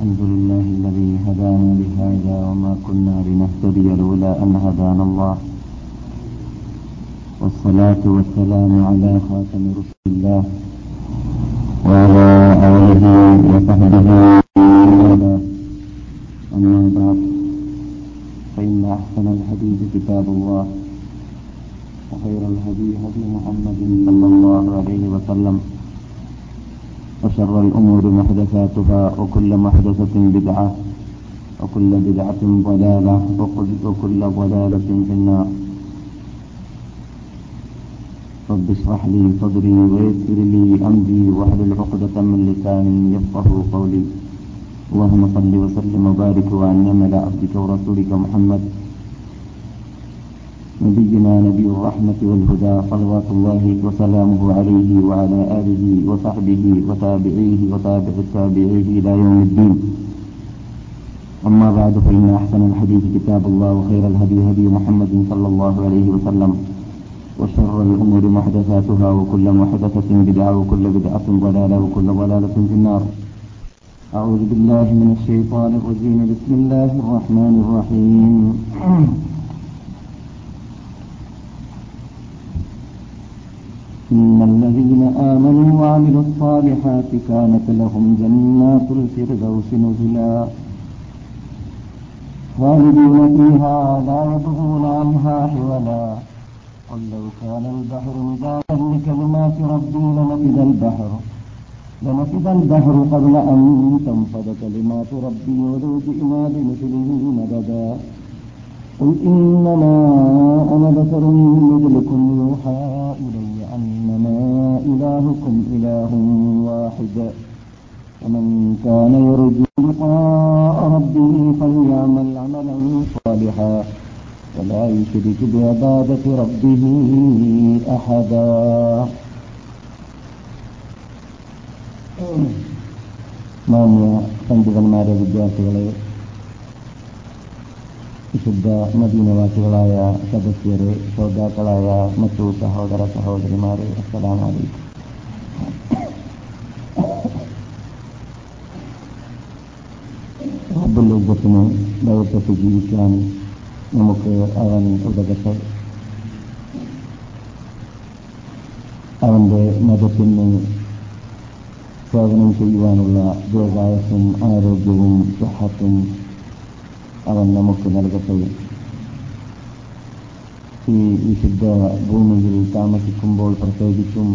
الحمد لله الذي هدانا لهذا وما كنا لنهتدي لولا أن هدانا الله. والصلاة والسلام على خاتم رسل الله وعلى آله وصحبه وعلى أما بعد فإن أحسن الحديث كتاب الله وخير الهدي هدي محمد صلى الله عليه وسلم. وشر الأمور محدثاتها وكل محدثة بدعة وكل بدعة ضلالة وكل ضلالة في النار. رب اشرح لي صدري ويسر لي أمري واحلل عقدة من لساني يفقه قولي. اللهم صل وسلم وبارك وأنعم على عبدك ورسولك محمد نبينا نبي الرحمة والهدى صلوات الله وسلامه عليه وعلى آله وصحبه وتابعيه وتابع التابعيه إلى يوم الدين. أما بعد فإن أحسن الحديث كتاب الله وخير الهدي هدي محمد صلى الله عليه وسلم وشر الأمور محدثاتها وكل محدثة بدعة وكل بدعة ضلالة وكل ضلالة في النار. أعوذ بالله من الشيطان الرجيم. بسم الله الرحمن الرحيم. إن الذين آمنوا وعملوا الصالحات كانت لهم جنات الفردوس نزلا. خالدين فيها لا يبغون عنها حولا. قل لو كان البحر مدادا لكلمات ربي لنفد البحر. لنفد البحر قبل أن تنفد كلمات ربي ولو جئنا بمثله مددا قل إنما أنا بشر مثلكم يوحى إلي أنما إلهكم إله واحد ومن كان يرجو لقاء ربه فليعمل عملا صالحا ولا يشرك بعبادة ربه أحدا മാന്യ പണ്ഡിതന്മാരെ വിദ്യാർത്ഥികളെ വിശുദ്ധ മദീനവാസികളായ സദസ്യരെ ശ്രോതാക്കളായ മറ്റു സഹോദര സഹോദരിമാരെ അസ്സലാമലൈക്കും റബ്ബുലുദ്ധത്തിന് ദൗത്യത്തിൽ ജീവിക്കാൻ നമുക്ക് അവൻ ഉതകട്ടെ അവന്റെ മതത്തിന് സേവനം ചെയ്യുവാനുള്ള ദീർഘായസും ആരോഗ്യവും സുഹത്തും അവൻ നമുക്ക് നൽകട്ടെ ഈ വിശുദ്ധ ഭൂമിയിൽ താമസിക്കുമ്പോൾ പ്രത്യേകിച്ചും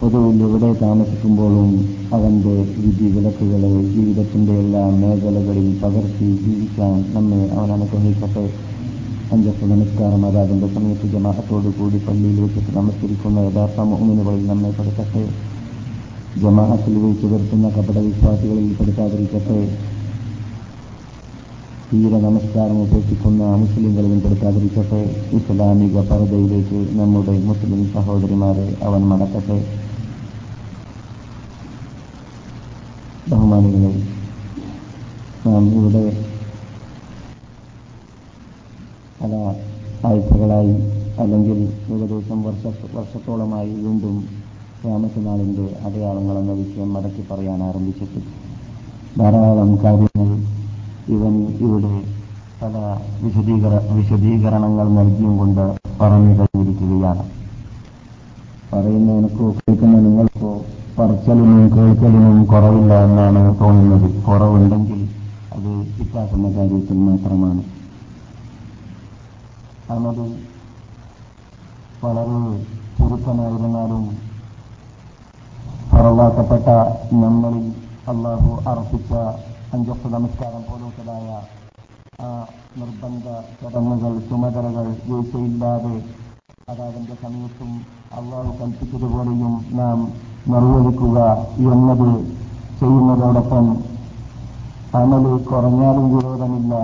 പൊതുവിൽ എവിടെ താമസിക്കുമ്പോഴും അവന്റെ വിധി വിലക്കുകളെ ജീവിതത്തിന്റെ എല്ലാ മേഖലകളിൽ പകർത്തി ജീവിക്കാൻ നമ്മെ അവൻ അനുഗ്രഹിക്കട്ടെ. അഞ്ചസ് നമസ്കാരം. അതാതിന്റെ സമയത്ത് ജമാഅത്തോടു കൂടി പള്ളിയിൽ വെച്ചിട്ട് നമസ്കരിക്കുന്ന യഥാർത്ഥ മോമിനുകളിൽ നമ്മെ പെടുത്തട്ടെ. ജമാഹത്തിൽ വെച്ച് വരുത്തുന്ന കപട വിശ്വാസികളിൽ പെടുത്താതിരിക്കട്ടെ. തീരെ നമസ്കാരം ഉപേക്ഷിക്കുന്ന മുസ്ലിങ്ങളിലും പെടുത്താതിരിക്കട്ടെ ഇസ്ലാമിക പരതയിലേക്ക് നമ്മുടെ മുസ്ലിം സഹോദരിമാരെ അവൻ മടക്കട്ടെ. ബഹുമാനികളെ നാം ഇവിടെ പല ആഴ്ചകളായി അല്ലെങ്കിൽ ഏകദേശം വർഷ വർഷത്തോളമായി വീണ്ടും രാമസനാളിന്റെ അടയാളങ്ങൾ എന്ന വിഷയം മടക്കി പറയാൻ ആരംഭിച്ചിട്ട് ധാരാളം കാര്യങ്ങൾ ഇവൻ ഇവിടെ പല വിശദീകര വിശദീകരണങ്ങൾ നൽകിയും കൊണ്ട് പറഞ്ഞു കഴിഞ്ഞിരിക്കുകയാണ്. പറയുന്നവനക്കോ കേൾക്കുന്ന നിങ്ങൾക്കോ പറച്ചലിനും കേൾക്കലിനും കുറവില്ല എന്നാണ് തോന്നുന്നത്. കുറവുണ്ടെങ്കിൽ അത് ഇത്താക്കുന്ന കാര്യത്തിൽ മാത്രമാണ്. അന്നത് വളരെ ചുരുക്കമായിരുന്നാലും പറവാക്കപ്പെട്ട നമ്മളിൽ അള്ളാഹു അർപ്പിച്ച അഞ്ചൊക്കെ നമസ്കാരം പോലുള്ളതായ ആ നിർബന്ധ ചടങ്ങുകൾ ചുമതലകൾ വീഴ്ചയില്ലാതെ അതാവിന്റെ സമയത്തും അള്ളാഹു കൽപ്പിച്ചതുപോലെയും നാം നിർവഹിക്കുക എന്നത് ചെയ്യുന്നതോടൊപ്പം അമൽ കുറഞ്ഞാലും വിരോധമില്ല.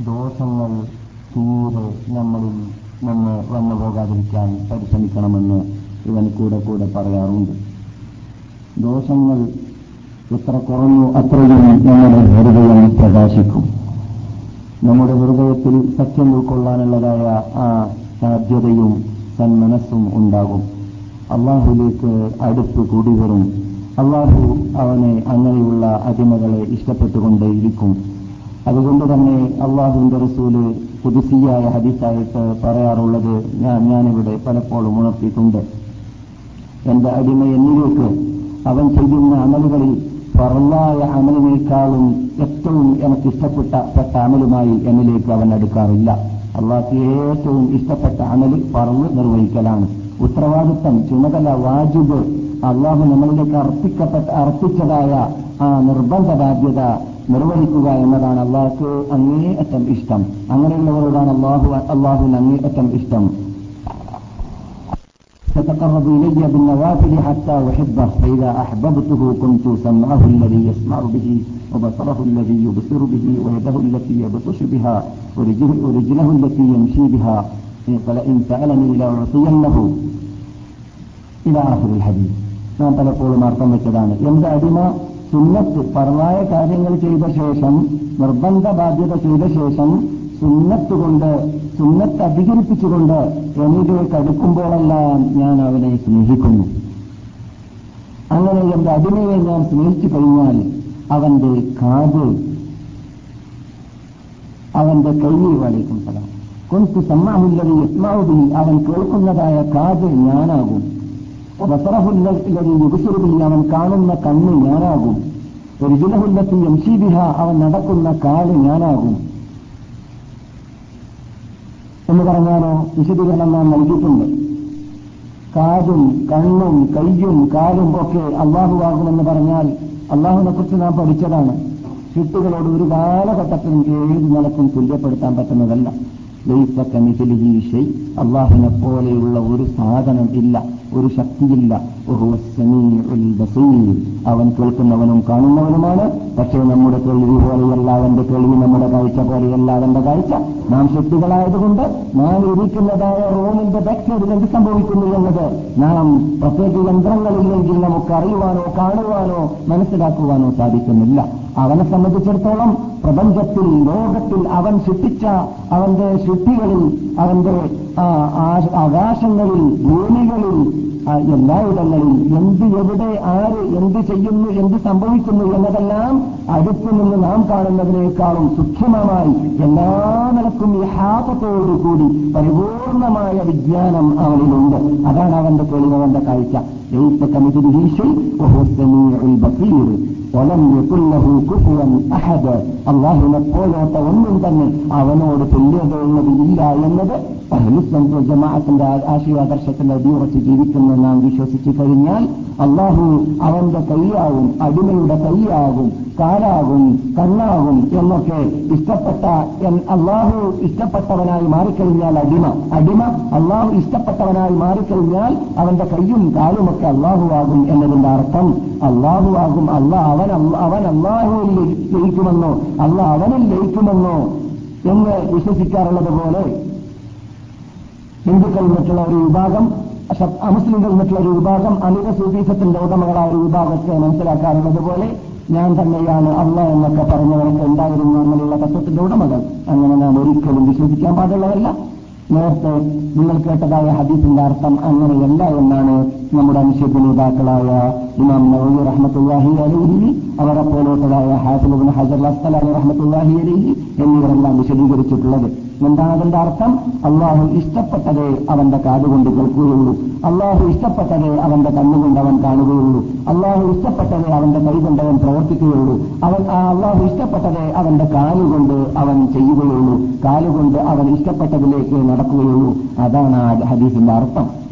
ദോഷങ്ങൾ തീരെ നമ്മളിൽ നിന്ന് വന്നു പോകാതിരിക്കാൻ പരിശ്രമിക്കണമെന്ന് ഇവൻ കൂടെ കൂടെ പറയാറുണ്ട്. ദോഷങ്ങൾ എത്ര കുറഞ്ഞു അത്രയും നമ്മുടെ ഹൃദയം പ്രകാശിക്കും. നമ്മുടെ ഹൃദയത്തിൽ സത്യം ഉൾക്കൊള്ളാനുള്ളതായ ആ സാധ്യതയും സന്മനസ്സും ഉണ്ടാകും. അള്ളാഹുലേക്ക് അടുത്ത് കൂടി വരും. അള്ളാഹു അവനെ അങ്ങനെയുള്ള അടിമകളെ ഇഷ്ടപ്പെട്ടുകൊണ്ടേയിരിക്കും അതുകൊണ്ട് തന്നെ അള്ളാഹുവിന്റെ റസൂൽ പുതുസിയായ ഹദീസായിട്ട് പറയാറുള്ളത് ഞാൻ ഞാനിവിടെ പലപ്പോഴും ഉണർത്തിയിട്ടുണ്ട്. എന്റെ അടിമ എന്നിലേക്ക് അവൻ ചെയ്യുന്ന അമലുകളിൽ പറവായ അമലിനേക്കാളും ഏറ്റവും എനിക്ക് ഇഷ്ടപ്പെട്ട പെട്ട അമലുമായി എന്നിലേക്ക് അവൻ അടുക്കാറില്ല. അള്ളാഹ്ക്ക് ഏറ്റവും ഇഷ്ടപ്പെട്ട അമൽ പറവ് നിർവഹിക്കലാണ്. ഉത്തരവാദിത്തം ചുമതല വാജിബ് അള്ളാഹു നമ്മളിലേക്ക് അർപ്പിക്കപ്പെട്ട അർപ്പിച്ചതായ ആ നിർബന്ധ ബാധ്യത നിർവഹിക്കുക എന്നതാണ് അള്ളാഹ്ക്ക് അങ്ങേയറ്റം ഇഷ്ടം. അങ്ങനെയുള്ളവരോടാണ് അള്ളാഹു അള്ളാഹുവിന് അങ്ങേയറ്റം ഇഷ്ടം. تتقرب إلي بالنوافل حتى أحبه فإذا أحببته كنت سمعه الذي يسمع به وبصره الذي يبصر به ويده التي يبطش بها ورجله التي يمشي بها فلئن سألني لأعطينه إلى آخر الحديث ഞാൻ പലപ്പോഴും അർത്ഥം വെച്ചതാണ് എന്റെ അടിമ സുന്നത്ത് പറവായ കാര്യങ്ങൾ ചെയ്ത ശേഷം നിർബന്ധ ബാധ്യത ചെയ്ത ശേഷം സുന്നത്ത് കൊണ്ട് സുന്നത്ത് അധികരിപ്പിച്ചുകൊണ്ട് എന്നിലേക്ക് അടുക്കുമ്പോഴെല്ലാം ഞാൻ അവനെ സ്നേഹിക്കുന്നു. അങ്ങനെ എന്റെ അടിമയെ ഞാൻ സ്നേഹിച്ചു കഴിഞ്ഞാൽ അവന്റെ കാത് അവന്റെ കൈ വലയ്ക്കും സ്ഥലം കൊന്തു സമ്മാഹുല്ലതി യസ്മാവുബി അവൻ കേൾക്കുന്നതായ കാത് ഞാനാകും. വസറഹുല്ലതി യുഗസുരുതി അവൻ കാണുന്ന കണ്ണ് ഞാനാകും. രുചിലഹുല്ലത്തി എംഷീബിഹ അവൻ നടക്കുന്ന കാൽ ഞാനാകും. എന്ന് പറഞ്ഞാലോ വിശദീകരണം നാം നൽകിയിട്ടുണ്ട്. കാതും കണ്ണും കയ്യും കാലും ഒക്കെ അള്ളാഹുവാകുമെന്ന് പറഞ്ഞാൽ അള്ളാഹുവിനെ കുറിച്ച് നാം പഠിച്ചതാണ്. ചുട്ടുകളോട് ഒരു കാലഘട്ടത്തിലും ഏത് നിലക്കും തുല്യപ്പെടുത്താൻ പറ്റുന്നതല്ല. അള്ളാഹിനെ പോലെയുള്ള ഒരു സാധനം ഇല്ല. ഒരു ശക്തിയില്ല. അവൻ കേൾക്കുന്നവനും കാണുന്നവനുമാണ്. പക്ഷേ നമ്മുടെ കേൾവി പോലെയല്ല. അവന്റെ കേൾവി നമ്മുടെ കാഴ്ച പോലെയല്ല. അവന്റെ കാഴ്ച നാം ശക്തികളായതുകൊണ്ട് നാം ഇരിക്കുന്നതായ റൂമിന്റെ ബാക്ടീരിയൽ എന്ത് സംഭവിക്കുന്നു എന്നത് നാം പ്രത്യേക യന്ത്രങ്ങളില്ലെങ്കിൽ നമുക്ക് അറിയുവാനോ കാണുവാനോ മനസ്സിലാക്കുവാനോ സാധിക്കുന്നില്ല. അവനെ സംബന്ധിച്ചിടത്തോളം പ്രപഞ്ചത്തിൽ ലോകത്തിൽ അവൻ സൃഷ്ടിച്ച അവന്റെ സൃഷ്ടികളിൽ അവന്റെ ആകാശങ്ങളിൽ ഭൂമികളിൽ എല്ലായിടങ്ങളിൽ എന്ത് എവിടെ ആര് എന്ത് ചെയ്യുന്നു എന്ത് സംഭവിക്കുന്നു എന്നതെല്ലാം അടുത്തു നിന്ന് നാം കാണുന്നതിനേക്കാളും സൂക്ഷ്മമായി എല്ലാ നിലക്കും യഹാപത്തോടുകൂടി പരിപൂർണമായ വിജ്ഞാനം അവനിലുണ്ട്. അതാണ് അവന്റെ തെളിവവന്റെ കാഴ്ച. അള്ളാഹുവിനെ പോലാത്ത ഒന്നും തന്നെ. അവനോട് തുല്യതയുള്ളത് ഇല്ല എന്നത് ജമാഅത്തിന്റെ ആശയാദർശത്തിൽ അടിയുറച്ച് ജീവിക്കുന്ന നാം വിശ്വസിച്ചു കഴിഞ്ഞാൽ അള്ളാഹു അവന്റെ കൈയാകും അടിമയുടെ കൈയാകും കാലാകും കണ്ണാകും എന്നൊക്കെ ഇഷ്ടപ്പെട്ട അള്ളാഹു ഇഷ്ടപ്പെട്ടവനായി മാറിക്കഴിഞ്ഞാൽ അടിമ. അടിമ അള്ളാഹു ഇഷ്ടപ്പെട്ടവനായി മാറിക്കഴിഞ്ഞാൽ അവന്റെ കൈയും കാലുമൊക്കെ അള്ളാഹുവാകും എന്നതിന്റെ അർത്ഥം അള്ളാഹുവാകും. അള്ളാഹ് അവൻ അവൻ അള്ളാഹുവിൽ ലയിക്കുമെന്നോ അള്ളാഹ് അവനിൽ ലയിക്കുമെന്നോ എന്ന് വിശ്വസിക്കാറുള്ളത് പോലെ ഹിന്ദുക്കൾ മറ്റുള്ള ഒരു വിഭാഗം അമുസ്ലിങ്ങൾ മറ്റുള്ള ഒരു വിഭാഗം അമിത സൂഫീസത്തിന്റെ ഉടമകളായ ഒരു വിഭാഗത്തെ മനസ്സിലാക്കാറുള്ളത് പോലെ ഞാൻ തന്നെയാണ് അല്ല എന്നൊക്കെ പറഞ്ഞവർക്ക് ഉണ്ടായിരുന്നു അങ്ങനെയുള്ള തത്വത്തിന്റെ ഉടമകൾ. അങ്ങനെ നാം ഒരിക്കലും വിശ്വസിക്കാൻ പാടുള്ളതല്ല. നേരത്തെ നിങ്ങൾ കേട്ടതായ ഹദീസിന്റെ അർത്ഥം അങ്ങനെയല്ല എന്നാണ് നമ്മുടെ അനുശേഷ നേതാക്കളായ ഇമാം നവീ റഹ്മത്തുല്ലാഹി അലൈഹി അവരെ പോലോട്ടതായ ഹാഫിബിൻ ഹജർ അസ്തലാഹി റഹ്മത്തുല്ലാഹി അലിഹി എന്നിവരെല്ലാം വിശദീകരിച്ചിട്ടുള്ളത്. എന്താണ് അതിന്റെ അർത്ഥം? അള്ളാഹു ഇഷ്ടപ്പെട്ടതേ അവന്റെ കാതുകൊണ്ട് കേൾക്കുകയുള്ളൂ. അള്ളാഹു ഇഷ്ടപ്പെട്ടതേ അവന്റെ കണ്ണുകൊണ്ട് അവൻ കാണുകയുള്ളൂ. അള്ളാഹു ഇഷ്ടപ്പെട്ടതേ അവന്റെ കൈകൊണ്ട് അവൻ പ്രവർത്തിക്കുകയുള്ളൂ. അവൻ ആ അള്ളാഹു ഇഷ്ടപ്പെട്ടതേ അവന്റെ കാലുകൊണ്ട് അവൻ ചെയ്യുകയുള്ളൂ. കാലുകൊണ്ട് അവൻ ഇഷ്ടപ്പെട്ടതിലേക്ക് നടക്കുകയുള്ളൂ. അതാണ് ആ ഹദീസിന്റെ അർത്ഥം.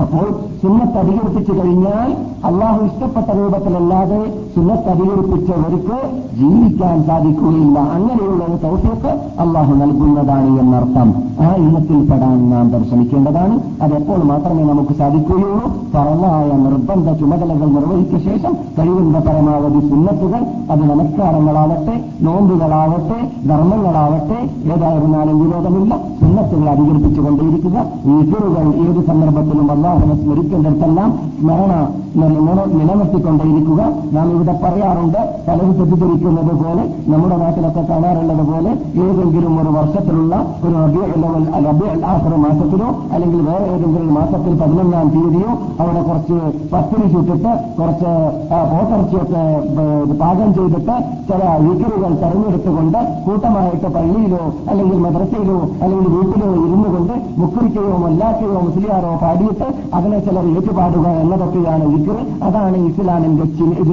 അപ്പോൾ സുന്നത്ത് അധികരിപ്പിച്ചു കഴിഞ്ഞാൽ അള്ളാഹു ഇഷ്ടപ്പെട്ട രൂപത്തിലല്ലാതെ സുന്നത്ത് അധികരിപ്പിച്ചവർക്ക് ജീവിക്കാൻ സാധിക്കുകയില്ല. അങ്ങനെയുള്ള ഒരു തൗഫീക്ക് അള്ളാഹു നൽകുന്നതാണ് എന്നർത്ഥം. ആ ഇനത്തിൽപ്പെടാൻ നാം പരിശ്രമിക്കേണ്ടതാണ്. അതെപ്പോൾ മാത്രമേ നമുക്ക് സാധിക്കുകയുള്ളൂ? പറവായ നിർബന്ധ ചുമതലകൾ നിർവഹിച്ച ശേഷം കഴിവിന്റെ പരമാവധി സുന്നത്തുകൾ അത് നമസ്കാരങ്ങളാവട്ടെ നോമ്പുകളാവട്ടെ ധർമ്മങ്ങളാവട്ടെ ഏതായിരുന്നാലും വിരോധമില്ല. സുന്നത്തുകൾ അധികരിപ്പിച്ചുകൊണ്ടേയിരിക്കുക. ഈ ഏത് സന്ദർഭത്തിലും അള്ളാഹുനെ സ്മരിക്കേണ്ടതെല്ലാം സ്മരണ നിലനിർത്തിക്കൊണ്ടേയിരിക്കുക. നാം ഇവിടെ പറയാറുണ്ട് പലരും തെറ്റിദ്ധരിക്കുന്നത് പോലെ നമ്മുടെ നാട്ടിലൊക്കെ കാണാറുള്ളത് പോലെ ഏതെങ്കിലും ഒരു വർഷത്തിലുള്ള ഒരു ആഹ്റ മാസത്തിലോ അല്ലെങ്കിൽ വേറെ ഏതെങ്കിലും മാസത്തിൽ പതിനൊന്നാം തീയതിയോ അവിടെ കുറച്ച് പത്തിരി ചുട്ടിട്ട് കുറച്ച് പോത്തിറച്ചിയൊക്കെ പാകം ചെയ്തിട്ട് ചില വിക്കറുകൾ തെരഞ്ഞെടുത്തുകൊണ്ട് കൂട്ടമായിട്ട് പള്ളിയിലോ അല്ലെങ്കിൽ മദ്രസയിലോ അല്ലെങ്കിൽ വീട്ടിലോ ഇരുന്നു കൊണ്ട് മുക്കുറിക്കയോ മല്ലാക്കയോ മുസ്ലിയാറോ പാടിയിട്ട് അതിനെ ചിലർ ഏറ്റുപാടുക എന്നതൊക്കെയാണ് വിക്കർ അതാണ് ഇസ്ലാമിന്റെ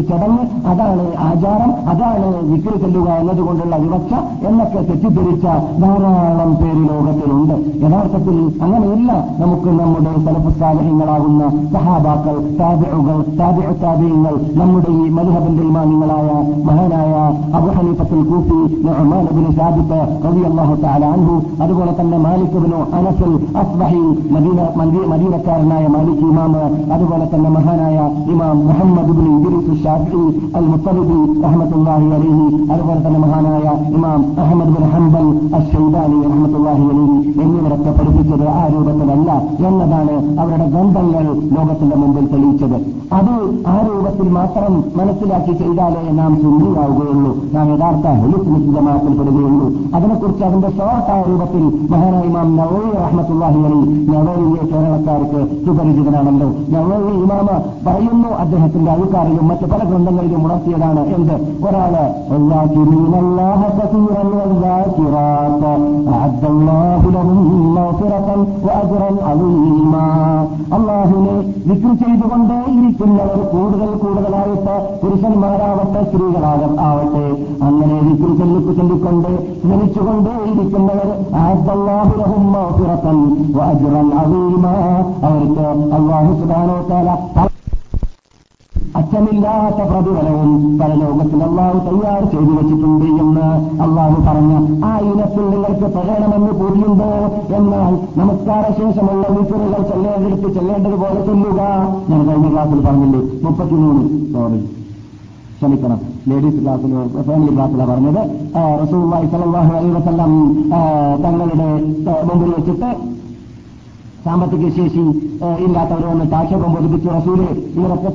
ചടങ്ങ് അതാണ് ആചാരം അതാണ് വിക്രി ചെല്ലുക എന്നതുകൊണ്ടുള്ള വിവക്ഷ എന്നൊക്കെ തെറ്റിദ്ധരിച്ച ധാരാളം പേര് ലോകത്തിലുണ്ട്. യഥാർത്ഥത്തിൽ അങ്ങനെയില്ല നമുക്ക് നമ്മുടെ തലപ്പുസ്താലഹ്യങ്ങളാകുന്ന സഹാബാക്കൾ താബിഴുകൾ താബിഴ നമ്മുടെ ഈ മധുഹബിന്റെ ഇമാമിങ്ങളായ മഹാനായ അബുഹനീഫത്തുൽ കൂട്ടി നഅ്മാൻ സാദിത്ത് കവി അള്ളാഹു താലാൻഹു അതുപോലെ തന്നെ മാലിക് അനസൽ അസ്ബഹി മദീന മദീനക്കാരനായ മാലിക് ഇമാമ് അതുപോലെ തന്നെ മഹാനായ ഇമാം Muhammad bin Idris Shafi al Muttalibi അഹമ്മദ്ാഹി അലിഹി അതുപോലെ തന്നെ മഹാനായ ഇമാം അഹമ്മദ് ബിൻ ഹംബൽ അഷൈബാനി അഹമ്മദ്ാഹി അലിഹി എന്നിവരൊക്കെ പഠിപ്പിച്ചത് ആ രൂപത്തിലല്ല എന്നതാണ് അവരുടെ ഗ്രന്ഥങ്ങൾ ലോകത്തിന്റെ മുമ്പിൽ തെളിയിച്ചത്. അത് ആ രൂപത്തിൽ മാത്രം മനസ്സിലാക്കി ചെയ്താലേ നാം സുന്ദരിയാവുകയുള്ളൂ. നാം യഥാർത്ഥ ഹെലിസ്മിക് ജമാഅത്തിൽപ്പെടുകയുള്ളൂ അതിനെക്കുറിച്ച് അതിന്റെ ഷോർട്ടായ രൂപത്തിൽ മഹാനായ ഇമാം നവോയി റഹ്മത്തുള്ളാഹി അലി നവോയിയെ കേരളക്കാർക്ക് സുപരിചിതനാണല്ലോ നവോയി ഇമാമ പറയുന്നു. അദ്ദേഹത്തിന്റെ അഴുക്കാറിലും മറ്റ് പല ഗ്രന്ഥങ്ങളിലും ഉണർത്തിയതാണ് എന്ത്? ഒരാൾ അള്ളാഹുനെ വിക്രി ചെയ്തുകൊണ്ടേ ഇരിക്കുന്നവർ കൂടുതൽ കൂടുതലായിട്ട് പുരുഷന്മാരാവട്ടെ സ്ത്രീകളാക ആവട്ടെ. അങ്ങനെ വിക്രി ചെല്ലിപ്പ് ചൊല്ലിക്കൊണ്ട് സ്മരിച്ചുകൊണ്ടേ ഇരിക്കുന്നവർ ആഹുലഹും അവർക്ക് അള്ളാഹു സുധാനോത്താല അച്ഛനില്ലാത്ത പ്രതിഫലവും പരലോകത്തിൽ അള്ളാഹു തയ്യാർ ചെയ്തു വെച്ചിട്ടുണ്ട് എന്ന് അള്ളാഹു പറഞ്ഞു. ആ ഇനത്തിൽ നിങ്ങൾക്ക് പറയണമെന്ന് കൂടിയുണ്ടോ? എന്നാൽ നമസ്കാര ശേഷമുള്ള ചെല്ലേണ്ടിടത്ത് ചെല്ലേണ്ടെടുത്ത് ചെല്ലേണ്ടതുപോലെ ചൊല്ലുക ഞാൻ കഴിഞ്ഞ ക്ലാസ്സിൽ പറഞ്ഞില്ലേ? മുപ്പത്തിമൂന്ന്. സോറി ക്ഷമിക്കണം. ലേഡീസ് ക്ലാസ്സിൽ ഫാമിലി ക്ലാസ്സിലാണ് പറഞ്ഞത്. റസൂള്ളി സലാഹു അലൈവസം തങ്ങളുടെ മുമ്പിൽ വെച്ചിട്ട് സാമ്പത്തിക ശേഷി ഇല്ലാത്തവരെ ഒന്ന് ആക്ഷേപം ബോധിപ്പിച്ചു റസൂൽ ഇവരൊക്കെ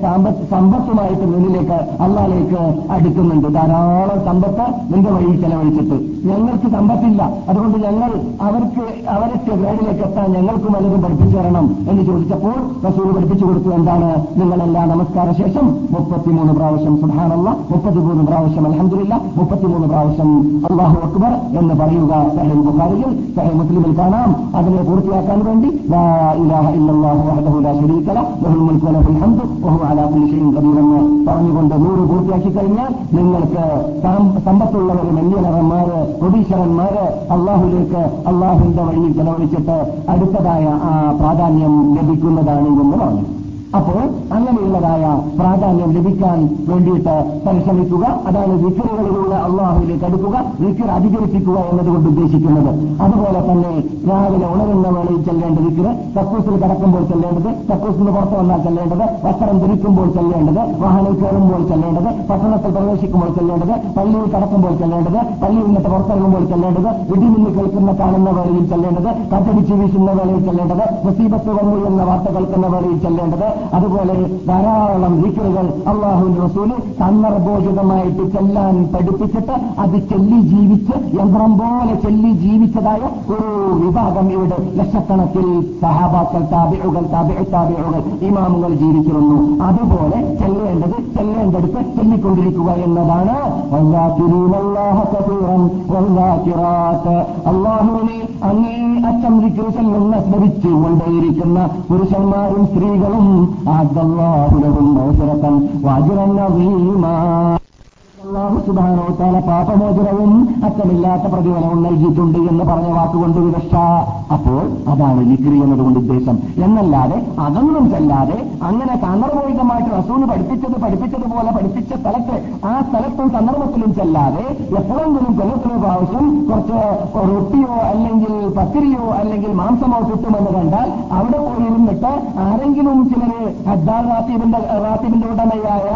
സമ്പത്തുമായിട്ട് മുന്നിലേക്ക് അള്ളാലേക്ക് അടുക്കുന്നുണ്ട്. ധാരാളം സമ്പത്ത് നിന്റെ വഴി ചെലവഴിച്ചിട്ട്. ഞങ്ങൾക്ക് സമ്പത്തില്ല. അതുകൊണ്ട് ഞങ്ങൾ അവർക്ക് അവരൊക്കെ ഗ്രേഡിലേക്ക് എത്താൻ ഞങ്ങൾക്കും വല്ലതും പഠിപ്പിച്ചു തരണം എന്ന് ചോദിച്ചപ്പോൾ റസൂൽ പഠിപ്പിച്ചു കൊടുത്തു എന്താണ്? നിങ്ങളെല്ലാ നമസ്കാര ശേഷം മുപ്പത്തിമൂന്ന് പ്രാവശ്യം സുഹാനല്ല മുപ്പത്തിമൂന്ന് പ്രാവശ്യം അലഹമില്ല മുപ്പത്തിമൂന്ന് പ്രാവശ്യം അള്ളാഹു അക്ബർ എന്ന് പറയുക. സഹേ ബുഖാരിയിൽ സഹേ മുസ്ലിമിൽ കാണാം. അതിനെ പൂർത്തിയാക്കാൻ വേണ്ടി لا إله إلا الله وحده لا شريك له له الملك وله الحمد وهو على كل شيء قدير. എന്ന് പറഞ്ഞുകൊണ്ട് നൂറ് പൂർത്തിയാക്കി കഴിഞ്ഞാൽ നിങ്ങൾക്ക് സമ്പത്തുള്ളവർ മല്യനറന്മാര് കൊടീശ്വരന്മാര് അള്ളാഹുലേക്ക് അള്ളാഹുവിന്റെ വഴിയിൽ ചെലവഴിച്ചിട്ട് അടുത്തതായ ആ പ്രാധാന്യം ലഭിക്കുന്നതാണ് എന്ന് പറഞ്ഞു. അപ്പോൾ അങ്ങനെയുള്ളതായ പ്രാധാന്യം ലഭിക്കാൻ വേണ്ടിയിട്ട് പരിശ്രമിക്കുക. അതായത് വിക്കറുകളിലൂടെ അള്ളാഹുവിലേക്ക് അടുക്കുക വിക്കർ അധികരിപ്പിക്കുക എന്നതുകൊണ്ട് ഉദ്ദേശിക്കുന്നത്. അതുപോലെ തന്നെ രാവിലെ ഉണരുന്ന വേളയിൽ ചെല്ലേണ്ട വിക്കറ് കക്കൂസിൽ കിടക്കുമ്പോൾ ചെല്ലേണ്ടത് കക്കൂസിന് പുറത്ത് വന്നാൽ ചെല്ലേണ്ടത് വസ്ത്രം ധരിക്കുമ്പോൾ ചെല്ലേണ്ടത് വാഹനം കയറുമ്പോൾ ചെല്ലേണ്ടത് പട്ടണത്തിൽ പ്രവേശിക്കുമ്പോൾ ചെല്ലേണ്ടത് പള്ളിയിൽ കടക്കുമ്പോൾ ചെല്ലേണ്ടത് പള്ളിയിൽ നിന്നിട്ട് പുറത്തിറങ്ങുമ്പോൾ ചെല്ലേണ്ടത് ഇടിമിന്നി കേൾക്കുന്ന കാണുന്ന വേളയിൽ ചെല്ലേണ്ടത് കത്തടിച്ച് വീശുന്ന വേളയിൽ ചെല്ലേണ്ടത് മുസീബത്ത് വന്നു എന്ന വാർത്ത കേൾക്കുന്ന വേളയിൽ ചെല്ലേണ്ടത് അതുപോലെ ധാരാളം വിക്കറുകൾ അള്ളാഹുവിന്റെ റസൂൽ സന്ദർഭോചിതമായിട്ട് ചെല്ലാൻ പഠിപ്പിച്ചിട്ട് അത് ചെല്ലി ജീവിച്ച് യന്ത്രം പോലെ ചെല്ലി ജീവിച്ചതായ ഒരു വിഭാഗം ഇവിടെ ലക്ഷക്കണക്കിൽ സഹാബാക്കൾ താപിഴുകൾ താപിഴ ഇമാമുകൾ ജീവിച്ചിരുന്നു. അതുപോലെ ചെല്ലേണ്ടത് ചെല്ലേണ്ടടുത്ത് ചെല്ലിക്കൊണ്ടിരിക്കുക എന്നതാണ്. അള്ളാഹുവിനെ അങ്ങേ അച്ചം വിക്രു ചെല്ലുന്ന സ്മരിച്ചുകൊണ്ടേയിരിക്കുന്ന പുരുഷന്മാരും സ്ത്രീകളും അള്ളാഹുലവും മോചരത്തൻ വാജുറന്നീമാ അള്ളാഹു സുബാനോ താല പാപമോചനവും അറ്റമില്ലാത്ത പ്രതിഫലവും നൽകിയിട്ടുണ്ട് എന്ന് പറഞ്ഞ വാക്കുകൊണ്ട് വിവക്ഷ. അപ്പോൾ അതാണ് വിക്രി എന്നതുകൊണ്ട് ഉദ്ദേശം. എന്നല്ലാതെ അതൊന്നും ചെല്ലാതെ അങ്ങനെ സാന്ദർഭികമായിട്ട് റസൂന് പഠിപ്പിച്ചത് പഠിപ്പിച്ചതുപോലെ പഠിപ്പിച്ച സ്ഥലത്ത് ആ സ്ഥലത്തും സന്ദർഭത്തിലും ചെല്ലാതെ എപ്പോഴെങ്കിലും കൊല്ലത്തിന് പ്രാവശ്യം കുറച്ച് റൊട്ടിയോ അല്ലെങ്കിൽ പത്തിരിയോ അല്ലെങ്കിൽ മാംസമോ കിട്ടുമെന്ന് കണ്ടാൽ അവിടെ പോയി ഇരുന്നിട്ട് ആരെങ്കിലും ചിലര് ഹദ്ദാർ റാത്തീബിന്റെ റാത്തീബിന്റെ ഉടമയായ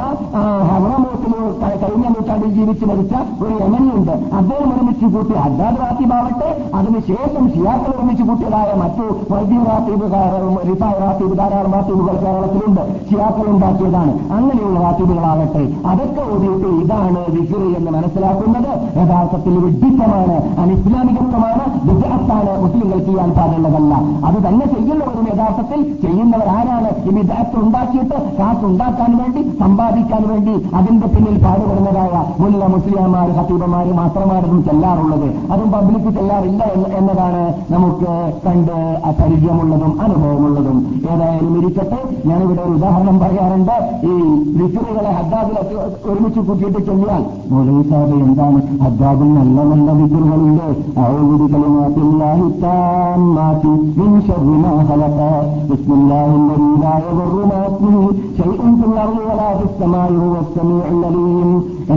ഹവറമോത്തിലോ കഴിഞ്ഞ നൂറ്റാണ്ടിൽ ജീവിച്ചു മരിച്ച ഒരു യമനിയുണ്ട്. അദ്ദേഹം ഒരുമിച്ച് കൂട്ടി ഹദ്ദാദ് റാത്തീബാവട്ടെ അതിനുശേഷം ഷിയാക്കൾ ഒരുമിച്ച് കൂട്ടിയതായ മറ്റു വൈദ്യ റാത്തീബുകാർ റിഫായ് റാത്തീബ് ധാരാളം റാത്തീബുകൾ കേരളത്തിലുണ്ട്. ഷിയാക്കൾ ഉണ്ടാക്കിയതാണ്. അങ്ങനെയുള്ള റാത്തീബുകളാകട്ടെ അതൊക്കെ ഓടിയിട്ട് ഇതാണ് വിക്രി എന്ന് മനസ്സിലാക്കുന്നത്. യഥാർത്ഥത്തിൽ വിഡിത്തമാണ് അനിസ്ലാമികത്വമാണ് വിദഗ്ധാണ് മുസ്ലിങ്ങൾ ചെയ്യാൻ പാടുള്ളതല്ല. അത് തന്നെ ചെയ്യുന്നവരും യഥാർത്ഥത്തിൽ ചെയ്യുന്നവരാരാണ്. ഈ വിദഗ്ധ ഉണ്ടാക്കിയിട്ട് കാശുണ്ടാക്കാൻ വേണ്ടി സമ്പാദിക്കാൻ വേണ്ടി അതിന്റെ പിന്നിൽ പാടുപെടുന്നതായ മുല്ല മുസ്ലിംമാർ ഹത്തീബമാര് മാത്രമാരും ചെല്ലാറുള്ളത്. അതും പബ്ലിക് ചെല്ലാറില്ല എന്നതാണ് നമുക്ക് കണ്ട് പരിചയമുള്ളതും അനുഭവമുള്ളതും. ഏതായാലും ഇരിക്കട്ടെ. ഞാനിവിടെ ഒരു ഉദാഹരണം പറയാറുണ്ട്. ഈ വിക്രുകളെ ഹദ്ദാബിൽ ഒരുമിച്ച് കൂട്ടിയിട്ട് ചെല്ലിയാൽ മൗലവി സാബ് എന്താണ് ഹദ്ദാബിൽ നല്ല നല്ല വിക്രുകളുണ്ട്. ഔദി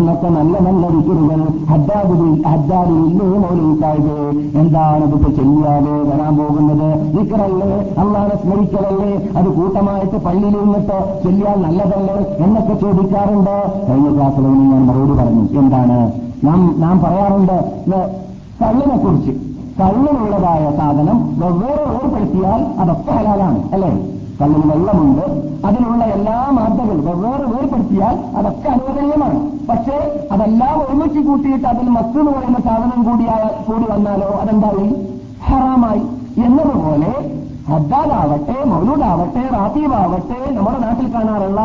എന്നൊക്കെ നല്ല നല്ല വിക്രുകൾ ഹദ്ദാബിൽ ഹദ്ദാദില്ലേ മൗലവി സാഹിബ് എന്താണ് ഇതൊക്കെ ചെയ്യാതെ വരാൻ പോകുന്നത്? വിക്കറല്ലേ അള്ളാഹെ സ്മരിക്കലല്ലേ? അത് കൂട്ടമായിട്ട് പള്ളിയിൽ നിന്നിട്ട് ചെല്ലിയാൽ നല്ലതല്ലേ എന്നൊക്കെ ചോദിക്കാറുണ്ട്. കഴിഞ്ഞ ക്ലാസ്സിൽ ഞാൻ മറുപടി പറഞ്ഞു. എന്താണ്? നാം നാം പറയാറുണ്ട് കള്ളിനെ കുറിച്ച് കള്ളിനുള്ളതായ സാധനം വെവ്വേറെ ഏർപ്പെടുത്തിയാൽ അതൊക്കെ ഹലാലാണ് അല്ലേ? കള്ളിൽ വെള്ളമുണ്ട് അതിനുള്ള എല്ലാ മാർഗങ്ങളും വെവ്വേറെ വേർപ്പെടുത്തിയാൽ അതൊക്കെ അനുവദനീയമാണ്. പക്ഷേ അതെല്ലാം ഒരുമിച്ച് കൂട്ടിയിട്ട് അതിൽ മസ്തു എന്ന് പറയുന്ന സാധനം കൂടിയാ കൂടി വന്നാലോ അതെന്തായി? ഹറാമായി. എന്നതുപോലെ ഹദ്ദാദാവട്ടെ മൗലൂദാവട്ടെ റാത്തീബാവട്ടെ നമ്മുടെ നാട്ടിൽ കാണാറുള്ള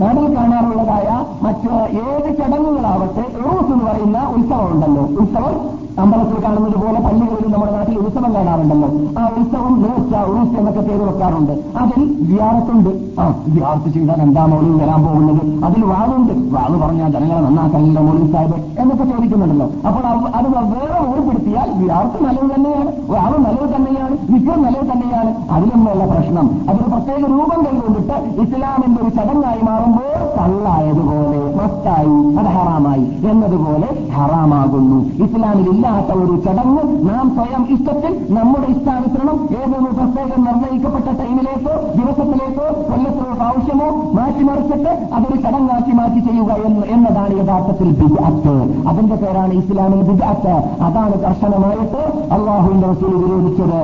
നാട്ടിൽ കാണാറുള്ളതായ മറ്റ് ഏത് ചടങ്ങുകളാവട്ടെ ഉറൂസ് എന്ന് പറയുന്ന ഉത്സവം ഉണ്ടല്ലോ. ഉത്സവം അമ്പലത്തിൽ കാണുന്നത് പോലെ പള്ളികളിൽ നമ്മുടെ നാട്ടിൽ ഉത്സവം കാണാറുണ്ടല്ലോ. ആ ഉത്സവം നേർച്ച ഉറൂസ് എന്നൊക്കെ പേര് വെക്കാറുണ്ട്. അതിൽ വിയാറത്തുണ്ട്. ആ വിയാറത്ത് ചെയ്താൽ എന്താ മൗലി വരാൻ പോകുന്നത്? അതിൽ വാളുണ്ട്. വാൾ പറഞ്ഞാൽ ജനങ്ങളെ നന്നാക്കാനുള്ള മൗലി സാഹിബ് എന്നൊക്കെ ചോദിക്കുന്നുണ്ടല്ലോ. അപ്പോൾ അത് വേറെ ഓർപ്പെടുത്തിയാൽ വിയാർത്ത് നല്ലത് തന്നെയാണ്. വാൾ നല്ലത് തന്നെയാണ്. വിജയം നല്ലത് തന്നെയാണ്. അതിലൊന്നുമല്ല പ്രശ്നം. അതൊരു പ്രത്യേക രൂപം കൈകൊണ്ടിട്ട് ഇസ്ലാമിന്റെ ഒരു ചടങ്ങായി മാറുമ്പോൾ കള്ളായതുപോലെ മസ്തായി അത് ഹറാമായി എന്നതുപോലെ ഹറാമാകുന്നു. ഇസ്ലാമിൽ ഇല്ലാത്ത ഒരു ചടങ്ങ് നാം സ്വയം ഇഷ്ടത്തിൽ നമ്മുടെ ഇഷ്ടാനുസരണം ഏതൊരു പ്രത്യേകം നിർണ്ണയിക്കപ്പെട്ട ടൈമിലേക്കോ ദിവസത്തിലേക്കോ കൊല്ലത്തിലോ പ്രാവശ്യമോ മാറ്റിമറിച്ചിട്ട് അതൊരു ചടങ്ങാക്കി മാറ്റി ചെയ്യുക എന്നതാണ് യഥാർത്ഥത്തിൽ ബിജാത്ത് അതിന്റെ പേരാണ് ഇസ്ലാമിൽ ബിജാത്ത് അതാണ് കർശനമായിട്ട് അള്ളാഹുവിന്റെ റസൂൽ വിരോധിച്ചത്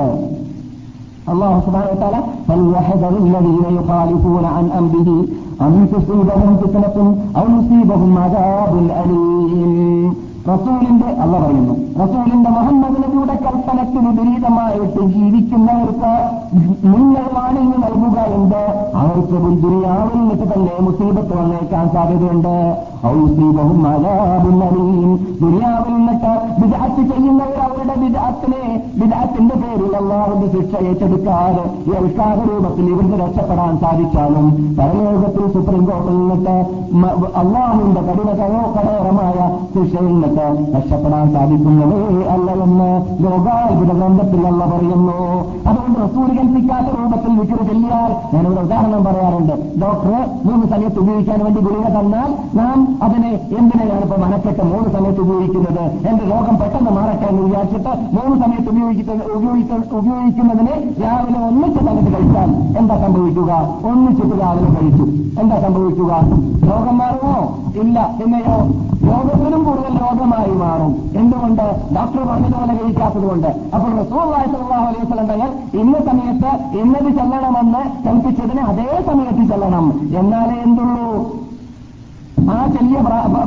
الله سبحانه وتعالى فليحذر الذين يخالفون عن امره ان تصيبهم فتنه او يصيبهم عذاب اليم റസൂലിന്റെ അല്ല പറയുന്നു റസൂലിന്റെ മുഹമ്മദ് നബിയുടെ കൽപ്പനയ്ക്ക് വിപരീതമായിട്ട് ജീവിക്കുന്നവർക്ക് നിങ്ങൾ വാണിംഗ് എന്ത് അവർക്ക് ദുരിയാവിൽ നിന്ന് തന്നെ മുസീബത്ത് വന്നേക്കാൻ സാധ്യതയുണ്ട്. ദുരിയാവിൽ നിന്നിട്ട് വിദാത്ത് ചെയ്യുന്നവർ അവരുടെ വിദാത്തിനെ വിദാത്തിന്റെ പേരിൽ അള്ളാഹുന്റെ ശിക്ഷ ഏറ്റെടുക്കാതെ ഏൽക്കാതെ രൂപത്തിൽ ഇവർക്ക് രക്ഷപ്പെടാൻ സാധിച്ചാലും പരലോകത്തിൽ സുപ്രീം കോടതിയിൽ നിന്നിട്ട് അള്ളാഹുവിന്റെ കഠിന കടോകടകരമായ ശിക്ഷയിൽ നിന്നിട്ട് രക്ഷപ്പെടാൻ സാധിക്കുന്നതേ അല്ല എന്ന് ലോകാത്ഭുത ഗ്രന്ഥത്തിൽ അല്ല പറയുന്നു അതുകൊണ്ട് റസൂൽ കൽപ്പിക്കാത്ത രൂപത്തിൽ വിക്രി ചെല്ലിയാൽ ഞാനിവിടെ ഉദാഹരണം പറയാറുണ്ട് ഡോക്ടർ മൂന്ന് സമയത്ത് ഉപയോഗിക്കാൻ വേണ്ടി ഗുളിക തന്നാൽ നാം അതിനെ എന്തിനാണ് ഇപ്പോൾ മനക്കെട്ട് മൂന്ന് സമയത്ത് ഉപയോഗിക്കുന്നത് എന്റെ രോഗം പെട്ടെന്ന് മാറട്ടെ എന്ന് വിചാരിച്ചിട്ട് മൂന്ന് സമയത്ത് ഉപയോഗിക്കുന്ന ഉപയോഗിക്കുന്നതിനെ രാവിലെ ഒന്നിച്ച് സമയത്ത് കഴിച്ചാൽ എന്താ സംഭവിക്കുക ഒന്നിച്ചിട്ട് രാവിലെ കഴിച്ചു എന്താ സംഭവിക്കുക രോഗം മാറുമോ ഇല്ല എന്നെയോ രോഗത്തിനും കൂടുതൽ രോഗമായി മാറും എന്തുകൊണ്ട് ഡോക്ടർ പറഞ്ഞതുപോലെ കഴിക്കാത്തത് കൊണ്ട് അപ്പോൾ റസൂർ സല്ലല്ലാഹു അലൈഹി വസല്ലം തങ്ങൾ ഇന്ന സമയത്ത് ഇന്നത് ചെല്ലണമെന്ന് കൽപ്പിച്ചതിന് അതേ സമയത്ത് ചെല്ലണം. എന്നാലേ എന്തുള്ളൂ? ആ ചെറിയ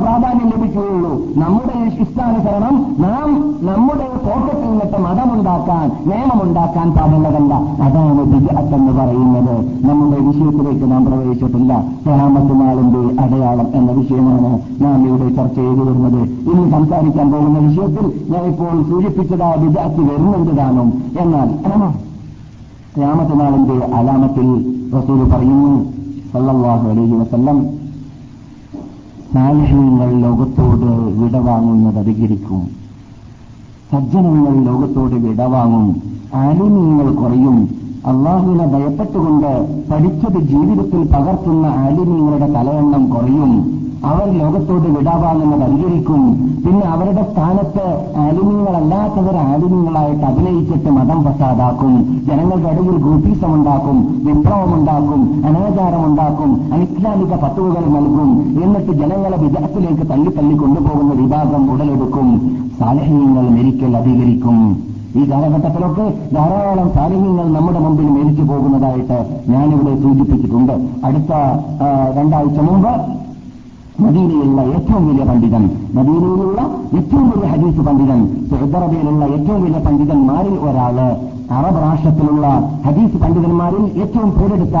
പ്രാധാന്യം ലഭിക്കുകയുള്ളൂ. നമ്മുടെ ഇഷ്ടാനുസരണം നാം നമ്മുടെ പോക്കറ്റിൽ നിന്നിട്ട് മതമുണ്ടാക്കാൻ നിയമമുണ്ടാക്കാൻ പാടുള്ളതല്ല. അതാണ് ബിജാത്ത് എന്ന് പറയുന്നത്. നമ്മുടെ വിഷയത്തിലേക്ക് നാം പ്രവേശിച്ചിട്ടില്ല. നാളിന്റെ അടയാളം എന്ന വിഷയമാണ് നാം ഇവിടെ ചർച്ച ചെയ്തു വരുന്നത്. ഇന്ന് സംസാരിക്കാൻ പോകുന്ന വിഷയത്തിൽ ഞാൻ ഇപ്പോൾ സൂചിപ്പിച്ചതാ ബിജാത്ത് വരുന്നുണ്ട് താനും. എന്നാൽ നാളിന്റെ അലാമത്തിൽ റസൂൽ പറയുന്നു സല്ലാഹു അലൈഹി വസല്ലം സാലിഹ്യങ്ങൾ ലോകത്തോട് വിടവാങ്ങുന്നത് അധികരിക്കും. സജ്ജനങ്ങൾ ലോകത്തോട് വിടവാങ്ങും. ആലിമ്യങ്ങൾ കുറയും. അള്ളാഹുവിനെ ഭയപ്പെട്ടുകൊണ്ട് പഠിച്ചത് ജീവിതത്തിൽ പകർത്തുന്ന ആലിമ്യങ്ങളുടെ തലയെണ്ണം കുറയും. അവർ ലോകത്തോട് വിടാവാണെന്നത് അംഗീകരിക്കും. പിന്നെ അവരുടെ സ്ഥാനത്ത് ആലിമ്യങ്ങളല്ലാത്തവർ ആലിമ്യങ്ങളായിട്ട് അഭിനയിച്ചിട്ട് മതം ഫസാദാക്കും. ജനങ്ങളുടെ ഇടയിൽ ഗ്രൂപ്പീസം ഉണ്ടാക്കും അനാചാരമുണ്ടാക്കും അനിസ്ലാമിക പത്തുവകൾ നൽകും. എന്നിട്ട് ജനങ്ങളെ വിജയത്തിലേക്ക് തള്ളി തള്ളി കൊണ്ടുപോകുന്ന വിഭാഗം ഉടലെടുക്കും. സാലഹ്യങ്ങൾ മെരിക്കൽ അധികരിക്കും. ഈ കാലഘട്ടത്തിലൊക്കെ ധാരാളം സാലിഹ്യങ്ങൾ നമ്മുടെ മുമ്പിൽ മേടിച്ചു പോകുന്നതായിട്ട് ഞാനിവിടെ സൂചിപ്പിച്ചിട്ടുണ്ട്. അടുത്ത രണ്ടാഴ്ച മുമ്പ് മദീനയിലുള്ള ഏറ്റവും വലിയ പണ്ഡിതൻ. മദീനയിലുള്ള ഏറ്റവും വലിയ ഹദീസ് പണ്ഡിതൻ. സൗദറബിയിലുള്ള ഏറ്റവും വലിയ പണ്ഡിതന്മാരിൽ ഒരാൾ. അറബ് രാഷ്ട്രത്തിലുള്ള ഹദീസ് പണ്ഡിതന്മാരിൽ ഏറ്റവും പേരെടുത്ത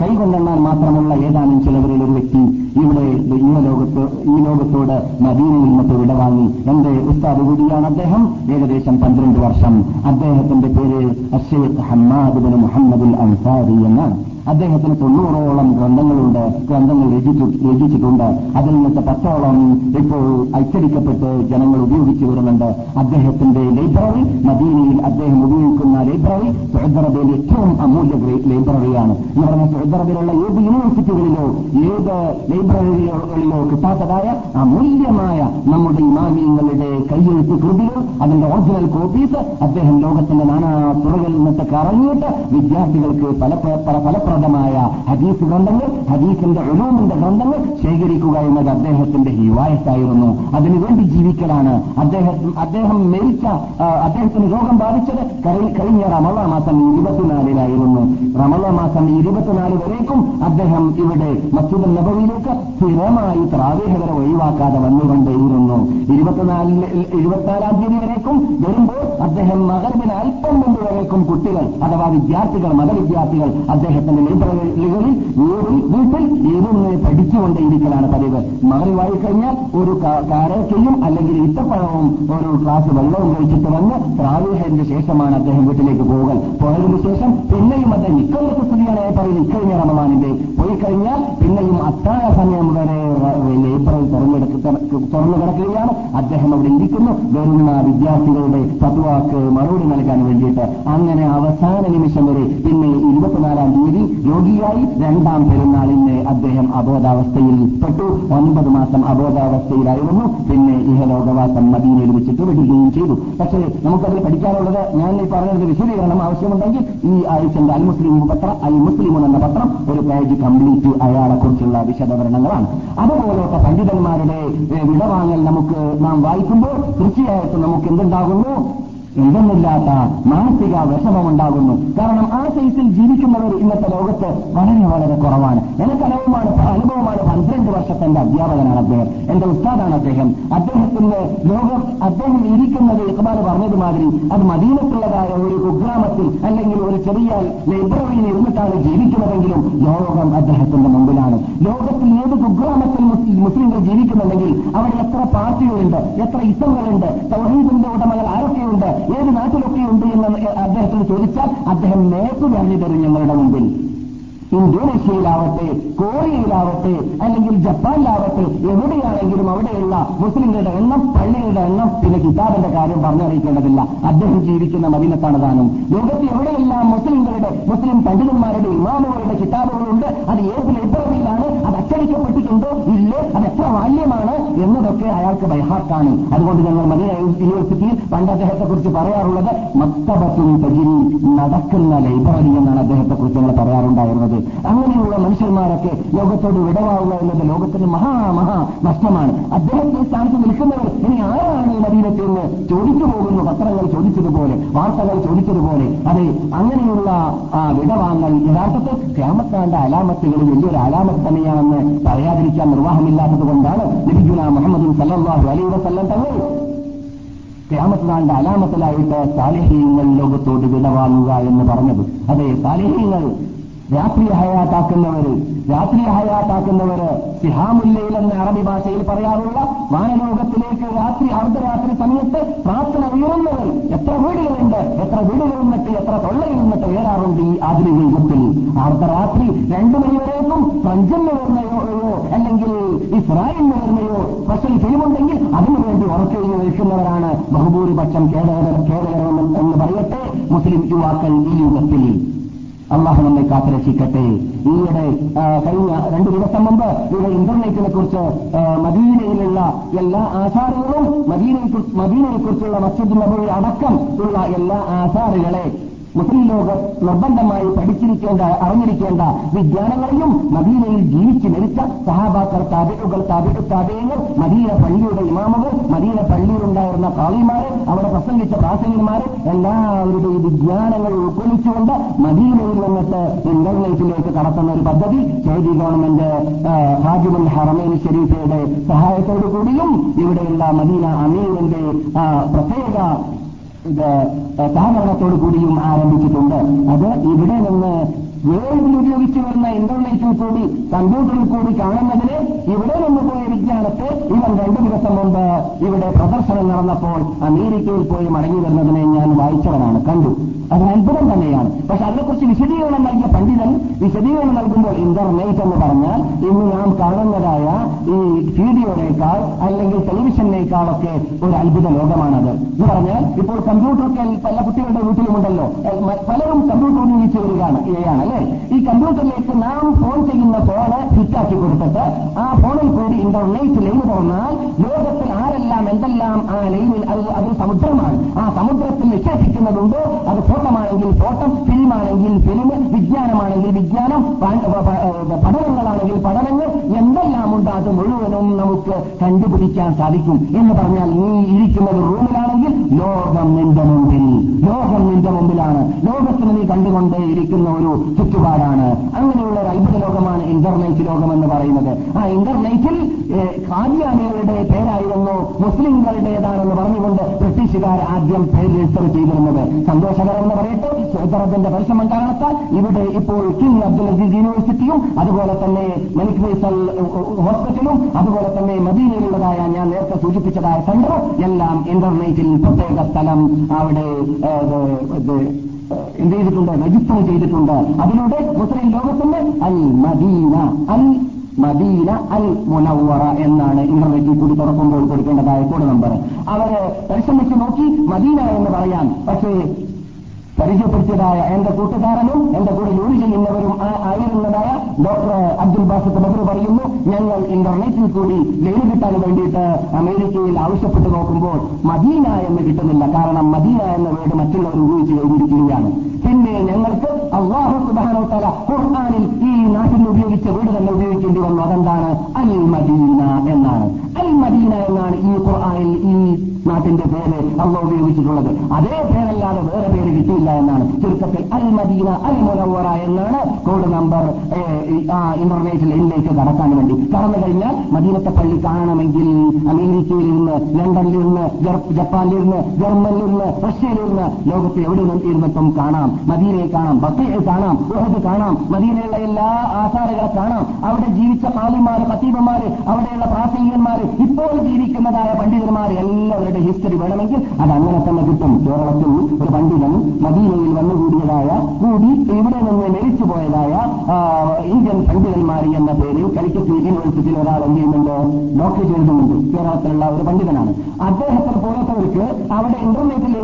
കൈകൊണ്ടെണ്ണാൻ മാത്രമുള്ള ഏതാനും ചിലവരിൽ ഒരു വ്യക്തി ഇവിടെ ഈ ലോകത്ത് ഈ ലോകത്തോട് മദീനയിൽ നിന്നിട്ട് വിടവാങ്ങി. എന്റെ ഉസ്താദ് കൂടിയാണ് അദ്ദേഹം. ഏകദേശം പന്ത്രണ്ട് വർഷം. അദ്ദേഹത്തിന്റെ പേര് അഷേഖ് ഹമ്മാദ് ബിൻ മുഹമ്മദുൽ അൻസാരി എന്നാണ്. അദ്ദേഹത്തിന് തൊണ്ണൂറോളം ഗ്രന്ഥങ്ങളുണ്ട് ഗ്രന്ഥങ്ങൾ രചിച്ചിട്ടുണ്ട്. അതിൽ നിന്നത്തെ പത്തോളം ഇപ്പോൾ അച്ചടിക്കപ്പെട്ട് ജനങ്ങൾ ഉപയോഗിച്ചു വരുന്നുണ്ട്. അദ്ദേഹത്തിന്റെ ലൈബ്രറി മദീനയിൽ അദ്ദേഹം ഉപയോഗിക്കുന്ന ലൈബ്രറി സൗദറബിയിൽ ഏറ്റവും അമൂല്യ ലൈബ്രറിയാണ്. എന്ന് പറഞ്ഞ സൗദറബിയിലുള്ള ഏത് യൂണിവേഴ്സിറ്റികളിലോ ഏത് ലൈബ്രറികളിലോ കിട്ടാത്തതായ അമൂല്യമായ നമ്മുടെ ഇമാമിയങ്ങളുടെ കയ്യെഴുത്ത് കൃതികൾ അതിന്റെ ഒറിജിനൽ കോപ്പീസ് അദ്ദേഹം ലോകത്തിന്റെ നാനാ തുറകളിൽ നിന്നിട്ട് കറങ്ങിയിട്ട് വിദ്യാർത്ഥികൾക്ക് പല ഫലപ്രദമായ ഹദീസ് ഗ്രന്ഥങ്ങൾ ഹദീസിന്റെ ഒഴിവിന്റെ ഗ്രന്ഥങ്ങൾ ശേഖരിക്കുക എന്നത് അദ്ദേഹത്തിന്റെ ഹിവായത്തായിരുന്നു. അതിനുവേണ്ടി ജീവിക്കലാണ്. അദ്ദേഹം അദ്ദേഹം മരിച്ച അദ്ദേഹത്തിന് രോഗം ബാധിച്ചത് കഴിഞ്ഞ റമള മാസം ഇരുപത്തിനാലിലായിരുന്നു റമള മാസം ഇരുപത്തിനാല് വരേക്കും അദ്ദേഹം ഇവിടെ മസ്ജിദ് നബവിയിലേക്ക് സ്ഥിരമായി പ്രാവേഹകരെ ഒഴിവാക്കാതെ വന്നുകൊണ്ടേയിരുന്നു ഇരുപത്തിനാലിന് ഇരുപത്തിനാലാം തീയതി വരേക്കും വരുമ്പോൾ അദ്ദേഹം മകരവിന് അല്പം മുമ്പ് വരേക്കും കുട്ടികൾ അഥവാ വിദ്യാർത്ഥികൾ മതവിദ്യാർത്ഥികൾ അദ്ദേഹത്തിന്റെ ലൈബ്രറികളിൽ വീട്ടിൽ ഇരുന്ന് പഠിച്ചുകൊണ്ടേയിരിക്കലാണ് പതിവ്. മകരി വായിക്കഴിഞ്ഞാൽ ഒരു കാരക്കയും അല്ലെങ്കിൽ ഇത്തപ്പഴവും ഒരു ഗ്ലാസ് വെള്ളവും കഴിച്ചിട്ട് വന്ന് പ്രാദേശികന്റെ ശേഷമാണ് അദ്ദേഹം വീട്ടിലേക്ക് പോകൽ. പോയതിനു ശേഷം പിന്നെയും അദ്ദേഹം ഇക്കൊല്ലത്തെ സ്ഥിതിയാണ് പറയുന്നത് ഇക്കഴിഞ്ഞ റമദാനിന്റെ പോയി കഴിഞ്ഞാൽ പിന്നെയും അത്താഴ സമയം വരെ ലൈബ്രറി തുറന്നു കിടക്കുകയാണ് അദ്ദേഹം അവിടെ ഇരിക്കുന്നു. വരുന്ന വിദ്യാർത്ഥികളുടെ തത്വാക്ക് മറുപടി നൽകാൻ വേണ്ടിയിട്ട് അങ്ങനെ അവസാന നിമിഷം വരെ പിന്നെ ഇരുപത്തിനാലാം തീയതി രോഗിയായി രണ്ടാം പെരുന്നാളിന് അദ്ദേഹം അബോധാവസ്ഥയിൽ പെട്ടു. ഒൻപത് മാസം അബോധാവസ്ഥയിലായിരുന്നു. പിന്നെ ഇഹലോകവാസം മദീനയിൽ വെച്ചിട്ട് വിടുകയും ചെയ്തു. പക്ഷേ നമുക്കതിൽ പഠിക്കാനുള്ളത് ഞാൻ ഈ പറഞ്ഞത് വിശദീകരണം ആവശ്യമുണ്ടെങ്കിൽ ഈ ആഴ്ചന്റെ അൽ മുസ്ലിം പത്രം അൽ മുസ്ലിമുൻ എന്ന പത്രം ഒരു പേജ് കംപ്ലീറ്റ് അയാളെക്കുറിച്ചുള്ള വിശദവിവരണങ്ങളാണ്. അതുപോലത്തെ പണ്ഡിതന്മാരുടെ വിടവാങ്ങൽ നമുക്ക് നാം വായിക്കുമ്പോൾ തീർച്ചയായിട്ടും നമുക്ക് എന്തുണ്ടാകുന്നു? എന്തെന്നില്ലാത്ത മാനസിക വിഷമമുണ്ടാകുന്നു. കാരണം ആ സൈസിൽ ജീവിക്കുന്നവർ ഇന്നത്തെ ലോകത്ത് വളരെ വളരെ കുറവാണ്. എനിക്ക് അനുഭവമാണ് അനുഭവമാണ് പന്ത്രണ്ട് വർഷത്തെ എന്റെ അധ്യാപകനാണ് അദ്ദേഹം. എന്റെ ഉസ്താദാണ് അദ്ദേഹം. അദ്ദേഹത്തിന്റെ ലോകം അദ്ദേഹം ഇരിക്കുന്നത് ഇക്ബാൽ പറഞ്ഞതുമാതിരി അത് മദീനത്തുള്ളതായ ഒരു കുഗ്രാമത്തിൽ അല്ലെങ്കിൽ ഒരു ചെറിയ ലൈബ്രറിയിൽ ഇരുന്നിട്ടാണ് ജീവിക്കുന്നതെങ്കിലും ലോകം അദ്ദേഹത്തിന്റെ മുമ്പിലാണ്. ലോകത്തിൽ ഏത് കുഗ്രാമത്തിൽ മുസ്ലിങ്ങൾ ജീവിക്കുന്നുണ്ടെങ്കിൽ അവിടെ എത്ര പാർട്ടികളുണ്ട് എത്ര ഇസങ്ങളുണ്ട് സൗഹീദിന്റെ ഉടമകൾ ആരൊക്കെയുണ്ട് നാട്ടിലൊക്കെ ഉണ്ട് എന്ന് അദ്ദേഹത്തിന് ചോദിച്ചാൽ അദ്ദേഹം നേർത്തു പറഞ്ഞു തരും ഞങ്ങളുടെ മുമ്പിൽ. ഇന്തോനേഷ്യയിലാവട്ടെ കൊറിയയിലാവട്ടെ അല്ലെങ്കിൽ ജപ്പാനിലാവട്ടെ എവിടെയാണെങ്കിലും അവിടെയുള്ള മുസ്ലിങ്ങളുടെ എണ്ണം പള്ളികളുടെ എണ്ണം പിന്നെ കിതാബിന്റെ കാര്യം പറഞ്ഞറിയിക്കേണ്ടതില്ല അദ്ദേഹം ജീവിക്കുന്ന മദീനത്താണ് താനും. ലോകത്ത് എവിടെയെല്ലാം മുസ്ലിങ്ങളുടെ മുസ്ലിം പണ്ഡിതന്മാരുടെ ഇമാമുകളുടെ കിതാബുകളുണ്ട് അത് ഏത് ലൈബ്രറിയിലാണ് അത് അച്ചടിക്കപ്പെട്ടിട്ടുണ്ടോ ഇല്ലേ അത് എത്ര ബാല്യമാണ് എന്നതൊക്കെ അയാൾക്ക് ബൈഹാർട്ടാണ് അതുകൊണ്ട് ഞങ്ങൾ മദീന യൂണിവേഴ്സിറ്റിയിൽ പണ്ട് അദ്ദേഹത്തെ കുറിച്ച് പറയാറുള്ളത് മക്തബത്തും തജിരി നടക്കുന്ന ലൈബ്രറി എന്നാണ് അദ്ദേഹത്തെ കുറിച്ച് ഞങ്ങൾ പറയാറുണ്ടായിരുന്നത്. അങ്ങനെയുള്ള മനുഷ്യന്മാരൊക്കെ ലോകത്തോട് വിടവാവുക എന്നത് ലോകത്തിന് മഹാ മഹാ നഷ്ടമാണ്. അദ്ദേഹത്തിന്റെ സ്ഥാനത്ത് നിൽക്കുന്നവർ ഇനി ആരാണ് ഈ മദീനത്തിൽ നിന്ന് ചോദിച്ചു പോകുന്നു പത്രങ്ങൾ ചോദിച്ചതുപോലെ വാർത്തകൾ ചോദിച്ചതുപോലെ. അതെ അങ്ങനെയുള്ള ആ വിടവാങ്ങൽ യഥാർത്ഥത്തിൽ ക്ഷേമത്താന്റെ അലാമത്തുകൾ വലിയൊരു അലാമത്ത് തന്നെയാണെന്ന് പറയാതിരിക്കാൻ നിർവാഹമില്ലാത്തത് കൊണ്ടാണ് ലഭിക്കുന്ന മുഹമ്മദ് സല്ലാഹു അലൈ വസല്ലം തങ്ങൾ ക്യാമത്തിനാളിന്റെ അലാമത്തിലായിട്ട് സാലിഹ്യങ്ങൾ ലോകത്തോട് വിടവാങ്ങുക എന്ന് പറഞ്ഞത്. അതെ സാലിഹ്യങ്ങൾ രാത്രി ഹയാത്താക്കുന്നവര് രാത്രി ഹയാത്താക്കുന്നവര് സിഹാമുല്ലയിൽ എന്ന അറബി ഭാഷയിൽ പറയാറുള്ള വാനലോകത്തിലേക്ക് രാത്രി അർദ്ധരാത്രി സമയത്ത് പ്രാർത്ഥന ഉയരുന്നവർ എത്ര വീടുകളുണ്ട് എത്ര വീടുകൾ നിന്നിട്ട് എത്ര തൊള്ളയിൽ നിന്നിട്ട് ഏറാറുണ്ട് ഈ ആധുനിക യുഗത്തിൽ? അർദ്ധരാത്രി രണ്ടു മണിവരേക്കും ഫ്രഞ്ചിന് വരുന്നയോ അല്ലെങ്കിൽ ഇസ്രായേലിന് വരുന്നയോ സ്പെഷ്യൽ ഫിലിമുണ്ടെങ്കിൽ അതിനുവേണ്ടി ഉറക്കുകയും നിൽക്കുന്നവരാണ് ബഹുഭൂരിപക്ഷം കേരള കേരളം എന്ന് പറയട്ടെ മുസ്ലിം യുവാക്കൾ ഈ യുഗത്തിൽ. അള്ളാഹു നമ്മെ കാത്തുരക്ഷിക്കട്ടെ. ഈയിടെ കഴിഞ്ഞ രണ്ടു ദിവസം മുമ്പ് ഇവിടെ ഇന്റർനെറ്റിനെ കുറിച്ച് മദീനയിലുള്ള എല്ലാ ആചാരങ്ങളും മദീനയെ കുറിച്ചുള്ള മസ്ജിദ് നബുവിൽ അടക്കം ഉള്ള എല്ലാ ആചാരങ്ങളെ മുസ്ലിം ലോകം നിർബന്ധമായി പഠിച്ചിരിക്കേണ്ട അറിഞ്ഞിരിക്കേണ്ട വിജ്ഞാനങ്ങളെയും മദീനയിൽ ജീവിച്ചു മരിച്ച സഹാബാക്കൾ താബിഴുകൾ താബിഴു താബിയങ്ങൾ മദീന പള്ളിയുടെ ഇമാമുകൾ മദീന പള്ളിയിലുണ്ടായിരുന്ന കാളിമാര് അവിടെ പ്രസംഗിച്ച പ്രാസംഗികന്മാര് എല്ലാവരുടെയും വിജ്ഞാനങ്ങൾ ഉൾക്കൊള്ളിച്ചുകൊണ്ട് മദീനയിൽ നിന്നിട്ട് ഇന്റർനെറ്റിലേക്ക് കടത്തുന്ന ഒരു പദ്ധതി സൗദി ഗവൺമെന്റ് ഹാജിമുൽ ഹറമേൻ ഷെരീഫയുടെ സഹായത്തോടു കൂടിയും ഇവിടെയുള്ള മദീന അമീറിന്റെ പ്രത്യേക ഇത് സഹകരണത്തോടു കൂടിയും ആരംഭിച്ചിട്ടുണ്ട്. അത് ഇവിടെ നിന്ന് വേൾഡിൽ ഉപയോഗിച്ചു വരുന്ന ഇന്റർനെറ്റിൽ കൂടി കമ്പ്യൂട്ടറിൽ കൂടി കാണുന്നതിന് ഇവിടെ നിന്ന് പോയ വിജ്ഞാനത്തെ ഇവൻ രണ്ടു ദിവസം മുമ്പ് ഇവിടെ പ്രദർശനം നടന്നപ്പോൾ അമേരിക്കയിൽ പോയി മടങ്ങി വരുന്നതിനെ ഞാൻ വായിച്ചവനാണ് കണ്ടു. അത് അത്ഭുതം തന്നെയാണ്. പക്ഷെ അതിനെക്കുറിച്ച് വിശദീകരണം നൽകിയ പണ്ഡിതൻ വിശദീകരണം നൽകുമ്പോൾ ഇന്റർനെറ്റ് എന്ന് പറഞ്ഞാൽ ഇന്ന് നാം കാണുന്നതായ ഈ വീഡിയോയേക്കാൾ അല്ലെങ്കിൽ ടെലിവിഷനേക്കാളൊക്കെ ഒരു അത്ഭുത ലോകമാണത്. എന്ന് പറഞ്ഞാൽ ഇപ്പോൾ കമ്പ്യൂട്ടർ പല കുട്ടികളുടെ വീട്ടിലുമുണ്ടല്ലോ. പലരും കമ്പ്യൂട്ടർ ഉപയോഗിച്ച് വരികയാണ് ഇവയാണ്. അല്ലേ ഈ കമ്പ്യൂട്ടറിലേക്ക് നാം ഫോൺ ചെയ്യുന്ന ഫോണ് ഫിറ്റാക്കി കൊടുത്തിട്ട് ആ ഫോണിൽ കൂടി ഇന്റർനെറ്റ് ലൈൻ തുറന്നാൽ ലോകത്തിൽ ആരെല്ലാം എന്തെല്ലാം ആ ലൈനിൽ അത് അത് സമുദ്രമാണ്. ആ സമുദ്രത്തിൽ നിക്ഷേപിക്കുന്നതുണ്ടോ. അത് ഫോട്ടമാണെങ്കിൽ ഫോട്ടം ഫിലിമാണെങ്കിൽ ഫിലിം വിജ്ഞാനമാണെങ്കിൽ വിജ്ഞാനം പഠനങ്ങളാണെങ്കിൽ പഠനങ്ങൾ എന്തെല്ലാം ഉണ്ട് അത് മുഴുവനും നമുക്ക് കണ്ടുപിടിക്കാൻ സാധിക്കും എന്ന് പറഞ്ഞാൽ നീ ഇരിക്കുന്നത് റൂമിലാണെങ്കിൽ ലോകം നിന്റെ മുമ്പിൽ ലോകം നിന്റെ മുമ്പിലാണ്. ലോകത്തിന് നീ കണ്ടുകൊണ്ടേ ഇരിക്കുന്ന ഒരു ചുറ്റുപാടാണ് അങ്ങനെയുള്ള ഒരു അത്ഭുത ലോകമാണ് ഇന്റർനെറ്റ് ലോകം എന്ന് പറയുന്നത്. ആ ഇന്റർനെറ്റിൽ കാദ്യാനികളുടെ പേരായിരുന്നു മുസ്ലിങ്ങളുടേതാണെന്ന് പറഞ്ഞുകൊണ്ട് ബ്രിട്ടീഷുകാർ ആദ്യം പേര് രജിസ്റ്റർ ചെയ്തിരുന്നത്. സന്തോഷകരം എന്ന് പറയട്ടെ ക്ഷേത്രത്തിന്റെ പരിശ്രമം കാരണത്താൽ ഇവിടെ ഇപ്പോൾ കിങ് അബ്ദുൽ അസീസ് യൂണിവേഴ്സിറ്റിയും അതുപോലെ തന്നെ മലിക് ഫൈസൽ ഹോസ്പിറ്റലും അതുപോലെ തന്നെ മദീനയിലുള്ളതായ ഞാൻ നേരത്തെ സൂചിപ്പിച്ചതായ സെന്ററും എല്ലാം ഇന്റർനെറ്റിൽ പ്രത്യേക സ്ഥലം അവിടെ എന്ത് ചെയ്തിട്ടുണ്ട് രജിസ്റ്റർ ചെയ്തിട്ടുണ്ട്. അതിലൂടെ മുസ്ലിം ലോകത്തിന്റെ അൽ മദീന അൽ മദീന അൽ മുനവറ എന്നാണ് ഇന്റർനെറ്റിൽ കൂടി തുറക്കുമ്പോൾ കൊടുക്കേണ്ടതായ കോഡ് നമ്പർ അവർ പരിശ്രമിച്ച് നോക്കി മദീന എന്ന് പറയാം പക്ഷേ പരിചയപ്പെടുത്തിയതായ എന്റെ കൂട്ടുകാരനും എന്റെ കൂടെ ജോലി ചെയ്യുന്നവരും ആയിരുന്നതായ ഡോക്ടർ അബ്ദുൽ ബാസത്ത് ബദർ പറയുന്നു ഞങ്ങൾ ഇന്റർനെറ്റിൽ കൂടി ലൈന് കിട്ടാൻ വേണ്ടിയിട്ട് അമേരിക്കയിൽ ആവശ്യപ്പെട്ട് നോക്കുമ്പോൾ മദീന എന്ന് കിട്ടുന്നില്ല. കാരണം മദീന എന്ന വേർഡ് മറ്റുള്ളവർ ഉപയോഗിച്ച് കഴിഞ്ഞിരിക്കുകയാണ്. പിന്നെ ഞങ്ങൾക്ക് അള്ളാഹു സുബാനോ തല ഖുർആാനിൽ ഈ നാട്ടിൽ ഉപയോഗിച്ച വീട് തന്നെ ഉപയോഗിക്കേണ്ടി വന്നു. അതെന്താണ്? അൽ മദീന എന്നാണ്. അൽ മദീന എന്നാണ് ഈ ഖുർആാനിൽ ഈ നാട്ടിന്റെ പേര് അള്ള ഉപയോഗിച്ചിട്ടുള്ളത്. അതേ പേരല്ലാതെ വേറെ പേര് കിട്ടിയില്ല എന്നാണ്. ചുരുക്കത്തിൽ അൽ മദീന അൽ മുനവറ എന്നാണ് കോഡ് നമ്പർ ഇന്റർനെറ്റിൽ എന്നിലേക്ക് കടക്കാൻ വേണ്ടി. കടന്നു കഴിഞ്ഞാൽ മദീനത്തെ പള്ളി കാണണമെങ്കിൽ അമേരിക്കയിൽ നിന്ന് ലണ്ടനിൽ നിന്ന് ജപ്പാനിൽ നിന്ന് ജർമ്മനിൽ നിന്ന് റഷ്യയിൽ നിന്ന് ലോകത്ത് എവിടെ ഇരുന്നിട്ടും കാണാം. മദീനയെ കാണാം ബക്കയെ കാണാം ഉഹദ് കാണാം മദീനയുള്ള എല്ലാ ആചാരങ്ങളെ കാണാം. അവിടെ ജീവിച്ച കാലിമാര് പത്തീപന്മാര് അവിടെയുള്ള പ്രാസംഗികന്മാര് ഇപ്പോൾ ജീവിക്കുന്നതായ പണ്ഡിതന്മാർ എല്ലാവരുടെ ഹിസ്റ്ററി വേണമെങ്കിൽ അത് അങ്ങനെ തന്നെ കിട്ടും. കേരളത്തിൽ ഒരു പണ്ഡിതൻ മദീനയിൽ വന്നുകൂടിയതായ കൂടി ഇവിടെ നിന്ന് മരിച്ചു പോയതായ ഇന്ത്യൻ പണ്ഡിതന്മാരി എന്ന പേരിൽ കലിക്കറ്റ് യൂണിവേഴ്സിറ്റിയിൽ ഒരാൾ എന്ത് ചെയ്യുന്നുണ്ട്? ഡോക്ടർ ചെയ്തിട്ടുണ്ട് കേരളത്തിലുള്ള ഒരു പണ്ഡിതനാണ്. അദ്ദേഹത്തെ പോലത്തവർക്ക് അവിടെ ഇന്റർനെറ്റിൽ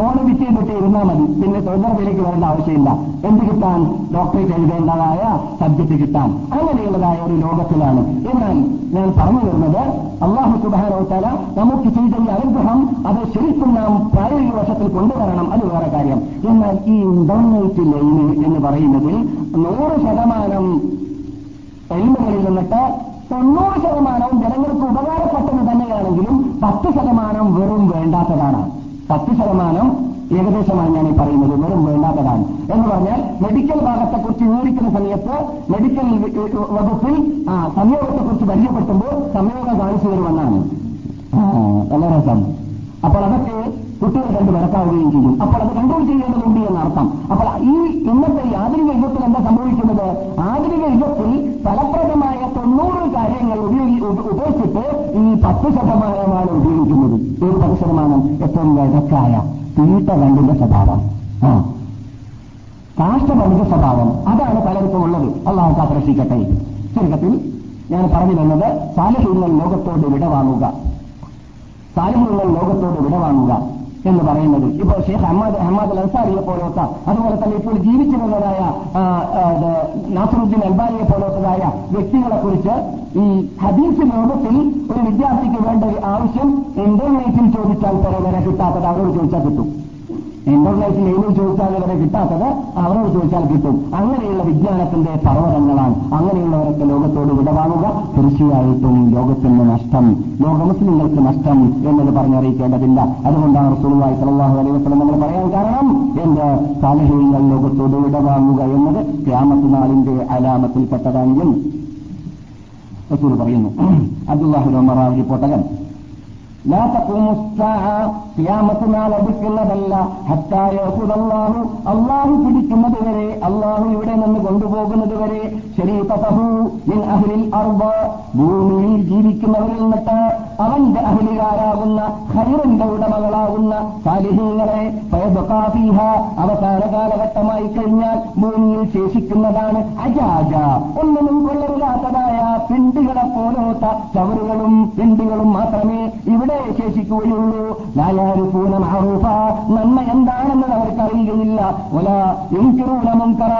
ഫോൺ വിറ്റ് ചെയ്തിട്ട് ഇരുന്നാൽ മതി. പിന്നെ തൊഴിലുറപ്പിലേക്ക് വരേണ്ട ആവശ്യമില്ല. എന്ത് കിട്ടാൻ? ഡോക്ടറേറ്റ് എഴുതേണ്ടതായ സബ്ജക്ട് കിട്ടാൻ. അങ്ങനെയുള്ളതായ ഒരു ലോകത്തിലാണ്. എന്നാൽ ഞാൻ പറഞ്ഞു വരുന്നത് അള്ളാഹു സുബാനോത്താല നമുക്ക് ചെയ്ത ഈ അനുഗ്രഹം അത് ശരിക്കും നാം പ്രായോഗിക വശത്തിൽ കൊണ്ടുവരണം. അത് വേറെ കാര്യം. എന്നാൽ ഈ ഇന്റർനെറ്റ് ലൈന് എന്ന് പറയുന്നതിൽ നൂറ് ശതമാനം എൽമുകളിൽ നിന്നിട്ട് തൊണ്ണൂറ് ശതമാനവും ജനങ്ങൾക്ക് ഉപകാരപ്പെട്ടത് തന്നെയാണെങ്കിലും പത്ത് ശതമാനം വെറും വേണ്ടാത്തതാണ്. പത്ത് ശതമാനം ഏകദേശമാണ് ഞാൻ ഈ പറയുന്നത് വെറും വേണ്ടാത്തതാണ്. എന്ന് പറഞ്ഞാൽ മെഡിക്കൽ ഭാഗത്തെക്കുറിച്ച് വിവരിക്കുന്ന സമയത്ത് മെഡിക്കൽ വകുപ്പിൽ ആ സംയോഗത്തെക്കുറിച്ച് പരിചയപ്പെടുത്തുമ്പോൾ സംയോഗം കാണിച്ചു തരുമെന്നാണ്. നല്ല രസം. അപ്പോൾ അതൊക്കെ കുട്ടികൾ കണ്ട് വരക്കാവുകയും ചെയ്യും. അപ്പോൾ അത് കൺട്രോൾ ചെയ്യേണ്ടതുണ്ട് എന്നർത്ഥം. അപ്പോൾ ഈ ഇന്നത്തെ ഈ ആധുനിക യുഗത്തിൽ എന്താ സംഭവിക്കുന്നത്? ആധുനിക യുഗത്തിൽ ഫലപ്രദമായ തൊണ്ണൂറ് കാര്യങ്ങൾ ഉപയോഗി ഉപേക്ഷിച്ച് ഈ പത്ത് ശതമാനമാണ് ഉപയോഗിക്കുന്നത്. ഒരു പത്ത് ശതമാനം ഏറ്റവും വഴക്കായ തീട്ട കണ്ടിന്റെ സ്വഭാവം. ആ. സ്വഭാവം. അതാണ് പലർക്കും ഉള്ളത്. അള്ളാഹു കാത്തിരക്ഷിക്കട്ടെ ചുരുക്കത്തിൽ ഞാൻ പറഞ്ഞു തന്നത് സാലഹ്യങ്ങൾ ലോകത്തോട് വിടവാങ്ങുക. സാലഹ്യങ്ങൾ ലോകത്തോട് വിടവാങ്ങുക. എന്ന് പറയുന്നത്. ഇപ്പോൾ ഷെയ്ഖ് അഹമ്മദ് അഹമ്മദ് അൻസാരിയെ പോലത്തെ അതുപോലെ തന്നെ ഇപ്പോൾ ജീവിച്ചിരുന്നതായ നാസറുദ്ദീൻ അൽബാനിയെ പോലത്തതായ വ്യക്തികളെ കുറിച്ച് ഈ ഹദീസ് ലോകത്തിൽ ഒരു വിദ്യാർത്ഥിക്ക് വേണ്ട ഒരു ആവശ്യം ഇന്റർനെറ്റിൽ ചോദിച്ചാൽ പോലെ വരെ കിട്ടാത്തത് അവരോട് ചോദിച്ചാൽ കിട്ടും. ഇന്റർനെറ്റിൽ ഏതിൽ ചോദിച്ചാൽ ഇവരെ കിട്ടാത്തത് അവരോട് ചോദിച്ചാൽ കിട്ടും. അങ്ങനെയുള്ള വിജ്ഞാനത്തിന്റെ പർവതങ്ങളാണ് അങ്ങനെയുള്ളവരൊക്കെ ലോകത്തോട് വിടവാങ്ങുക. തീർച്ചയായിട്ടും ലോകത്തിന് നഷ്ടം ലോക മുസ്ലിങ്ങൾക്ക് നഷ്ടം എന്നത് പറഞ്ഞറിയിക്കേണ്ടതില്ല. അതുകൊണ്ടാണ് സ്വല്ലല്ലാഹു അലൈഹി വസല്ലം നമ്മൾ പറയാൻ കാരണം എന്റെ സാലഹീങ്ങൾ ലോകത്തോട് വിടവാങ്ങുക എന്നത് ക്യാമത്ത് നാളിന്റെ അലാമത്തിൽപ്പെട്ടതാണെങ്കിലും പറയുന്നു. അബ്ദുല്ലാഹു റിപ്പോർട്ടകൻ لا تقوم الساعة قيامة നാൾ അടുക്കുന്നതല്ല ഹത്താഹു അള്ളാഹു പിടിക്കുന്നത് വരെ അള്ളാഹു ഇവിടെ നിന്ന് കൊണ്ടുപോകുന്നത് വരെ ശരീരഹു മിൻ അഹ്ലിൽ അർബ് ഭൂമിയിൽ ജീവിക്കുന്നവരിൽ നിന്നിട്ട് അവന്റെ അഹലികാരാകുന്ന ഹൈറിന്റെ ഉടമകളാകുന്ന സാലിഹ്യങ്ങളെ ഫയബഖാഫീഹ അവസാന കാലഘട്ടമായി കഴിഞ്ഞാൽ ഭൂമിയിൽ ശേഷിക്കുന്നതാണ് അജാജ ഒന്നിനും കൊള്ളരുതാത്തതായ പിണ്ടികളെ പോലോത്ത ചവറുകളും പിണ്ടികളും മാത്രമേ ഇവിടെ ശേഷിക്കുകയുള്ളൂ പൂനം മഹറൂഫ നന്മ എന്താണെന്ന് അവർക്കറിയുകയില്ല. ഒല എനിക്കൊരു കറ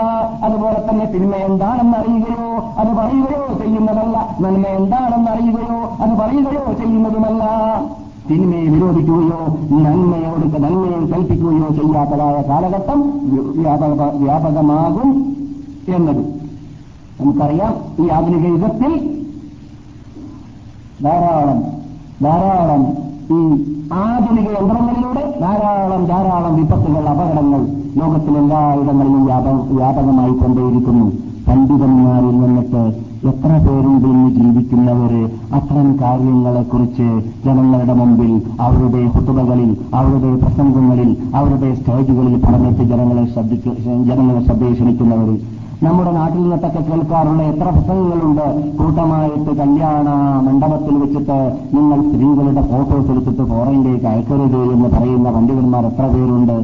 അതുപോലെ തന്നെ തിന്മ എന്താണെന്ന് അറിയുകയോ അത് പറയുകയോ ചെയ്യുന്നതല്ല. നന്മ എന്താണെന്ന് അറിയുകയോ അത് പറയുകയോ ചെയ്യുന്നതുമല്ല. തിന്മയെ വിരോധിക്കുകയോ നന്മയോട് നന്മയെ കൽപ്പിക്കുകയോ ചെയ്യാത്തതായ കാലഘട്ടം വ്യാപക വ്യാപകമാകും എന്നത്. നമുക്കറിയാം ഈ ആധുനിക യുഗത്തിൽ ധാരാളം ധാരാളം ഈ ആധുനിക യന്ത്രങ്ങളിലൂടെ ധാരാളം ധാരാളം വിപത്തുകൾ അപകടങ്ങൾ ലോകത്തിലെല്ലായിടങ്ങളിലും വ്യാപകമായി കൊണ്ടേയിരിക്കുന്നു പണ്ഡിതന്മാരിൽ നിന്നിട്ട് എത്ര പേരുണ്ട് ഇന്ന് ജീവിക്കുന്നവര് അത്തരം കാര്യങ്ങളെക്കുറിച്ച് ജനങ്ങളുടെ മുമ്പിൽ അവരുടെ കുത്തുകകളിൽ അവരുടെ പ്രസംഗങ്ങളിൽ അവരുടെ സ്റ്റേജുകളിൽ പറഞ്ഞിട്ട് ജനങ്ങളെ ശ്രദ്ധിക്ക ജനങ്ങളെ ശ്രദ്ധയെ നമ്മുടെ നാട്ടിൽ നിന്നൊക്കെ കേൾക്കാറുള്ള എത്ര പ്രസംഗങ്ങളുണ്ട് കൂട്ടമായിട്ട് കല്യാണ മണ്ഡപത്തിൽ വെച്ചിട്ട് നിങ്ങൾ സ്ത്രീകളുടെ ഫോട്ടോസ് എടുത്തിട്ട് ഫോറയിലേക്ക് അയക്കരുത് എന്ന് പറയുന്ന പണ്ഡിതന്മാർ എത്ര പേരുണ്ട്?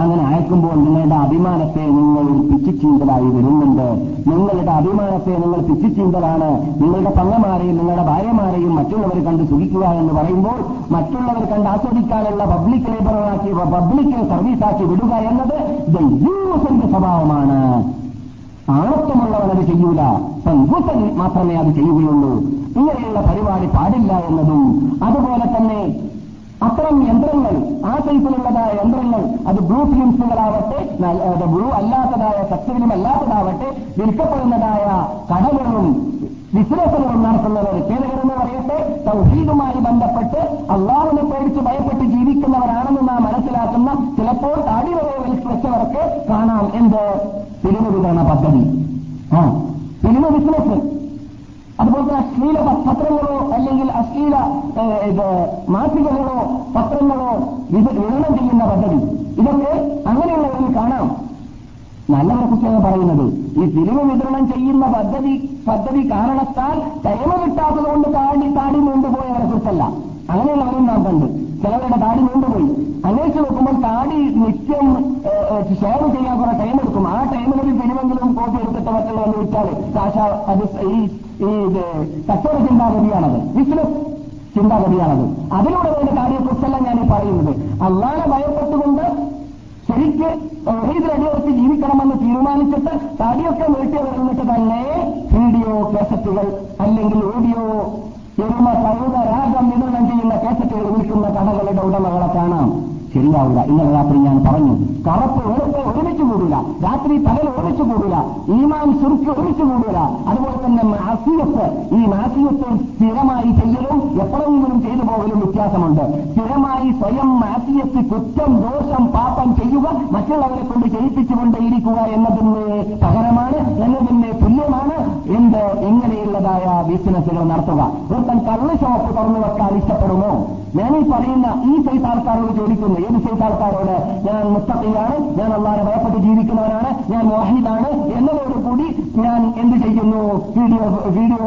അങ്ങനെ അയക്കുമ്പോൾ നിങ്ങളുടെ അഭിമാനത്തെ നിങ്ങൾ പിച്ചിച്ചീന്തലായി വരുന്നുണ്ട്. നിങ്ങളുടെ അഭിമാനത്തെ നിങ്ങൾ പിച്ചിച്ചീന്തലാണ് നിങ്ങളുടെ പങ്ങമാരെയും നിങ്ങളുടെ ഭാര്യമാരെയും മറ്റുള്ളവർ കണ്ട് സുഖിക്കുക എന്ന് പറയുമ്പോൾ മറ്റുള്ളവർ കണ്ട് ആസ്വദിക്കാനുള്ള പബ്ലിക് ലേബറാക്കി പബ്ലിക് സർവീസാക്കി വിടുക എന്നത് സ്വഭാവമാണ്. ആണത്വമുള്ളവൻ ചെയ്യൂല. പെൺകുട്ടൻ മാത്രമേ അത് ചെയ്യുകയുള്ളൂ. ഇങ്ങനെയുള്ള പരിപാടി പാടില്ല എന്നതും അതുപോലെ തന്നെ അത്തരം യന്ത്രങ്ങൾ ആ ടൈപ്പിലുള്ളതായ യന്ത്രങ്ങൾ അത് ബ്ലൂ ഫിലിംസുകളാവട്ടെ ബ്ലൂ അല്ലാത്തതായ സത്യഫിലിം അല്ലാത്തതാവട്ടെ വിൽക്കപ്പെടുന്നതായ കടകളും വിശ്വാസങ്ങളും നടത്തുന്നവർ കേരളമെന്ന് പറയട്ടെ സൗഹീദുമായി ബന്ധപ്പെട്ട് അള്ളാഹുവിനെ പേടിച്ച് ഭയപ്പെട്ട് ജീവിക്കുന്നവരാണെന്ന് നാം മനസ്സിലാക്കുന്ന ചിലപ്പോൾ താടി വരെ വെച്ചവർക്ക് കാണാം എന്ത് ഫിലിമ വിതരണ പദ്ധതി. ആ ഫിലിമ ബിസിനസ് അതുപോലെ തന്നെ അശ്ലീല പത്രങ്ങളോ അല്ലെങ്കിൽ അശ്ലീല ഇത് മാസികകളോ പത്രങ്ങളോ വിതരണം ചെയ്യുന്ന പദ്ധതി. ഇതൊക്കെ അങ്ങനെയുള്ളവരിൽ കാണാം. നല്ലവരെ കുറിച്ചാണ് പറയുന്നത്. ഈ സിനിമ വിതരണം ചെയ്യുന്ന പദ്ധതി പദ്ധതി കാരണത്താൽ ടൈമ കിട്ടാത്തതുകൊണ്ട് താടി താടി നീണ്ടുപോയവരെ കുറിച്ചല്ല അങ്ങനെയുള്ളവരും നാം കണ്ട്. ചിലവരുടെ താടി നീണ്ടുപോയി അന്വേഷിച്ച് നോക്കുമ്പോൾ താടി നിത്യം ഷെയർ ചെയ്യാൻ കുറെ ടൈം എടുക്കും. ആ ടൈമിൽ ഒരു കോപ്പി എടുത്തിട്ട് മറ്റുള്ള വന്ന് വിറ്റാൽ കാശ അത് ഈ ഈ കച്ചവട ചിന്താഗതിയാണത്. ബിസിനസ് ചിന്താഗതിയാണത്. അതിലൂടെ വേണ്ട കാര്യത്തെക്കുറിച്ചല്ല ഞാൻ ഈ പറയുന്നത്. അള്ളാനെ ഭയപ്പെട്ടുകൊണ്ട് ശരിക്ക് അടിയുറച്ച് ജീവിക്കണമെന്ന് തീരുമാനിച്ചിട്ട് താടിയൊക്കെ വീട്ടിൽ വരുന്നിട്ട് തന്നെ വീഡിയോ കാസറ്റുകൾ അല്ലെങ്കിൽ ഓഡിയോ എരുമ സൗദ രാഗം വിതരണം ചെയ്യുന്ന കേസറ്റുകൾ വിൽക്കുന്ന കടകളുടെ ഉടമകളെ കാണാം. ശരിയാവില്ല. ഇന്നലെ രാത്രി ഞാൻ പറഞ്ഞു കറുപ്പ് വെളുപ്പ് ഒരുമിച്ച് കൂടില്ല. രാത്രി പകൽ ഒരുമിച്ച് കൂടില്ല. ഈമാൻ ചുരുക്ക് ഒരുമിച്ച് കൂടില്ല. അതുപോലെ തന്നെ മാസിയത്ത് ഈ മാസിയത്ത് സ്ഥിരമായി ചെയ്യലും എപ്പോഴെങ്കിലും ചെയ്തു പോകലും വ്യത്യാസമുണ്ട്. സ്ഥിരമായി സ്വയം മാസിയത്ത് കുറ്റം ദോഷം പാപം ചെയ്യുക മറ്റുള്ളവരെ കൊണ്ട് ചെയ്യിപ്പിച്ചുകൊണ്ടേയിരിക്കുക എന്നതിന് പകരമാണ് എന്നതിന് തുല്യമാണ്. എന്ത് എങ്ങനെയുള്ളതായ ബിസിനസ്സുകൾ നടത്തുക? ഒരുത്തൻ കള്ള് ഷോപ്പ് തുറന്നു വെക്കാൻ ഇഷ്ടപ്പെടുമോ? ഞാൻ ഈ പറയുന്ന ഈ സൈസ് ആൾക്കാരോട് ചോദിക്കുന്നു. ഏത് സൈസ് ആൾക്കാരോട്? ഞാൻ മുത്തത്തിയാണ് ഞാൻ അള്ളാരെ ഭയപ്പെട്ട് ജീവിക്കുന്നവനാണ് ഞാൻ മോഹിതാണ് എന്നതോടുകൂടി ഞാൻ എന്ത് ചെയ്യുന്നു? വീഡിയോ വീഡിയോ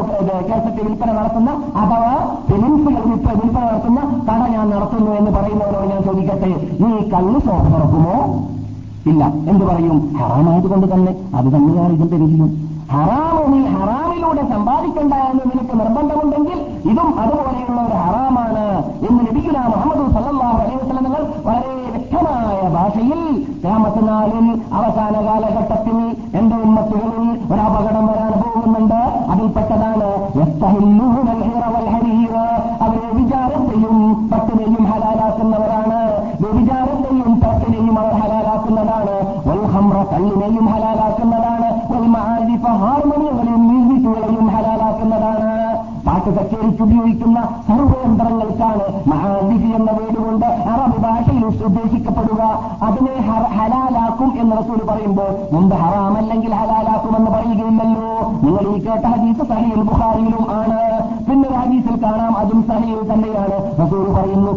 കേസറ്റ് വിൽപ്പന നടത്തുന്ന അഥവാ ഫിലിംസുകൾ വിൽപ്പന നടത്തുന്ന കട ഞാൻ നടത്തുന്നു എന്ന് പറയുന്നവരോട് ഞാൻ ചോദിക്കട്ടെ നീ കള്ള് ഷോപ്പ് തുറക്കുമോ? ഇല്ല. എന്ത് പറയും? ഹറാമായതുകൊണ്ട് തന്നെ. അത് തന്നെയാണ് ഇതിന്റെ വിജയം ഹറാമിനെ ഹറാമിലൂടെ സമ്പാദിക്കണ്ട എന്ന് നിനക്ക് നിർബന്ധമുണ്ടെങ്കിൽ ഇതും അതുപോലെയുള്ള ഒരു ഹറാമാണ് എന്ന് ലഭിക്കുന്ന മുഹമ്മദ് സല്ലാഹു അലൈഹി നിങ്ങൾ വളരെ വ്യക്തമായ ഭാഷയിൽ രാമത്തിനാളിൽ അവസാന കാലഘട്ടത്തിൽ എന്റെ ഉമ്മത്തുകൾ പാട്ട് കച്ചേരിക്ക് ഉപയോഗിക്കുന്ന സർവയന്ത്രങ്ങൾക്കാണ് മഹാദിഫി എന്ന വേടുകൊണ്ട് അറബ് ഭാഷയിൽ ഉദ്ദേശിക്കപ്പെടുക. അതിനെ ഹലാലാക്കും എന്ന് റസൂൽ പറയുമ്പോൾ മുമ്പ് ഹറാമല്ലെങ്കിൽ ഹലാലാക്കുമെന്ന് പറയുകയില്ലല്ലോ. നിങ്ങൾ ഈ കേട്ട ഹദീസ് സഹീൽ ബുഖാരിയിലും ആണ്. പിന്നെ ഹദീസിൽ കാണാം അതും സഹീൽ തന്നെയാണ്. റസൂൽ പറയുന്നു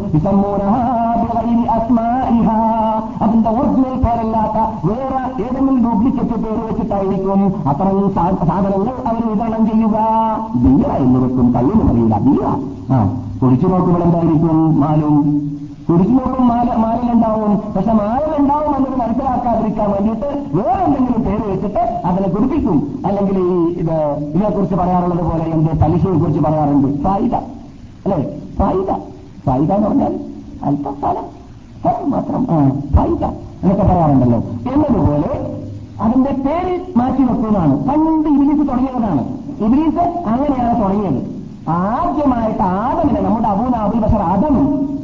അതിന്റെ ഒറിജിനൽ പേരല്ലാത്ത വേറെ പേര് വെച്ചിട്ടായിരിക്കും അത്രയും സാധനങ്ങൾ അവർ വിതരണം ചെയ്യുക. ബിയ എന്ന് വെക്കും കള്ളിന് പറയില്ല ബിയ ആ കുടിച്ചു നോക്കുമ്പോൾ എന്തായിരിക്കും മാലും? കുടിച്ചു നോക്കും മാല മാലിലുണ്ടാവും പക്ഷെ മാലിലുണ്ടാവും എന്നത് മനസ്സിലാക്കാതിരിക്കാൻ വേണ്ടിയിട്ട് വേറെ എന്തെങ്കിലും പേര് വെച്ചിട്ട് അതിനെ കുടിപ്പിക്കും. അല്ലെങ്കിൽ ഈ ഇത് ഇതിനെക്കുറിച്ച് പറയാറുള്ളത് പോലെ എന്ത് പലിശയെ കുറിച്ച് പറയാറുണ്ട്. ഫായിദ. അല്ലേ? ഫായിദ. ഫായിദ എന്ന് പറഞ്ഞാൽ അല്പ സ്ഥലം. മാത്രം. ഫായിദ എന്നൊക്കെ പറയാറുണ്ടല്ലോ. എന്നതുപോലെ അതിന്റെ പേര് മാറ്റി വെക്കുന്നതാണ് പണ്ട് ഇബിലീസ് തുടങ്ങിയതാണ് ഇബിലീസ് അങ്ങനെയാണ് തുടങ്ങിയത്. ആദ്യമായിട്ട് ആദമിനെ നമ്മുടെ അബൂന അബുൽ ബഷർ ആദം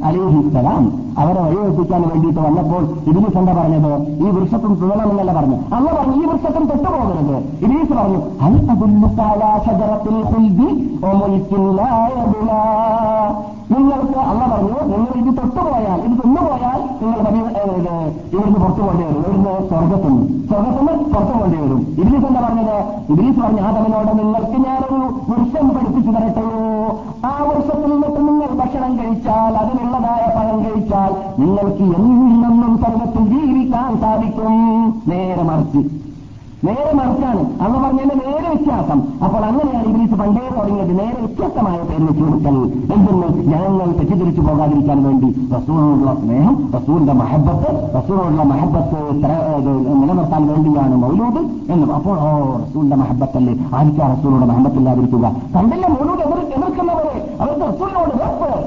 അലിഹിസ്സലാം അവരെ വഴിവെപ്പിക്കാൻ വേണ്ടിയിട്ട് വന്നപ്പോൾ ഇബിലീസ് എന്താ പറഞ്ഞത്? ഈ വൃക്ഷത്തും തുണണമെന്നല്ല പറഞ്ഞു. അന്ന് പറഞ്ഞു ഈ വൃക്ഷത്തും തൊട്ടുപോകരുത്. ഇബിലീസ് പറഞ്ഞു അബുല്ലുക്കാലാശജറത്തിൽ നിങ്ങൾക്ക് അല്ല പറഞ്ഞു നിങ്ങൾ ഇത് തൊട്ടുപോയാൽ ഇത് തിന്നുപോയാൽ നിങ്ങൾ ഇവിടുന്ന് പുറത്തു പോകേണ്ടി വരും. ഇവിടുന്ന് സ്വർഗത്തുനിന്ന് സ്വർഗത്തുനിന്ന് പുറത്തു പോകേണ്ടി വരും. ഇബിലീസ് എന്താ പറഞ്ഞത്? ഇബിലീസ് പറഞ്ഞു ആദമിനോട് നിങ്ങൾക്ക് ഞാനൊരു വൃക്ഷം പഠിപ്പിച്ചു തരട്ടെയോ ആ വൃക്ഷത്തിൽ നിന്നിട്ട് നിങ്ങൾ ഭക്ഷണം കഴിച്ചാൽ അതിനുള്ളതായ പഴം കഴിച്ചാൽ നിങ്ങൾക്ക് എന്നെന്നും സ്വർഗത്തിൽ ജീവിക്കാൻ സാധിക്കും. നേരെ മറിച്ച്. നേരെ മറിച്ചാണ്. അന്ന് പറഞ്ഞതിന്റെ നേരെ വ്യത്യാസം. അപ്പോൾ അങ്ങനെയാണ് ഇംഗ്ലീഷ് പണ്ടേ തുടങ്ങിയത്. നേരെ വ്യത്യസ്തമായ പേര് വെച്ച് കൊടുക്കൽ എന്തെന്ന് ജനങ്ങൾ തെറ്റിദ്ധരിച്ചു പോകാതിരിക്കാൻ വേണ്ടി റസൂറിനോടുള്ള സ്നേഹം റസൂലിന്റെ മഹബത്ത് റസൂറിനുള്ള മഹബത്ത് നിലനിർത്താൻ വേണ്ടിയാണ് മൗലൂദ് എന്നും അപ്പോൾ ഓ റസൂലിന്റെ മഹബത്തല്ലേ? ആർക്കാ റസൂലിന്റെ മഹബത്തില്ലാതിരിക്കുക കണ്ടില്ല മൗലൂദ് എതിർ എതിർക്കുന്നവരെ? അവർക്ക് റസൂലിനോട്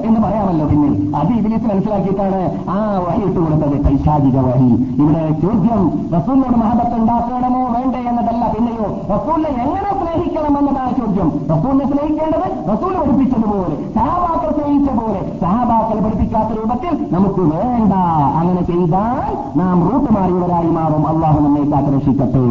എന്ന് പറയാമല്ലോ പിന്നെ. അത് ഇബിലിസ് മനസ്സിലാക്കിയിട്ടാണ് ആ വഹി ഇട്ട് കൊടുത്തത്. പൈശാചിക വഹി. ഇവിടെ ചോദ്യം റസൂലിനോട് മഹബത്ത് ഉണ്ടാക്കണമോ വേണ്ടേ എന്നതല്ല. പിന്നെയോ റസൂലിനെ എങ്ങനെ സ്നേഹിക്കണം എന്നതാണ് ചോദ്യം. റസൂലിനെ സ്നേഹിക്കേണ്ടത് റസൂൽ പഠിപ്പിച്ചതുപോലെ സഹാബാക്കൾ സ്നേഹിച്ച പോലെ. സഹാബാക്കൾ പഠിപ്പിക്കാത്ത രൂപത്തിൽ നമുക്ക് വേണ്ട. അങ്ങനെ ചെയ്താൽ നാം റൂട്ട് മാറിയവരായി മാറും. അള്ളാഹു നമ്മെ കാത്തുരക്ഷിക്കട്ടെ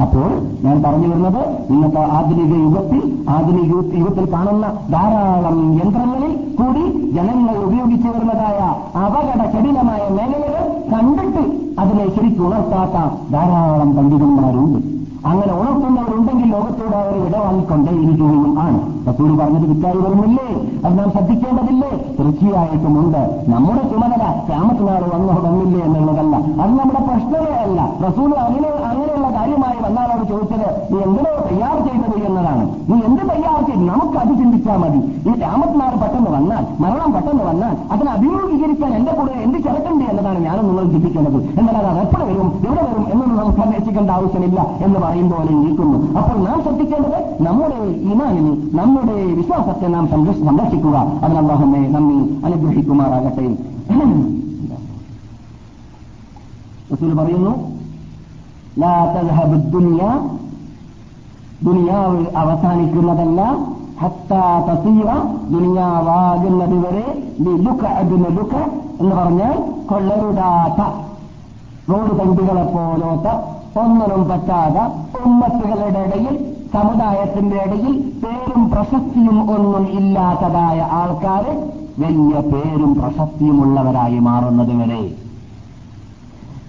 അപ്പോൾ ഞാൻ പറഞ്ഞു വരുന്നത് ഇന്നത്തെ ആധുനിക യുഗത്തിൽ ആധുനിക യുഗത്തിൽ കാണുന്ന ധാരാളം യന്ത്രങ്ങളിൽ കൂടി ജനങ്ങൾ ഉപയോഗിച്ചു വരുന്നതായ അപകട കഠിനമായ മേഖലകൾ കണ്ടിട്ട് അതിനെ ശരിക്കും ഉണർത്താത്ത ധാരാളം പണ്ഡിതന്മാരുണ്ട്. അങ്ങനെ ഉണർത്തുന്നവരുണ്ടെങ്കിൽ ലോകത്തോട് അവർ വിട വാങ്ങിക്കൊണ്ടേയിരിക്കുകയും ആണ്. റസൂൽ പറഞ്ഞത് വിറ്റായി വരുന്നില്ലേ? അത് നാം ശ്രദ്ധിക്കേണ്ടതില്ലേ? തീർച്ചയായിട്ടും ഉണ്ട്. നമ്മുടെ ചുമതല ക്യാമത്തിനാൾ വന്നോ വന്നില്ലേ എന്നുള്ളതല്ല. അത് നമ്മുടെ പ്രശ്നമേ അല്ല. റസൂൽ അങ്ങനെ അങ്ങനെയുള്ള കാര്യമായി വന്നാലോട് ചോദിച്ചത് നീ എന്തിനോ തയ്യാർ ചെയ്തത് എന്നതാണ്? നീ എന്ത് തയ്യാർ ചെയ്ത്? നമുക്ക് അത് ചിന്തിച്ചാൽ മതി. ഈ രാമത്തിനാൾ പെട്ടെന്ന് വന്നാൽ മരണം പെട്ടെന്ന് വന്നാൽ അതിനെ അഭിമുഖീകരിക്കാൻ എന്റെ കൂടെ എന്ത് ചെറുക്കണ്ടേ എന്നതാണ് ഞാനും നിങ്ങൾ ചിന്തിക്കുന്നത് എന്നാൽ അത് എപ്പോൾ വരും? എവിടെ വരും? എന്നൊന്നും നമുക്ക് അന്വേഷിക്കേണ്ട ആവശ്യമില്ല എന്ന് പറയും പോലെ അപ്പോൾ നാം ശ്രദ്ധിക്കേണ്ടത് നമ്മുടെ ഇമാനിനെ നമ്മുടെ വിശ്വാസത്തെ നാം സംരക്ഷിക്കുക. അതിനല്ലാഹമ്മെ നമ്മെ അനുഗ്രഹിക്കുമാറാകട്ടെ. പറയുന്നു ദുനിയാവ് അവസാനിക്കുന്നതല്ല. ദുനിയാവാകുന്നത് വരെ എന്ന് പറഞ്ഞാൽ കൊള്ളരുതാത്ത റോഡ് തണ്ടുകളെ പോലോത്ത ഒന്നിനും പറ്റാതെ ഉമ്മത്തുകളുടെ ഇടയിൽ സമുദായത്തിന്റെ ഇടയിൽ പേരും പ്രശസ്തിയും ഒന്നും ഇല്ലാത്തതായ ആൾക്കാർ വലിയ പേരും പ്രശസ്തിയുമുള്ളവരായി മാറുന്നത് വരെ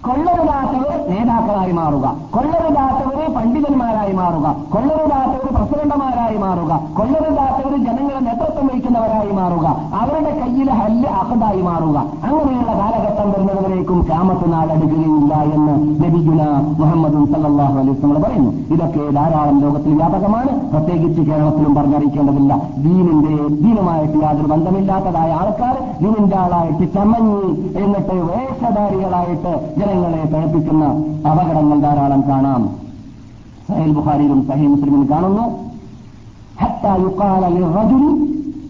കൊള്ളരുതാത്തവർ നേതാക്കളായി മാറുക. കൊള്ളരുതാത്തവര് പണ്ഡിതന്മാരായി മാറുക. കൊള്ളരുതാത്തവർ പ്രസിഡന്റുമാരായി മാറുക. കൊള്ളരുതാത്തവർ ജനങ്ങളെ നേതൃത്വം വഹിക്കുന്നവരായി മാറുക. അവരുടെ കയ്യിൽ ഹല്ല് അഹദായി മാറുക. അങ്ങനെയുള്ള കാലഘട്ടം വരുന്നവരേക്കും ക്ഷാമത്ത് നാടടുക്കുകയില്ല എന്ന് നബിഗുന മുഹമ്മദ് സല്ലാഹു നമ്മൾ പറയുന്നു. ഇതൊക്കെ ധാരാളം ലോകത്തിൽ വ്യാപകമാണ്. പ്രത്യേകിച്ച് കേരളത്തിലും പറഞ്ഞറിയിക്കേണ്ടതില്ല. ദീനിന്റെ ദീനുമായിട്ട് യാതൊരു ബന്ധമില്ലാത്തതായ ആൾക്കാർ ദീനിന്റെ ആളായിട്ട് ചമഞ്ഞ് എന്നിട്ട് വേഷധാരികളായിട്ട് ജനങ്ങളെ പഴപ്പിക്കുന്ന അപകടങ്ങൾ ധാരാളം കാണാം. സഹേൽ ബുഖാരിയിലും സഹേൽ മുസ്ലിമിലും കാണുന്നു.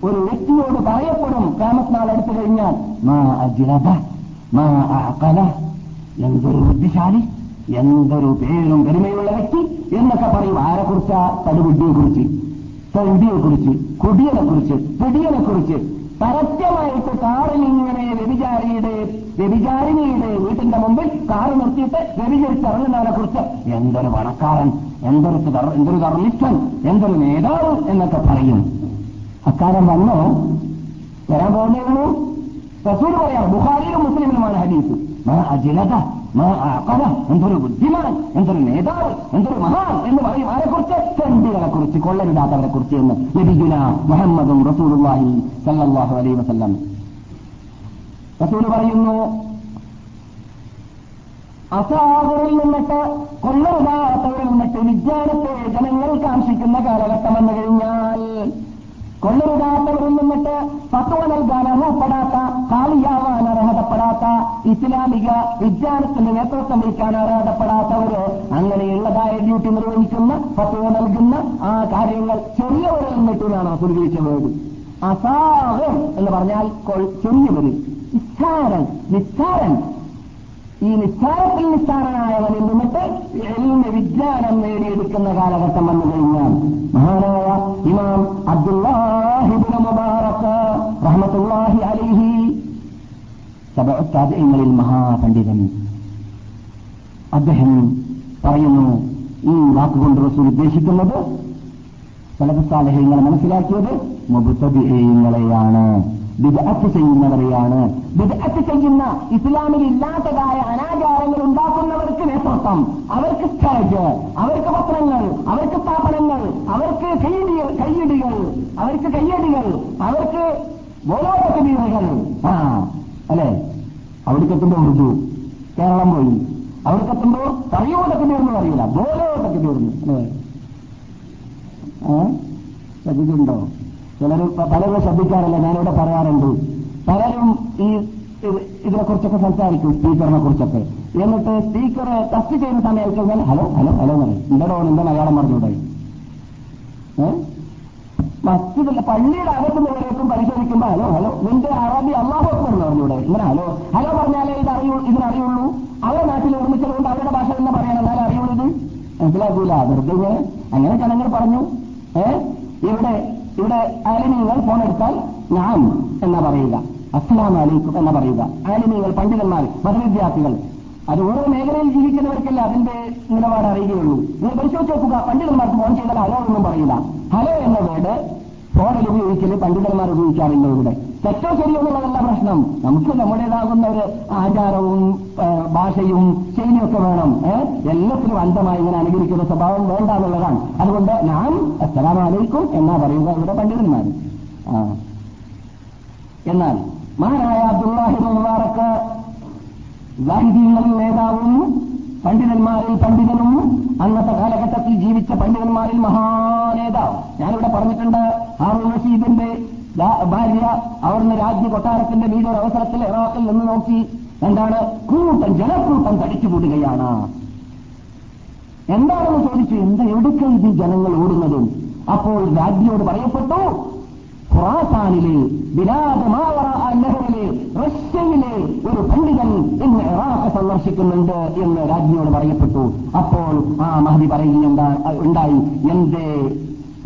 ഒരു വ്യക്തിയോട് പറയപ്പെടും കാമത്നാൾ എടുത്തു കഴിഞ്ഞാൽ മാ അജ്ലബ മാ അകല എന്തൊരു ബുദ്ധിശാലി എന്തൊരു പേരും പെരുമയുള്ള വ്യക്തി എന്നൊക്കെ പറയും. ആരെക്കുറിച്ചാ? തടുബുദ്ധിയെക്കുറിച്ച് കുറിച്ച് തഴുതിയെ കുറിച്ച് കുടിയനെ കുറിച്ച് കുറിച്ച് പരസ്യമായിട്ട് കാറിൽ ഇങ്ങനെ വ്യഭിചാരിയുടെ വ്യഭിചാരിണിയുടെ വീട്ടിന്റെ മുമ്പിൽ കാറ് നിർത്തിയിട്ട് വ്യഭിചരിച്ച് ഇറങ്ങുന്നവനെ കുറിച്ച് എന്തൊരു പണക്കാരൻ എന്തൊരു എന്തൊരു ധർമ്മിഷ്ഠൻ എന്തൊരു നേതാവ് എന്നൊക്കെ പറയും. അക്കാരം വന്നോ? വരാൻ പോകുന്നേ റസൂൽ പറയാം ബുഹാരിയിലും മുസ്ലിമിലുമാണ് ഹദീസ്. മാ അജിലത. എന്തൊരു ബുദ്ധിമാൻ എന്തൊരു നേതാവ് എന്തൊരു മഹാൻ എന്ന് പറയും ആരെക്കുറിച്ച്? ചണ്ടികളെ കുറിച്ച് കൊള്ളരുതാത്തവരെ കുറിച്ച് എന്ന് ലഭിക്കുന്ന മുഹമ്മദും റസൂലുള്ളാഹി സല്ലാഹു അലൈ വസല്ലം. റസൂൽ പറയുന്നു അസാധുറിൽ നിന്നിട്ട് കൊള്ളരുതാത്തവരിൽ നിന്നിട്ട് വിജ്ഞാനത്തെ ജനങ്ങൾ കാംക്ഷിക്കുന്ന കാലഘട്ടം വന്നു കഴിഞ്ഞാൽ കൊള്ളരുതാത്തവരിൽ നിന്നിട്ട് ഫത്വ നൽകാൻ അർഹപ്പെടാത്ത കാളിയാവാൻ അർഹതപ്പെടാത്ത ഇസ്ലാമിക വിജ്ഞാനത്തിന്റെ നേതൃത്വം വഹിക്കാൻ അർഹതപ്പെടാത്തവര് അങ്ങനെയുള്ളതായ ഡ്യൂട്ടി നിർവഹിക്കുന്ന ഫത്വ നൽകുന്ന ആ കാര്യങ്ങൾ ചെറിയവരിൽ നിന്നിട്ടാണ് വേർഡ് അസാഹം എന്ന് പറഞ്ഞാൽ ചെറിയവരിൽ ചെറിയവര് നിസ്സാരൻ നിസ്സാരൻ ഈ നിസ്സാരത്തിൽ നിസ്സാരനായവനിൽ നിന്നിട്ട് എൽമ വിജ്ഞാനം നേടിയെടുക്കുന്ന കാലഘട്ടം വന്നു കഴിഞ്ഞാൽ മഹാനായ ഇമാം അബ്ദുല്ലാഹിബിന് മുബാറക്ക് റഹ്മത്തുല്ലാഹി അലിഹി സബത്താദ്യങ്ങളിൽ മഹാപണ്ഡിതൻ. അദ്ദേഹം പറയുന്നു ഈ വാക്കുകൊണ്ട് റസൂൽ ഉദ്ദേശിക്കുന്നത് സലഫസാലഹ്യങ്ങളെ മനസ്സിലാക്കിയത് മുബത്തബിഹ്യങ്ങളെയാണ് വിദഗ്ധ ചെയ്യുന്നവരെയാണ്. വിദഗ്ധ ചെയ്യുന്ന ഇസ്ലാമിൽ ഇല്ലാത്തതായ അനാചാരങ്ങൾ ഉണ്ടാക്കുന്നവർക്ക് നേതൃത്വം. അവർക്ക് സ്റ്റേജ് അവർക്ക് പത്രങ്ങൾ അവർക്ക് സ്ഥാപനങ്ങൾ അവർക്ക് കൈയടികൾ കൈയടികൾ അവർക്ക് കയ്യടികൾ അവർക്ക് ബോലോപകബീറുകൾ ആ അല്ലെ? അവിടേക്കെത്തുമ്പോ ഉറുദു. കേരളം പോയി. അവിടേക്കെത്തുമ്പോ പറയോടൊക്കെ തീർന്നു അറിയില്ല ബോലോടൊക്കെ തീർന്നു അല്ലേ? ശ്രദ്ധിച്ചിട്ടുണ്ടോ? ചിലർ പലരും ശ്രദ്ധിക്കാറില്ല ഞാനിവിടെ പറയാറുണ്ട്. പലരും ഈ ഇത് ഇതിനെക്കുറിച്ചൊക്കെ സംസാരിക്കും സ്പീക്കറിനെ കുറിച്ചൊക്കെ എന്നിട്ട് സ്പീക്കർ ടച്ച് ചെയ്യുന്ന സമയത്ത് ഹലോ ഹലോ ഹലോ പറയും. നിന്റെ നിന്റെ മലയാളം പറഞ്ഞൂടെ മസ്ജിദല്ല പള്ളിയുടെ പള്ളിയുടെ അകത്തുന്നവരേക്കും പരിശോധിക്കുമ്പോൾ ഹലോ ഹലോ നിന്റെ അറബി അള്ളാഹു എന്ന് പറഞ്ഞൂടെ ഇങ്ങനെ ഹലോ ഹലോ പറഞ്ഞാലേ ഇത് അറിയൂ ഇതിനറിയുള്ളൂ. അവരുടെ നാട്ടിൽ നിർമ്മിച്ചതുകൊണ്ട് അവരുടെ ഭാഷ തന്നെ പറയണം എന്നാലും അറിയുള്ളൂ ഇത്? മനസ്സിലാക്കൂല. വെറുതെ അങ്ങനെ ജനങ്ങൾ പറഞ്ഞു. ഏ? ഇവിടെ ഇവിടെ ആലിമീങ്ങൾ ഫോൺ എടുത്താൽ ഞാൻ എന്നാ പറയുക. അസ്സലാം അലൈക്കും എന്നാ പറയുക. ആലിമീങ്ങൾ പണ്ഡിതന്മാർ മതവിദ്യാർത്ഥികൾ. അത് ഓരോ മേഖലയിൽ ജീവിക്കുന്നവർക്കല്ല അതിന്റെ നിലപാട് അറിയുകയുള്ളൂ. നിങ്ങൾ പരിശോധിച്ച് നോക്കുക പണ്ഡിതന്മാർക്ക് ഫോൺ ചെയ്താൽ ഹലോ എന്നും പറയില്ല. ഹലോ എന്ന വേർഡ് ഫോണിൽ ഉപയോഗിക്കൽ പണ്ഡിതന്മാർ ഉപയോഗിക്കാറില്ല ഇവിടെ? തെറ്റോ ശരിയോ എന്നുള്ളതല്ല പ്രശ്നം? നമുക്ക് നമ്മുടേതാകുന്ന ഒരു ആചാരവും ഭാഷയും ശൈലിയൊക്കെ വേണം. എല്ലാത്തിനും അന്ധമായി ഇങ്ങനെ അനുകരിക്കുന്ന സ്വഭാവം വേണ്ട എന്നുള്ളതാണ്. അതുകൊണ്ട് ഞാൻ അസ്സലാമലൈക്കും എന്നാ പറയുക ഇവിടെ പണ്ഡിതന്മാർ എന്നാൽ മഹാനായ അബ്ദുല്ലാഹിബ് മുബാറക്ക് വാഹിദീങ്ങളിൽ നേതാവും പണ്ഡിതന്മാരിൽ പണ്ഡിതനും അന്നത്തെ കാലഘട്ടത്തിൽ ജീവിച്ച പണ്ഡിതന്മാരിൽ മഹാനേതാവ്. ഞാനിവിടെ പറഞ്ഞിട്ടുണ്ട് ഹാറൂൺ റഷീദിന്റെ ഭാര്യ അവിടുന്ന് രാജ്യ കൊട്ടാരത്തിന്റെ വീടൊരു അവസരത്തിൽ ഇറാഖിൽ നിന്ന് നോക്കി എന്താണ്? കൂട്ടം ജനക്കൂട്ടം തടിച്ചുകൂടുകയാണ്. എന്താണെന്ന് ചോദിച്ചു എന്താ എവിടേക്ക് ഇത് ജനങ്ങൾ ഓടുന്നതും? അപ്പോൾ രാജ്ഞിയോട് പറയപ്പെട്ടു ഖുറാസാനിലെ ബിലാദ് മാവറ നഗറിലെ റഷ്യയിലെ ഒരു പണ്ഡിതൻ ഇന്ന് ഇറാഖ് സന്ദർശിക്കുന്നുണ്ട് എന്ന് രാജ്ഞിയോട് പറയപ്പെട്ടു. അപ്പോൾ ആ മഹതി പറയുകയുണ്ടാ ഉണ്ടായി. എന്റെ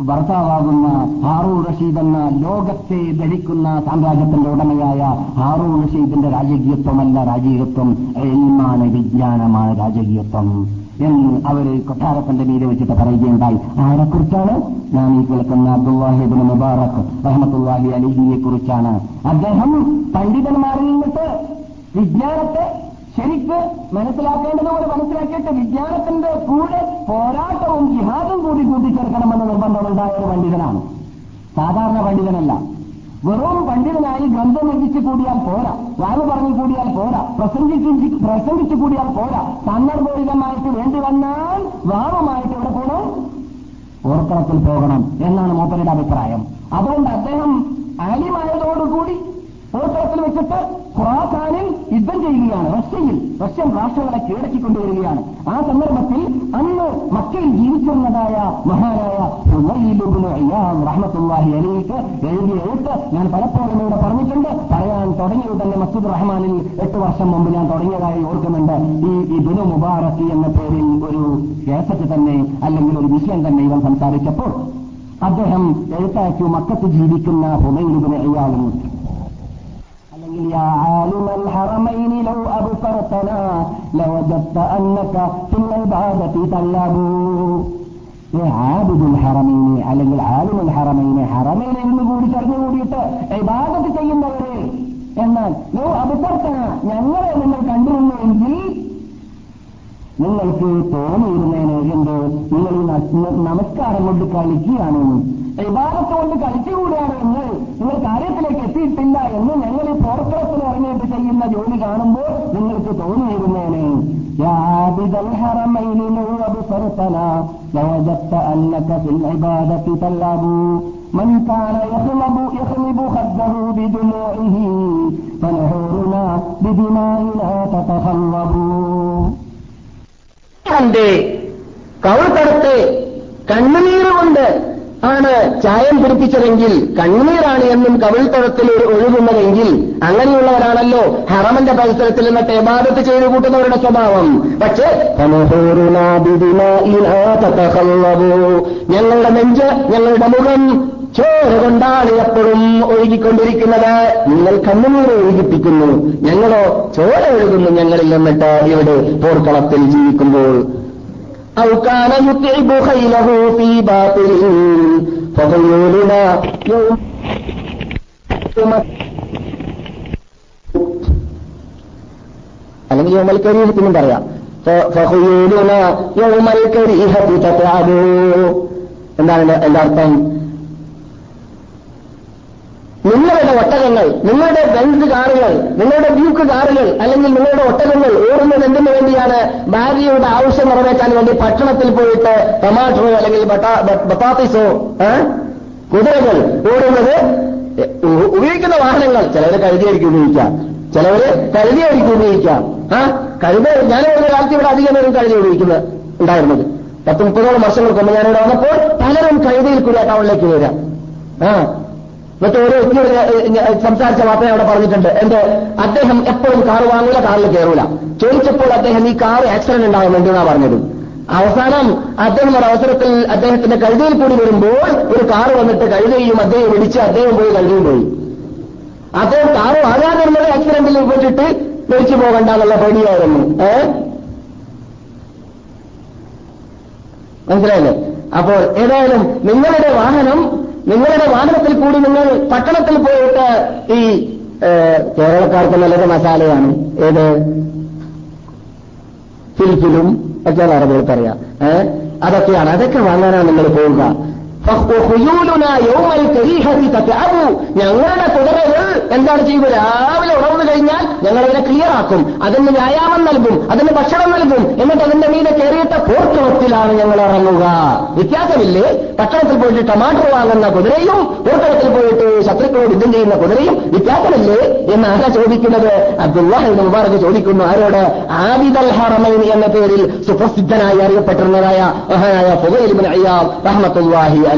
ഭർത്താവാകുന്ന ഹാറൂ റഷീദ് എന്ന ലോകത്തെ ധരിക്കുന്ന സാമ്രാജ്യത്തിന്റെ ഉടമയായ ഹാറൂ റഷീദിന്റെ രാജകീയത്വമല്ല രാജകീയത്വം എൽമാണ് വിജ്ഞാനമാണ് രാജകീയത്വം. എന്ന് അവർ കൊട്ടാരത്തിന്റെ മീതെ വെച്ചിട്ട് പറയുകയുണ്ടായി. ആരെക്കുറിച്ചാണ്? ഞാൻ ഈ കേൾക്കുന്ന അബ്ദുല്ലാഹിബിൻ മുബാറക് റഹമത്തുല്ലാഹി അലിഹിയെ കുറിച്ചാണ്. അദ്ദേഹം പണ്ഡിതന്മാരിൽ നിന്നിട്ട് വിജ്ഞാനത്തെ ശരിക്ക് മനസ്സിലാക്കേണ്ടതുപോലെ മനസ്സിലാക്കിയിട്ട് വിജ്ഞാനത്തിന്റെ കൂടെ പോരാട്ടവും ജിഹാദും കൂടി കൂട്ടിച്ചേർക്കണമെന്ന് നിർബന്ധമുണ്ടായ ഒരു പണ്ഡിതനാണ്. സാധാരണ പണ്ഡിതനല്ല. വെറും പണ്ഡിതനായി ഗ്രന്ഥം രചിച്ചു കൂടിയാൽ പോരാ. വാവ് പറഞ്ഞു കൂടിയാൽ പോരാ. പ്രസംഗിച്ചു പ്രസംഗിച്ചു കൂടിയാൽ പോരാ. സന്ദർഭോചിതമായിട്ട് വേണ്ടി വന്നാൽ വാവുമായിട്ട് ഇവിടെ പോകണം ഓർക്കളത്തിൽ പോകണം എന്നാണ് മൂപ്പരുടെ അഭിപ്രായം. അതുകൊണ്ട് അദ്ദേഹം ആലിമായതോടുകൂടി ഓർക്കളത്തിൽ വെച്ചിട്ട് ഖുറാഖാനിൽ യുദ്ധം ചെയ്യുകയാണ് റഷ്യയിൽ. റഷ്യൻ രാഷ്ട്രങ്ങളെ കീഴടക്കിക്കൊണ്ടുവരികയാണ്. ആ സന്ദർഭത്തിൽ അന്ന് മക്കയിൽ ജീവിച്ചിരുന്നതായ മഹാനായ റഹ്മത്തുല്ലാഹി അലിക്ക് എഴുതിയ എഴുത്ത് ഞാൻ പലപ്പോഴും ഇവിടെ പറഞ്ഞിട്ടുണ്ട്. പറയാൻ തുടങ്ങിയത് തന്നെ മസൂദ് റഹ്മാനിൽ എട്ട് വർഷം മുമ്പ് ഞാൻ തുടങ്ങിയതായി ഓർക്കുന്നുണ്ട്. ഈ ഇബിനു മുബാറക്കി എന്ന പേരിൽ ഒരു കേസറ്റ് തന്നെ അല്ലെങ്കിൽ ഒരു വിഷയം തന്നെ ഇവൻ സംസാരിച്ചപ്പോൾ അദ്ദേഹം എഴുത്താക്കി മക്കത്ത് ജീവിക്കുന്ന ഹുമൈലിബിന് അയ്യാളും അല്ലെങ്കിൽ عالم الحرمين لو أبصرتنا لوجدت أنك في العبادة يا عابد ആബിദുൽ ഹറമൈനി അല്ലെങ്കിൽ ആലിമുൽ ഹറമൈനി ഹറമൈനിൽ നിന്ന് കൂടി ചേർന്ന് കൂടിയിട്ട് ഇബാദത്ത് ചെയ്യുന്നവരെ. എന്നാൽ ലോ അബ്സർതന ഞങ്ങളെ നിങ്ങൾ കണ്ടിരുന്നു എങ്കിൽ നിങ്ങൾക്ക് തോന്നിയിരുന്നേനെ എന്തോ നിങ്ങൾ നമസ്കാരം കൊണ്ട് കളിക്കുകയാണെന്ന് വിവാദത്ത് കൊണ്ട് കളിച്ചുകൂടിയാണ് എന്ന് നിങ്ങൾ കാര്യത്തിലേക്ക് എത്തിയിട്ടില്ല എന്ന് ഞങ്ങൾ ഈ പോർക്കളത്തിൽ ഇറങ്ങിയിട്ട് ചെയ്യുന്ന ജോലി കാണുമ്പോൾ നിങ്ങൾക്ക് തോന്നിയിരുന്നേനെ يا عابد الحرمين لو أبصرتنا لوجدت أنك في العبادة تلعب من كان يخلب يخلب خده بدموعه فنحورنا بدمائنا تتخلب തന്റെ കൗൾക്കടത്ത് കണ്ണുനീര് കൊണ്ട് ആണ് ചായം പിടിപ്പിച്ചതെങ്കിൽ കണ്ണീരാണ് എന്നും കവിൾത്തടത്തിൽ ഒരു ഒഴുകുന്നതെങ്കിൽ അങ്ങനെയുള്ളവരാണല്ലോ ഹറമന്റെ പരിസരത്തിൽ നിന്നിട്ട് എബാദത്ത് ചെയ്തു കൂട്ടുന്നവരുടെ സ്വഭാവം. പക്ഷേ ഞങ്ങളുടെ നെഞ്ച് ഞങ്ങളുടെ മുഖം ചോര കൊണ്ടാണ് എപ്പോഴും ഒഴുകിക്കൊണ്ടിരിക്കുന്നത്. നിങ്ങൾ കണ്ണുനീർ ഒഴുകിപ്പിക്കുന്നു. ഞങ്ങളോ ചോര ഒഴുകുന്നു ഞങ്ങളിൽ നിന്നിട്ട് ഇവിടെ പോർക്കളത്തിൽ ജീവിക്കുമ്പോൾ. أو كان يتعب خيله في باطل فخيولنا يوم അല്ലെങ്കിൽ യോമൽ കരീഹത്തിനും പറയാം ഫഹുയൂലുന യൗമൽ കരീഹത്തി തത്അബു എന്താണ് എന്റെ അർത്ഥം നിങ്ങളുടെ ഒട്ടകങ്ങൾ നിങ്ങളുടെ ബെൻസ് കാറുകൾ നിങ്ങളുടെ ഡ്യൂക്ക് കാറുകൾ അല്ലെങ്കിൽ നിങ്ങളുടെ ഒട്ടകങ്ങൾ ഓടുന്നത് എന്തിനു വേണ്ടിയാണ്? ഭാര്യയുടെ ആവശ്യം നിറവേറ്റാൻ വേണ്ടി പട്ടണത്തിൽ പോയിട്ട് ടൊമാറ്റോ അല്ലെങ്കിൽ ബത്താത്തിസോ? കുതിരകൾ ഓടുന്നത് ഉപയോഗിക്കുന്ന വാഹനങ്ങൾ. ചിലവരെ കഴുതിയായിരിക്കും ഉപയോഗിക്കാം ചിലവര് കഴുതിയായിരിക്കും ഉപയോഗിക്കാം ആ? കഴുത ഞാൻ ഒരു കാലത്ത് ഇവിടെ അധികം നേരം കഴുതി ഉപയോഗിക്കുന്നത് ഉണ്ടായിരുന്നത്. പത്ത് മുപ്പതോളം വർഷങ്ങൾക്ക് മുമ്പ് ഞാനിവിടെ വന്നപ്പോൾ പലരും കഴുതിയിൽ കൂടി ടൗണിലേക്ക് വരാം ആ? എന്നിട്ട് ഓരോ വ്യക്തിയോട് സംസാരിച്ച വാർത്ത അവിടെ പറഞ്ഞിട്ടുണ്ട്. എന്റെ അദ്ദേഹം എപ്പോഴും കാർ വാങ്ങില്ല കാറിൽ കയറൂല. ചോദിച്ചപ്പോൾ അദ്ദേഹം ഈ കാർ ആക്സിഡന്റ് ഉണ്ടാകുന്നുണ്ട് എന്നാ പറഞ്ഞത്? അവസാനം അദ്ദേഹം ഒരു അവസരത്തിൽ അദ്ദേഹത്തിന്റെ കഴുതയിൽ കൂടി വരുമ്പോൾ ഒരു കാർ വന്നിട്ട് കഴുതയും അദ്ദേഹം വിളിച്ച് അദ്ദേഹം പോയി കഴുതയും പോയി. അദ്ദേഹം കാർ വാങ്ങാതിരുന്നത് ആക്സിഡന്റിൽ പെട്ടിട്ട് മരിച്ചു പോകണ്ട എന്നുള്ള പേടിയായിരുന്നു. ഏ? മനസ്സിലായില്ലേ? അപ്പോൾ ഏതായാലും നിങ്ങളുടെ വാഹനം നിങ്ങളുടെ വാഹനത്തിൽ കൂടി നിങ്ങൾ പട്ടണത്തിൽ പോയിട്ട് ഈ കേരളക്കാർക്ക് നല്ലൊരു മസാലയാണ്. ഏത്? ഫിൽഫിലും ഒക്കെയാണ് അറബികൾ പറയാ അതൊക്കെയാണ്. അതൊക്കെ വാങ്ങാനാണ് നിങ്ങൾ പോവുക. ഞങ്ങളുടെ കുതിരകൾ എന്താണ് ചെയ്യുക? രാവിലെ ഉണർന്നു കഴിഞ്ഞാൽ ഞങ്ങൾ അതിനെ ക്ലിയർ ആക്കും. അതിന് വ്യായാമം നൽകും. അതിന് ഭക്ഷണം നൽകും. എന്നിട്ട് അതിന്റെ മീതെ കയറിയിട്ട പോർത്തളത്തിലാണ് ഞങ്ങൾ ഇറങ്ങുക. വ്യത്യാസമില്ലേ? പട്ടണത്തിൽ പോയിട്ട് ടമാറ്റോ വാങ്ങുന്ന കുതിരയും പോർത്തളത്തിൽ പോയിട്ട് ശത്രുക്കളോട് യുദ്ധം ചെയ്യുന്ന കുതിരയും വ്യത്യാസമില്ലേ? എന്ന് ആരാ ചോദിക്കുന്നത്? അബ്ദുല്ലാഹി മുബാറക് ചോദിക്കുന്നു. ആരോട്? ആബിദൽ ഹറമൈൻ എന്ന പേരിൽ സുപ്രസിദ്ധനായി അറിയപ്പെട്ടിരുന്നതായ മഹാനായ പുകയിൽ അയ്യാബ് റഹ്മത്തുല്ലാഹി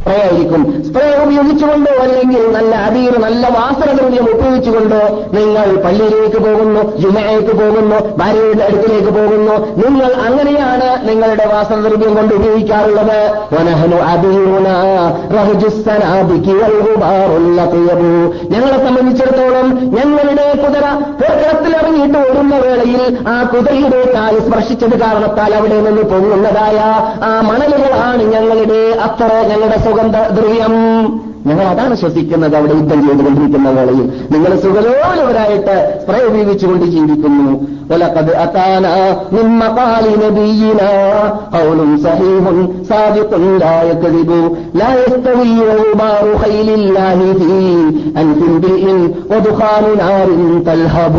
സ്പ്രേ ആയിരിക്കും സ്പ്രേ ഉപയോഗിച്ചുകൊണ്ടോ അല്ലെങ്കിൽ നല്ല അബീർ നല്ല വാസനദ്രവ്യം ഉപയോഗിച്ചുകൊണ്ടോ നിങ്ങൾ പള്ളിയിലേക്ക് പോകുന്നു ജുമയ്ക്ക് പോകുന്നു ഭാര്യയുടെ അടുത്തിലേക്ക് പോകുന്നു. നിങ്ങൾ അങ്ങനെയാണ് നിങ്ങളുടെ വാസനദ്രവ്യം കൊണ്ട് ഉപയോഗിക്കാറുള്ളത്. ഞങ്ങളെ സംബന്ധിച്ചിടത്തോളം ഞങ്ങളുടെ കുതിര പോർക്കളത്തിൽ ഇറങ്ങിയിട്ട് ഓടുന്ന വേളയിൽ ആ കുതിരയുടെ കാൽ സ്പർശിച്ചത് കാരണത്താൽ അവിടെ നിന്ന് പൊങ്ങുന്നതായ ആ മണലുകളാണ് ഞങ്ങളുടെ അത്ര ഞങ്ങളുടെ സുഗന്ധ ദ്രവ്യം ഞങ്ങൾ അതാണ് ശ്വസിക്കുന്നത് അവിടെ യുദ്ധം ചെയ്തുകൊണ്ടിരിക്കുന്ന വേളയിൽ നിങ്ങൾ സുഖലോലവരായിട്ട് സ്പ്രേ ഉപയോഗിച്ചുകൊണ്ട് ജീവിക്കുന്നു ولقد أتانا من مقال نبينا قول صحيح صادق لا يكذب لا يستوي غبار خيل الله في أنف امرئ ودخان نار تلهب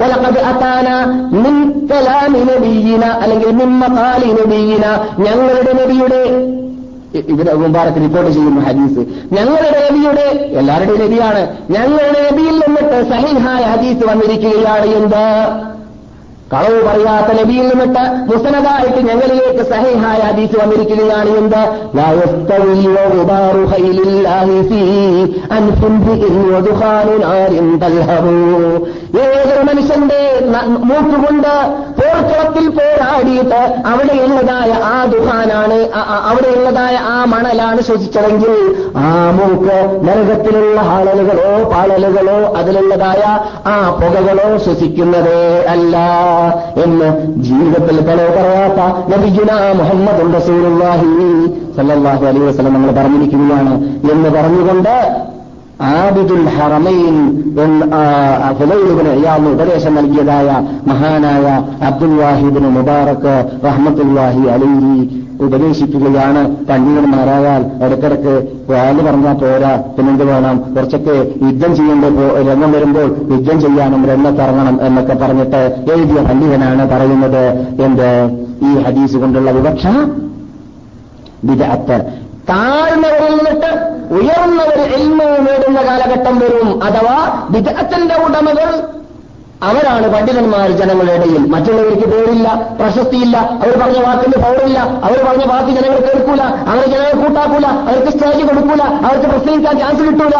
ولقد أتانا من كلام نبينا അല്ലെങ്കിൽ من مقال نبينا ഞങ്ങളുടെ നബിയുടെ ഇതിന് മുമ്പാറത്ത് റിപ്പോർട്ട് ചെയ്യുന്ന ഹദീസ്. ഞങ്ങളുടെ നബിയുടെ എല്ലാവരുടെയും നബിയാണ്. ഞങ്ങളുടെ നബിയിൽ നിന്നിട്ട് സഹിഹായ ഹദീസ് വന്നിരിക്കുകയാണ് എന്ത്? കളവ് പറയാത്ത നബിയിൽ നിന്നിട്ട് മുസനദായിട്ട് ഞങ്ങളിലേക്ക് സഹിഹായ ഹദീസ് വന്നിരിക്കുകയാണ് എന്ത്? ഏതൊരു മനുഷ്യന്റെ മൂക്കുകൊണ്ട് പോർക്കളത്തിൽ പോരാടിയിട്ട് അവിടെയുള്ളതായ ആ ദുഹാനാണ് അവിടെയുള്ളതായ ആ മണലാണ് ശ്വസിച്ചതെങ്കിൽ ആ മൂക്ക് നരകത്തിലുള്ള ഹാളലുകളോ പാളലുകളോ അതിലുള്ളതായ ആ പുകകളോ ശ്വസിക്കുന്നതേ അല്ല എന്ന് ജീവിതത്തിൽ തലോ പറയാത്ത നബിജുന മുഹമ്മദ് റസൂലുള്ളാഹി സല്ലല്ലാഹു അലൈഹി വസല്ലം നമ്മൾ പറഞ്ഞിരിക്കുകയാണ് എന്ന് പറഞ്ഞുകൊണ്ട് ആബിദുൽ ഹറമൈൻ ഫുലൈലുബിന് ഇയാളിന് ഉപദേശം നൽകിയതായ മഹാനായ അബ്ദുൽ വാഹിബിന് മുബാറക്ക് റഹ്മത്തുല്ലാഹി അലൈഹി ഉപദേശിക്കുകയാണ്. പണ്ഡിതന്മാരായാൽ ഇടയ്ക്കിടയ്ക്ക് വാൽ പറഞ്ഞാൽ പോരാ. പിന്നെന്ത് വേണം? കുറച്ചൊക്കെ യുദ്ധം ചെയ്യുമ്പോൾ രംഗം വരുമ്പോൾ യുദ്ധം ചെയ്യാനും രംഗത്തിറങ്ങണം എന്നൊക്കെ പറഞ്ഞിട്ട് എഴുതിയ പണ്ഡിതനാണ് പറയുന്നത്. എന്ത്? ഈ ഹദീസ് കൊണ്ടുള്ള വിവക്ഷ? വിദഗ്ധർ താഴ്ന്നവരിൽ നിന്നിട്ട് ഉയർന്നവർ എൽമ നേടുന്ന കാലഘട്ടം വരും അഥവാ വിദഗ്ധന്റെ ഉടമകൾ അവരാണ് പണ്ഡിതന്മാർ ജനങ്ങളുടെ ഇടയിൽ. മറ്റുള്ളവർക്ക് പേരില്ല പ്രശസ്തിയില്ല അവർ പറഞ്ഞ വാക്കിന് പൗരില്ല അവർ പറഞ്ഞ വാക്ക് ജനങ്ങൾ കേൾക്കൂല അവരെ ജനങ്ങൾ കൂട്ടാക്കൂല അവർക്ക് സ്റ്റേജ് കൊടുക്കൂല അവർക്ക് പ്രസംഗിക്കാൻ ചാൻസ് കിട്ടൂല.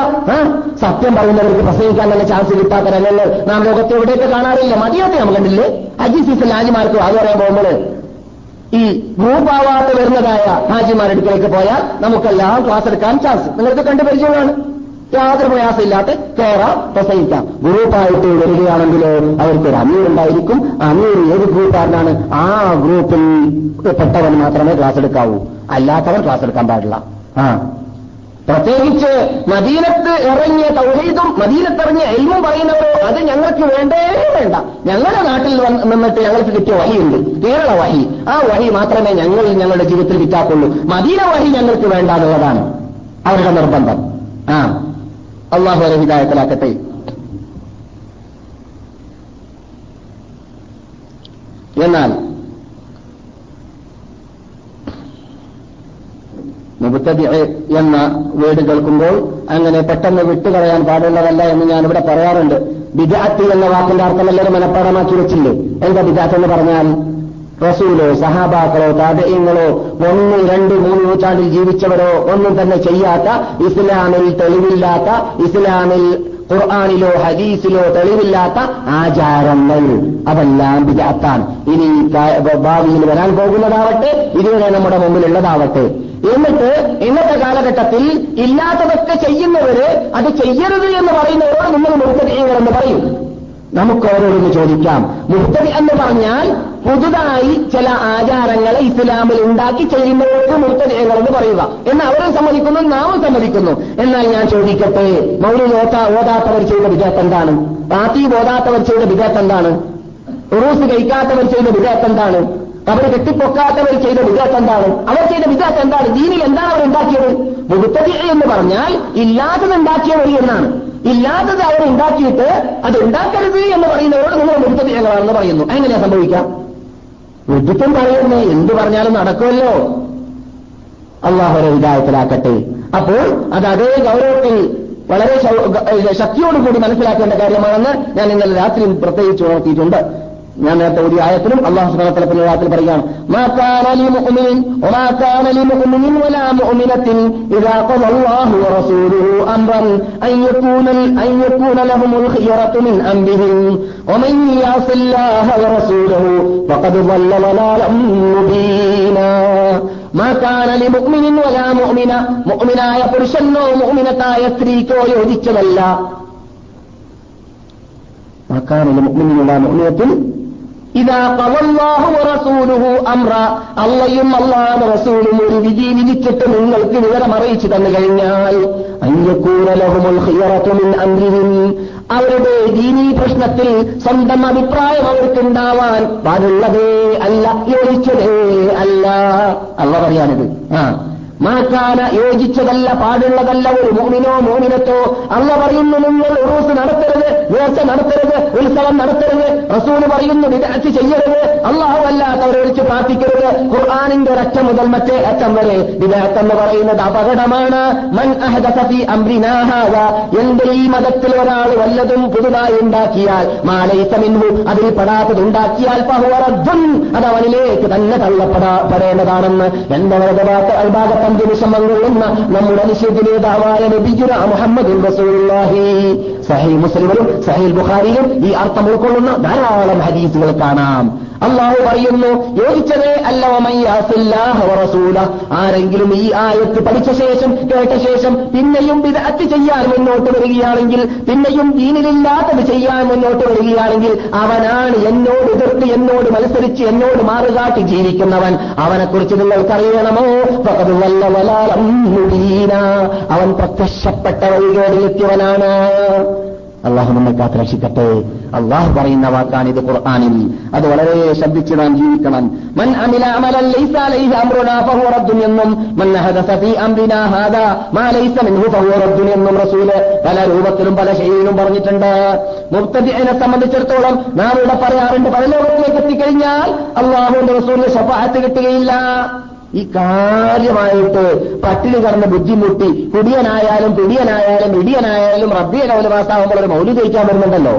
സത്യം പറയുന്നവർക്ക് പ്രസംഗിക്കാൻ തന്നെ ചാൻസ് കിട്ടാത്ത രംഗങ്ങൾ നാം ലോകത്ത് എവിടെയൊക്കെ കാണാറില്ല. മതിയാത്ത നമ്മൾ കണ്ടില്ലേ? അജി സീസൺ ആജിമാർക്ക് അത് പറയാൻ പോകുമ്പോൾ ഈ ഗ്രൂപ്പാവാത്ത വരുന്നതായ ഹാജിമാരടുക്കിലേക്ക് പോയാൽ നമുക്കെല്ലാം ക്ലാസ് എടുക്കാൻ ചാൻസ് നിങ്ങൾക്ക് കണ്ടു പരിചയമാണ് യാതൊരു പ്രയാസമില്ലാത്ത കയറാം പ്രസംഗിക്കാം. ഗ്രൂപ്പായിട്ട് വരികയാണെങ്കിലോ അവർക്ക് ഒരു അമീർ ഉണ്ടായിരിക്കും. അമീർ ഏത് ഗ്രൂപ്പുകാരനാണ് ആ ഗ്രൂപ്പിൽ പെട്ടവൻ മാത്രമേ ക്ലാസ് എടുക്കാവൂ. അല്ലാത്തവൻ ക്ലാസ് എടുക്കാൻ പാടില്ല. ആ. പ്രത്യേകിച്ച് മദീനത്ത് ഇറങ്ങിയ തൗഹീദും മദീനത്തിറങ്ങിയ എൽവും പറയുന്നവരോ അത് ഞങ്ങൾക്ക് വേണ്ടേ വേണ്ട. ഞങ്ങളുടെ നാട്ടിൽ നിന്നിട്ട് ഞങ്ങൾക്ക് കിട്ടിയ വഹിയുണ്ട്. കേരള വഹി. ആ വഹി മാത്രമേ ഞങ്ങൾ ഞങ്ങളുടെ ജീവിതത്തിൽ കിട്ടാക്കുള്ളൂ മദീന വഹി ഞങ്ങൾക്ക് വേണ്ട എന്നുള്ളതാണ് അവരുടെ നിർബന്ധം. ആ. അള്ളാഹു ഹിതായത്തിലാക്കട്ടെ എന്നാൽ മുബത്തതി എന്ന വേട് കേൾക്കുമ്പോൾ അങ്ങനെ പെട്ടെന്ന് വിട്ടുകളയാൻ പാടുള്ളതല്ല എന്ന് ഞാൻ ഇവിടെ പറയാറുണ്ട്. വിദ്യാർത്ഥി എന്ന വാക്കിന്റെ അർത്ഥം എല്ലാവരും മനഃപ്പാടമാക്കി വെച്ചില്ലേ? എന്താ ബിദാത്ത് എന്ന് പറഞ്ഞാൽ? റസൂലോ സഹാബാക്കളോ താതയങ്ങളോ ഒന്ന് രണ്ട് മൂന്ന് നൂറ്റാണ്ടിൽ ജീവിച്ചവരോ ഒന്നും തന്നെ ചെയ്യാത്ത ഇസ്ലാമിൽ തെളിവില്ലാത്ത ഇസ്ലാമിൽ ഖുർആാനിലോ ഹദീസിലോ തെളിവില്ലാത്ത ആചാരങ്ങൾ അതെല്ലാം വിജാത്താൻ ഇനി ഭാവിയിൽ വരാൻ പോകുന്നതാവട്ടെ ഇതുവരെ നമ്മുടെ മുമ്പിലുള്ളതാവട്ടെ. എന്നിട്ട് ഇന്നത്തെ കാലഘട്ടത്തിൽ ഇല്ലാത്തതൊക്കെ ചെയ്യുന്നവര് അത് ചെയ്യരുത് എന്ന് പറയുന്നവരോട് നിങ്ങൾ എന്ന് പറയും. നമുക്ക് അവരോടൊന്ന് ചോദിക്കാം. മുഹ്തദി എന്ന് പറഞ്ഞാൽ പുതുതായി ചില ആചാരങ്ങളെ ഇസ്ലാമിൽ ഉണ്ടാക്കി ചെയ്യുന്നവർക്ക് മുഹ്തദിയങ്ങളെന്ന് പറയുക. എന്ന് അവരും സമ്മതിക്കുന്നു നാമും സമ്മതിക്കുന്നു. എന്നാൽ ഞാൻ ചോദിക്കട്ടെ മൗലി ഓതാ ഓതാത്തവർ ചെയ്ത വിജയത്ത് എന്താണ്? പാത്തി ഓതാത്തവർ ചെയ്ത വിജയത്ത് എന്താണ്? റൂസ് കഴിക്കാത്തവർ ചെയ്ത വിജയത്ത് എന്താണ്? അവർ കെട്ടിപ്പൊക്കാത്തവർ ചെയ്ത വിദ്യാർത്ഥം എന്താണ്? അവർ ചെയ്ത വിദ്യാർത്ഥം എന്താണ്? ദീനിൽ എന്താണ് അവർ ഉണ്ടാക്കിയത്? മുഹത്തതി എന്ന് പറഞ്ഞാൽ ഇല്ലാത്തത് ഉണ്ടാക്കിയവർ എന്നാണ്. ഇല്ലാത്തത് അവർ ഉണ്ടാക്കിയിട്ട് അത് ഉണ്ടാക്കരുത് എന്ന് പറയുന്നവരോട് നിങ്ങൾ മുഹത്തതികളാണെന്ന് പറയുന്നു. എങ്ങനെയാ സംഭവിക്കാം വിദ്യുത്വം പറയുന്നേ. എന്ത് പറഞ്ഞാലും നടക്കുമല്ലോ. അള്ളാഹുരെ വിദായത്തിലാക്കട്ടെ അപ്പോൾ അത് അതേ ഗൗരവത്തിൽ വളരെ ശക്തിയോടുകൂടി മനസ്സിലാക്കേണ്ട കാര്യമാണെന്ന് ഞാൻ ഇന്നലെ രാത്രി പ്രത്യേകിച്ച് ഉണർത്തിയിട്ടുണ്ട് ഞാൻ നേരത്തെ ഒരു ആയത്തിലും അള്ളാഹു സുബ്ഹാനഹു വ ആയത്തിൽ പറയുകയാണ് മാ കാന ലിമുഅ്മിനിൻ വമാ കാന ലിമുഅ്മിനിൻ വലാ മുഅ്മിനത്തിൻ ഇദാ ഖദ അല്ലാഹു വറസൂലുഹു അംറൻ അൻ യകൂന അൻ യകൂന ലഹുമുൽ ഖിയറത്തു മിൻ അംരിഹിം വമൻ യഅസി അല്ലാഹ വറസൂലുഹു ഫഖദ് ضل ضلالا മുബീനാ മാ കാന ലിമുഅ്മിനിൻ വലാ മുഅ്മിന മുഅ്മിനായ പുരുഷനോ മുഅ്മിനത്തായ സ്ത്രീക്കോ യോജിച്ചതല്ല മാ കാന ലിമുഅ്മിനിൻ വലാ മുഅ്മിനത്തിൻ അള്ളയും അള്ളാഹ് റസൂലും ഒരു വിധി വിധിച്ചിട്ട് നിങ്ങൾക്ക് വിവരം അറിയിച്ചു തന്നു കഴിഞ്ഞാൽ അവരുടെ ദീനീ പ്രശ്നത്തിൽ സ്വന്തം അഭിപ്രായം അവർക്കുണ്ടാവാൻ പാടുള്ളതേ അല്ല യോജിച്ചതേ അല്ല. അല്ല പറയാനത്. ആ. മാക്കാന യോജിച്ചതല്ല പാടുള്ളതല്ല ഒരു മോമിനോ മോമിനത്തോ. അല്ല പറയുന്നു നിങ്ങൾ ഉറൂസ് നടത്തരുത് നേർച്ച നടത്തരുത് ഉത്സവം നടത്തരുത്. റസൂൽ പറയുന്നു വിദഗ്ധ ചെയ്യരുത്. അള്ളാഹു അല്ലാത്തവരെ വിളിച്ച് പ്രാർത്ഥിക്കരുത്. ഖുർആാനിന്റെ ഒരറ്റം മുതൽ മറ്റേ അറ്റം വരെ വിദഗ്ധ എന്ന് പറയുന്നത് അപകടമാണ്. മൻ അഹദസഫി അംറിനാഹാദ എന്റെ ഈ മതത്തിൽ ഒരാൾ വല്ലതും പുതുതായി ഉണ്ടാക്കിയാൽ മാലയിസമിൻഹു അതിൽ പെടാത്തത് ഉണ്ടാക്കിയാൽ പഹുവറദ്ദുൻ അത് അവനിലേക്ക് തന്നെ തള്ളപ്പെടാ പെടേണ്ടതാണെന്ന്. എന്റെ ഭാഗത്ത് അഞ്ച് നിമിഷം കൊള്ളുന്ന നമ്മുടെ നിഷേധ നേതാവായ നബിജുര മുഹമ്മദ് റസൂലുള്ളാഹി. സഹീൽ മുസ്ലിമിലും സഹീൽ ബുഖാരിയിലും ഈ അർത്ഥം ഉൾക്കൊള്ളുന്ന ധാരാളം ഹദീസുകൾ കാണാം. അള്ളാഹു പറയുന്നു യോജിച്ചതേ അല്ല റസൂല ആരെങ്കിലും ഈ ആയത്ത് പഠിച്ച ശേഷം കേട്ട ശേഷം പിന്നെയും വിദഗ്ധ ചെയ്യാൻ മുന്നോട്ട് വരികയാണെങ്കിൽ പിന്നെയും ദീനിലില്ലാത്തത് ചെയ്യാൻ മുന്നോട്ട് വരികയാണെങ്കിൽ അവനാണ് എന്നോട് എതിർത്ത് എന്നോട് മത്സരിച്ച് എന്നോട് മാറുകാട്ടി ജീവിക്കുന്നവൻ. അവനെക്കുറിച്ച് നിങ്ങൾക്കറിയണമോ. അവൻ പ്രത്യക്ഷപ്പെട്ട വഴികേടിലെത്തിയവനാണ്. അള്ളാഹു നമ്മെ കാത്തുരക്ഷിക്കട്ടെ. അള്ളാഹു പറയുന്ന വാക്കാണ് ഇത് ഖുർആാനിൽ. അത് വളരെ ശ്രദ്ധിച്ച് നാം ജീവിക്കണം. മൻ അമില അംറുനാ എന്നും. മൻ ഹാദാ മാ ലൈസ എന്നും റസൂൽ പല രൂപത്തിലും പല ശൈലിയിലും പറഞ്ഞിട്ടുണ്ട്. മുബ്തദിഇനെ സംബന്ധിച്ചിടത്തോളം നാം ഇവിടെ പറയാറുണ്ട് പരലോകത്തിലേക്ക് എത്തിക്കഴിഞ്ഞാൽ അള്ളാഹുവിന്റെ റസൂലിന് ശഫാഅത്ത് കിട്ടുകയില്ല. ഈ കാര്യമായിട്ട് പട്ടിണി കടന്ന് ബുദ്ധിമുട്ടി കുടിയനായാലും പിടിയനായാലും ഇടിയനായാലും റബ്ബിയ കൗലവാസാകുമ്പോൾ ഒരു മൗലി കഴിക്കാൻ വരുന്നുണ്ടല്ലോ.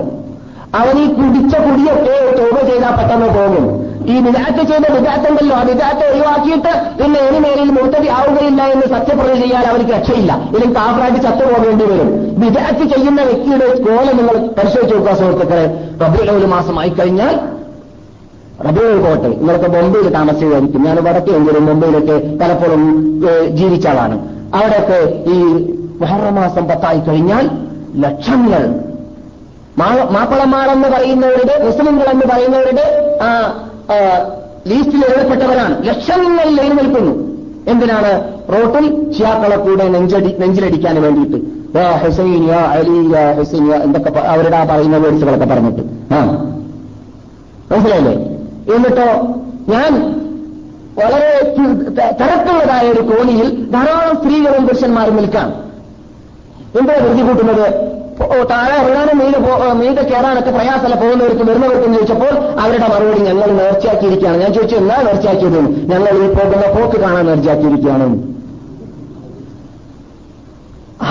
അവൻ ഈ കുടിച്ച കുടിയൊക്കെ തോപ ചെയ്താൽ പെട്ടെന്ന് പോകും. ഈ വിദാറ്റ് ചെയ്ത വിദാറ്റുണ്ടല്ലോ ആ വിദാറ്റ് ഒഴിവാക്കിയിട്ട് പിന്നെ ഇനിമേലിൽ മുത്തതി ആവുകയില്ല എന്ന് സത്യപ്രതി ചെയ്യാൻ അവർക്ക് രക്ഷയില്ല. ഇല്ലെങ്കിൽ കാഫറായിട്ട് ചത്തു പോകേണ്ടി വരും. വിദാറ്റ് ചെയ്യുന്ന വ്യക്തിയുടെ കോലം നിങ്ങൾ പരിശോധിച്ച് നോക്കുക സുഹൃത്തുക്കളെ. റബ്ബിയുടെ ഒരു മാസമായി കഴിഞ്ഞാൽ റബിയോൾ പോട്ടെ നിങ്ങൾക്ക് ബോംബെയിൽ താമസിക്കുകയായിരിക്കും ഞാൻ വടക്കെങ്കിലും മുംബൈയിലൊക്കെ പലപ്പോഴും ജീവിച്ച ആളാണ്. അവിടെയൊക്കെ ഈ മഹറമാസം പത്തായി കഴിഞ്ഞാൽ ലക്ഷങ്ങൾ മാപ്പളമാളെന്ന് പറയുന്നവരുടെ മുസ്ലിങ്ങൾ എന്ന് പറയുന്നവരുടെ ആ ലീസ്റ്റിൽ എഴുതപ്പെട്ടവരാണ്. ലക്ഷങ്ങളിൽ എഴുന്നേൽക്കുന്നു എന്തിനാണ്? റോട്ടിൽ ഷിയാക്കളെ കൂടെ നെഞ്ചടി നെഞ്ചിലടിക്കാൻ വേണ്ടിയിട്ട്. യാ ഹുസൈൻ യാ എന്തൊക്കെ അവരുടെ ആ പറയുന്ന വേഴ്സുകളൊക്കെ പറഞ്ഞിട്ട്. ആ. മനസ്സിലായില്ലേ? എന്നിട്ടോ ഞാൻ വളരെ തരത്തുള്ളതായ ഒരു കോണിയിൽ ധാരാളം സ്ത്രീകളും പുരുഷന്മാരും നിൽക്കാം. എന്താ ധൃതി കൂട്ടുന്നത്? താഴെ ഇറങ്ങാനും മീതെ മീതെ കയറാനൊക്കെ പ്രയാസമല്ല? പോകുന്നവർക്കും വരുന്നവർക്കും ചോദിച്ചപ്പോൾ അവരുടെ മറുപടി ഞങ്ങൾ നേർച്ചയാക്കിയിരിക്കുകയാണ്. ഞാൻ ചോദിച്ചു എന്നാ നേർച്ചയാക്കിയത്? ഞങ്ങൾ ഈ പോകുന്ന പോക്ക് കാണാൻ നേർച്ചയാക്കിയിരിക്കുകയാണ്.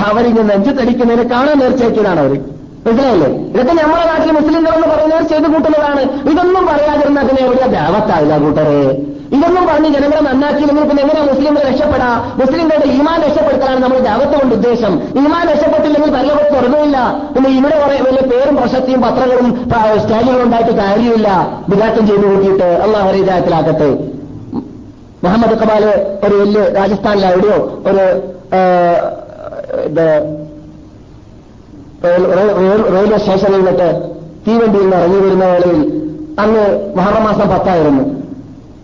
അവരിങ്ങനെ നെഞ്ചു തടിക്കുന്നതിനെ കാണാൻ നേർച്ചയാക്കിയതാണ് അവർ മനസ്സിലായില്ലേ? ഇതൊക്കെ നമ്മുടെ നാട്ടിൽ മുസ്ലിങ്ങളെന്ന് പറയുന്നവർ ചെയ്തു കൂട്ടുന്നതാണ്. ഇതൊന്നും പറയാതിരുന്ന അതിനെ എവിടെയാ ദേവത്താവില്ല കൂട്ടരെ? ഇതൊന്നും പറഞ്ഞ് ജനങ്ങളെ നന്നാക്കിയില്ലെങ്കിൽ പിന്നെ എങ്ങനെയാ മുസ്ലിങ്ങളെ രക്ഷപ്പെടാ? മുസ്ലിങ്ങളുടെ ഈമാൻ രക്ഷപ്പെടുത്താനാണ് നമ്മൾ ദേവത്വം കൊണ്ട് ഉദ്ദേശം. ഈമാൻ രക്ഷപ്പെട്ടില്ലെങ്കിൽ പരലോകത്ത് തുറന്നില്ല. പിന്നെ ഇവിടെ കുറെ വലിയ പേരും പ്രശസ്തിയും പത്രങ്ങളും പ- ഉണ്ടായിട്ട് കാര്യമില്ല. വിരാട്ടം ചെയ്തു കൂട്ടിയിട്ട് അള്ളാഹ് ഹരിജായത്തിലാക്കട്ടെ മുഹമ്മദ് കബാൽ ഒരു വലിയ രാജസ്ഥാനിലെ എവിടെയോ? ഒരു ആ, ഇത് റെയിൽ- റെയിൽ- റെയിൽ- റെയിൽവേ സ്റ്റേഷനിൽ നിന്നിട്ട് തീവണ്ടിയിൽ നിന്ന് ഇറങ്ങി വരുന്ന വേളയിൽ അന്ന് മഹറമാസം പത്തായിരുന്നു.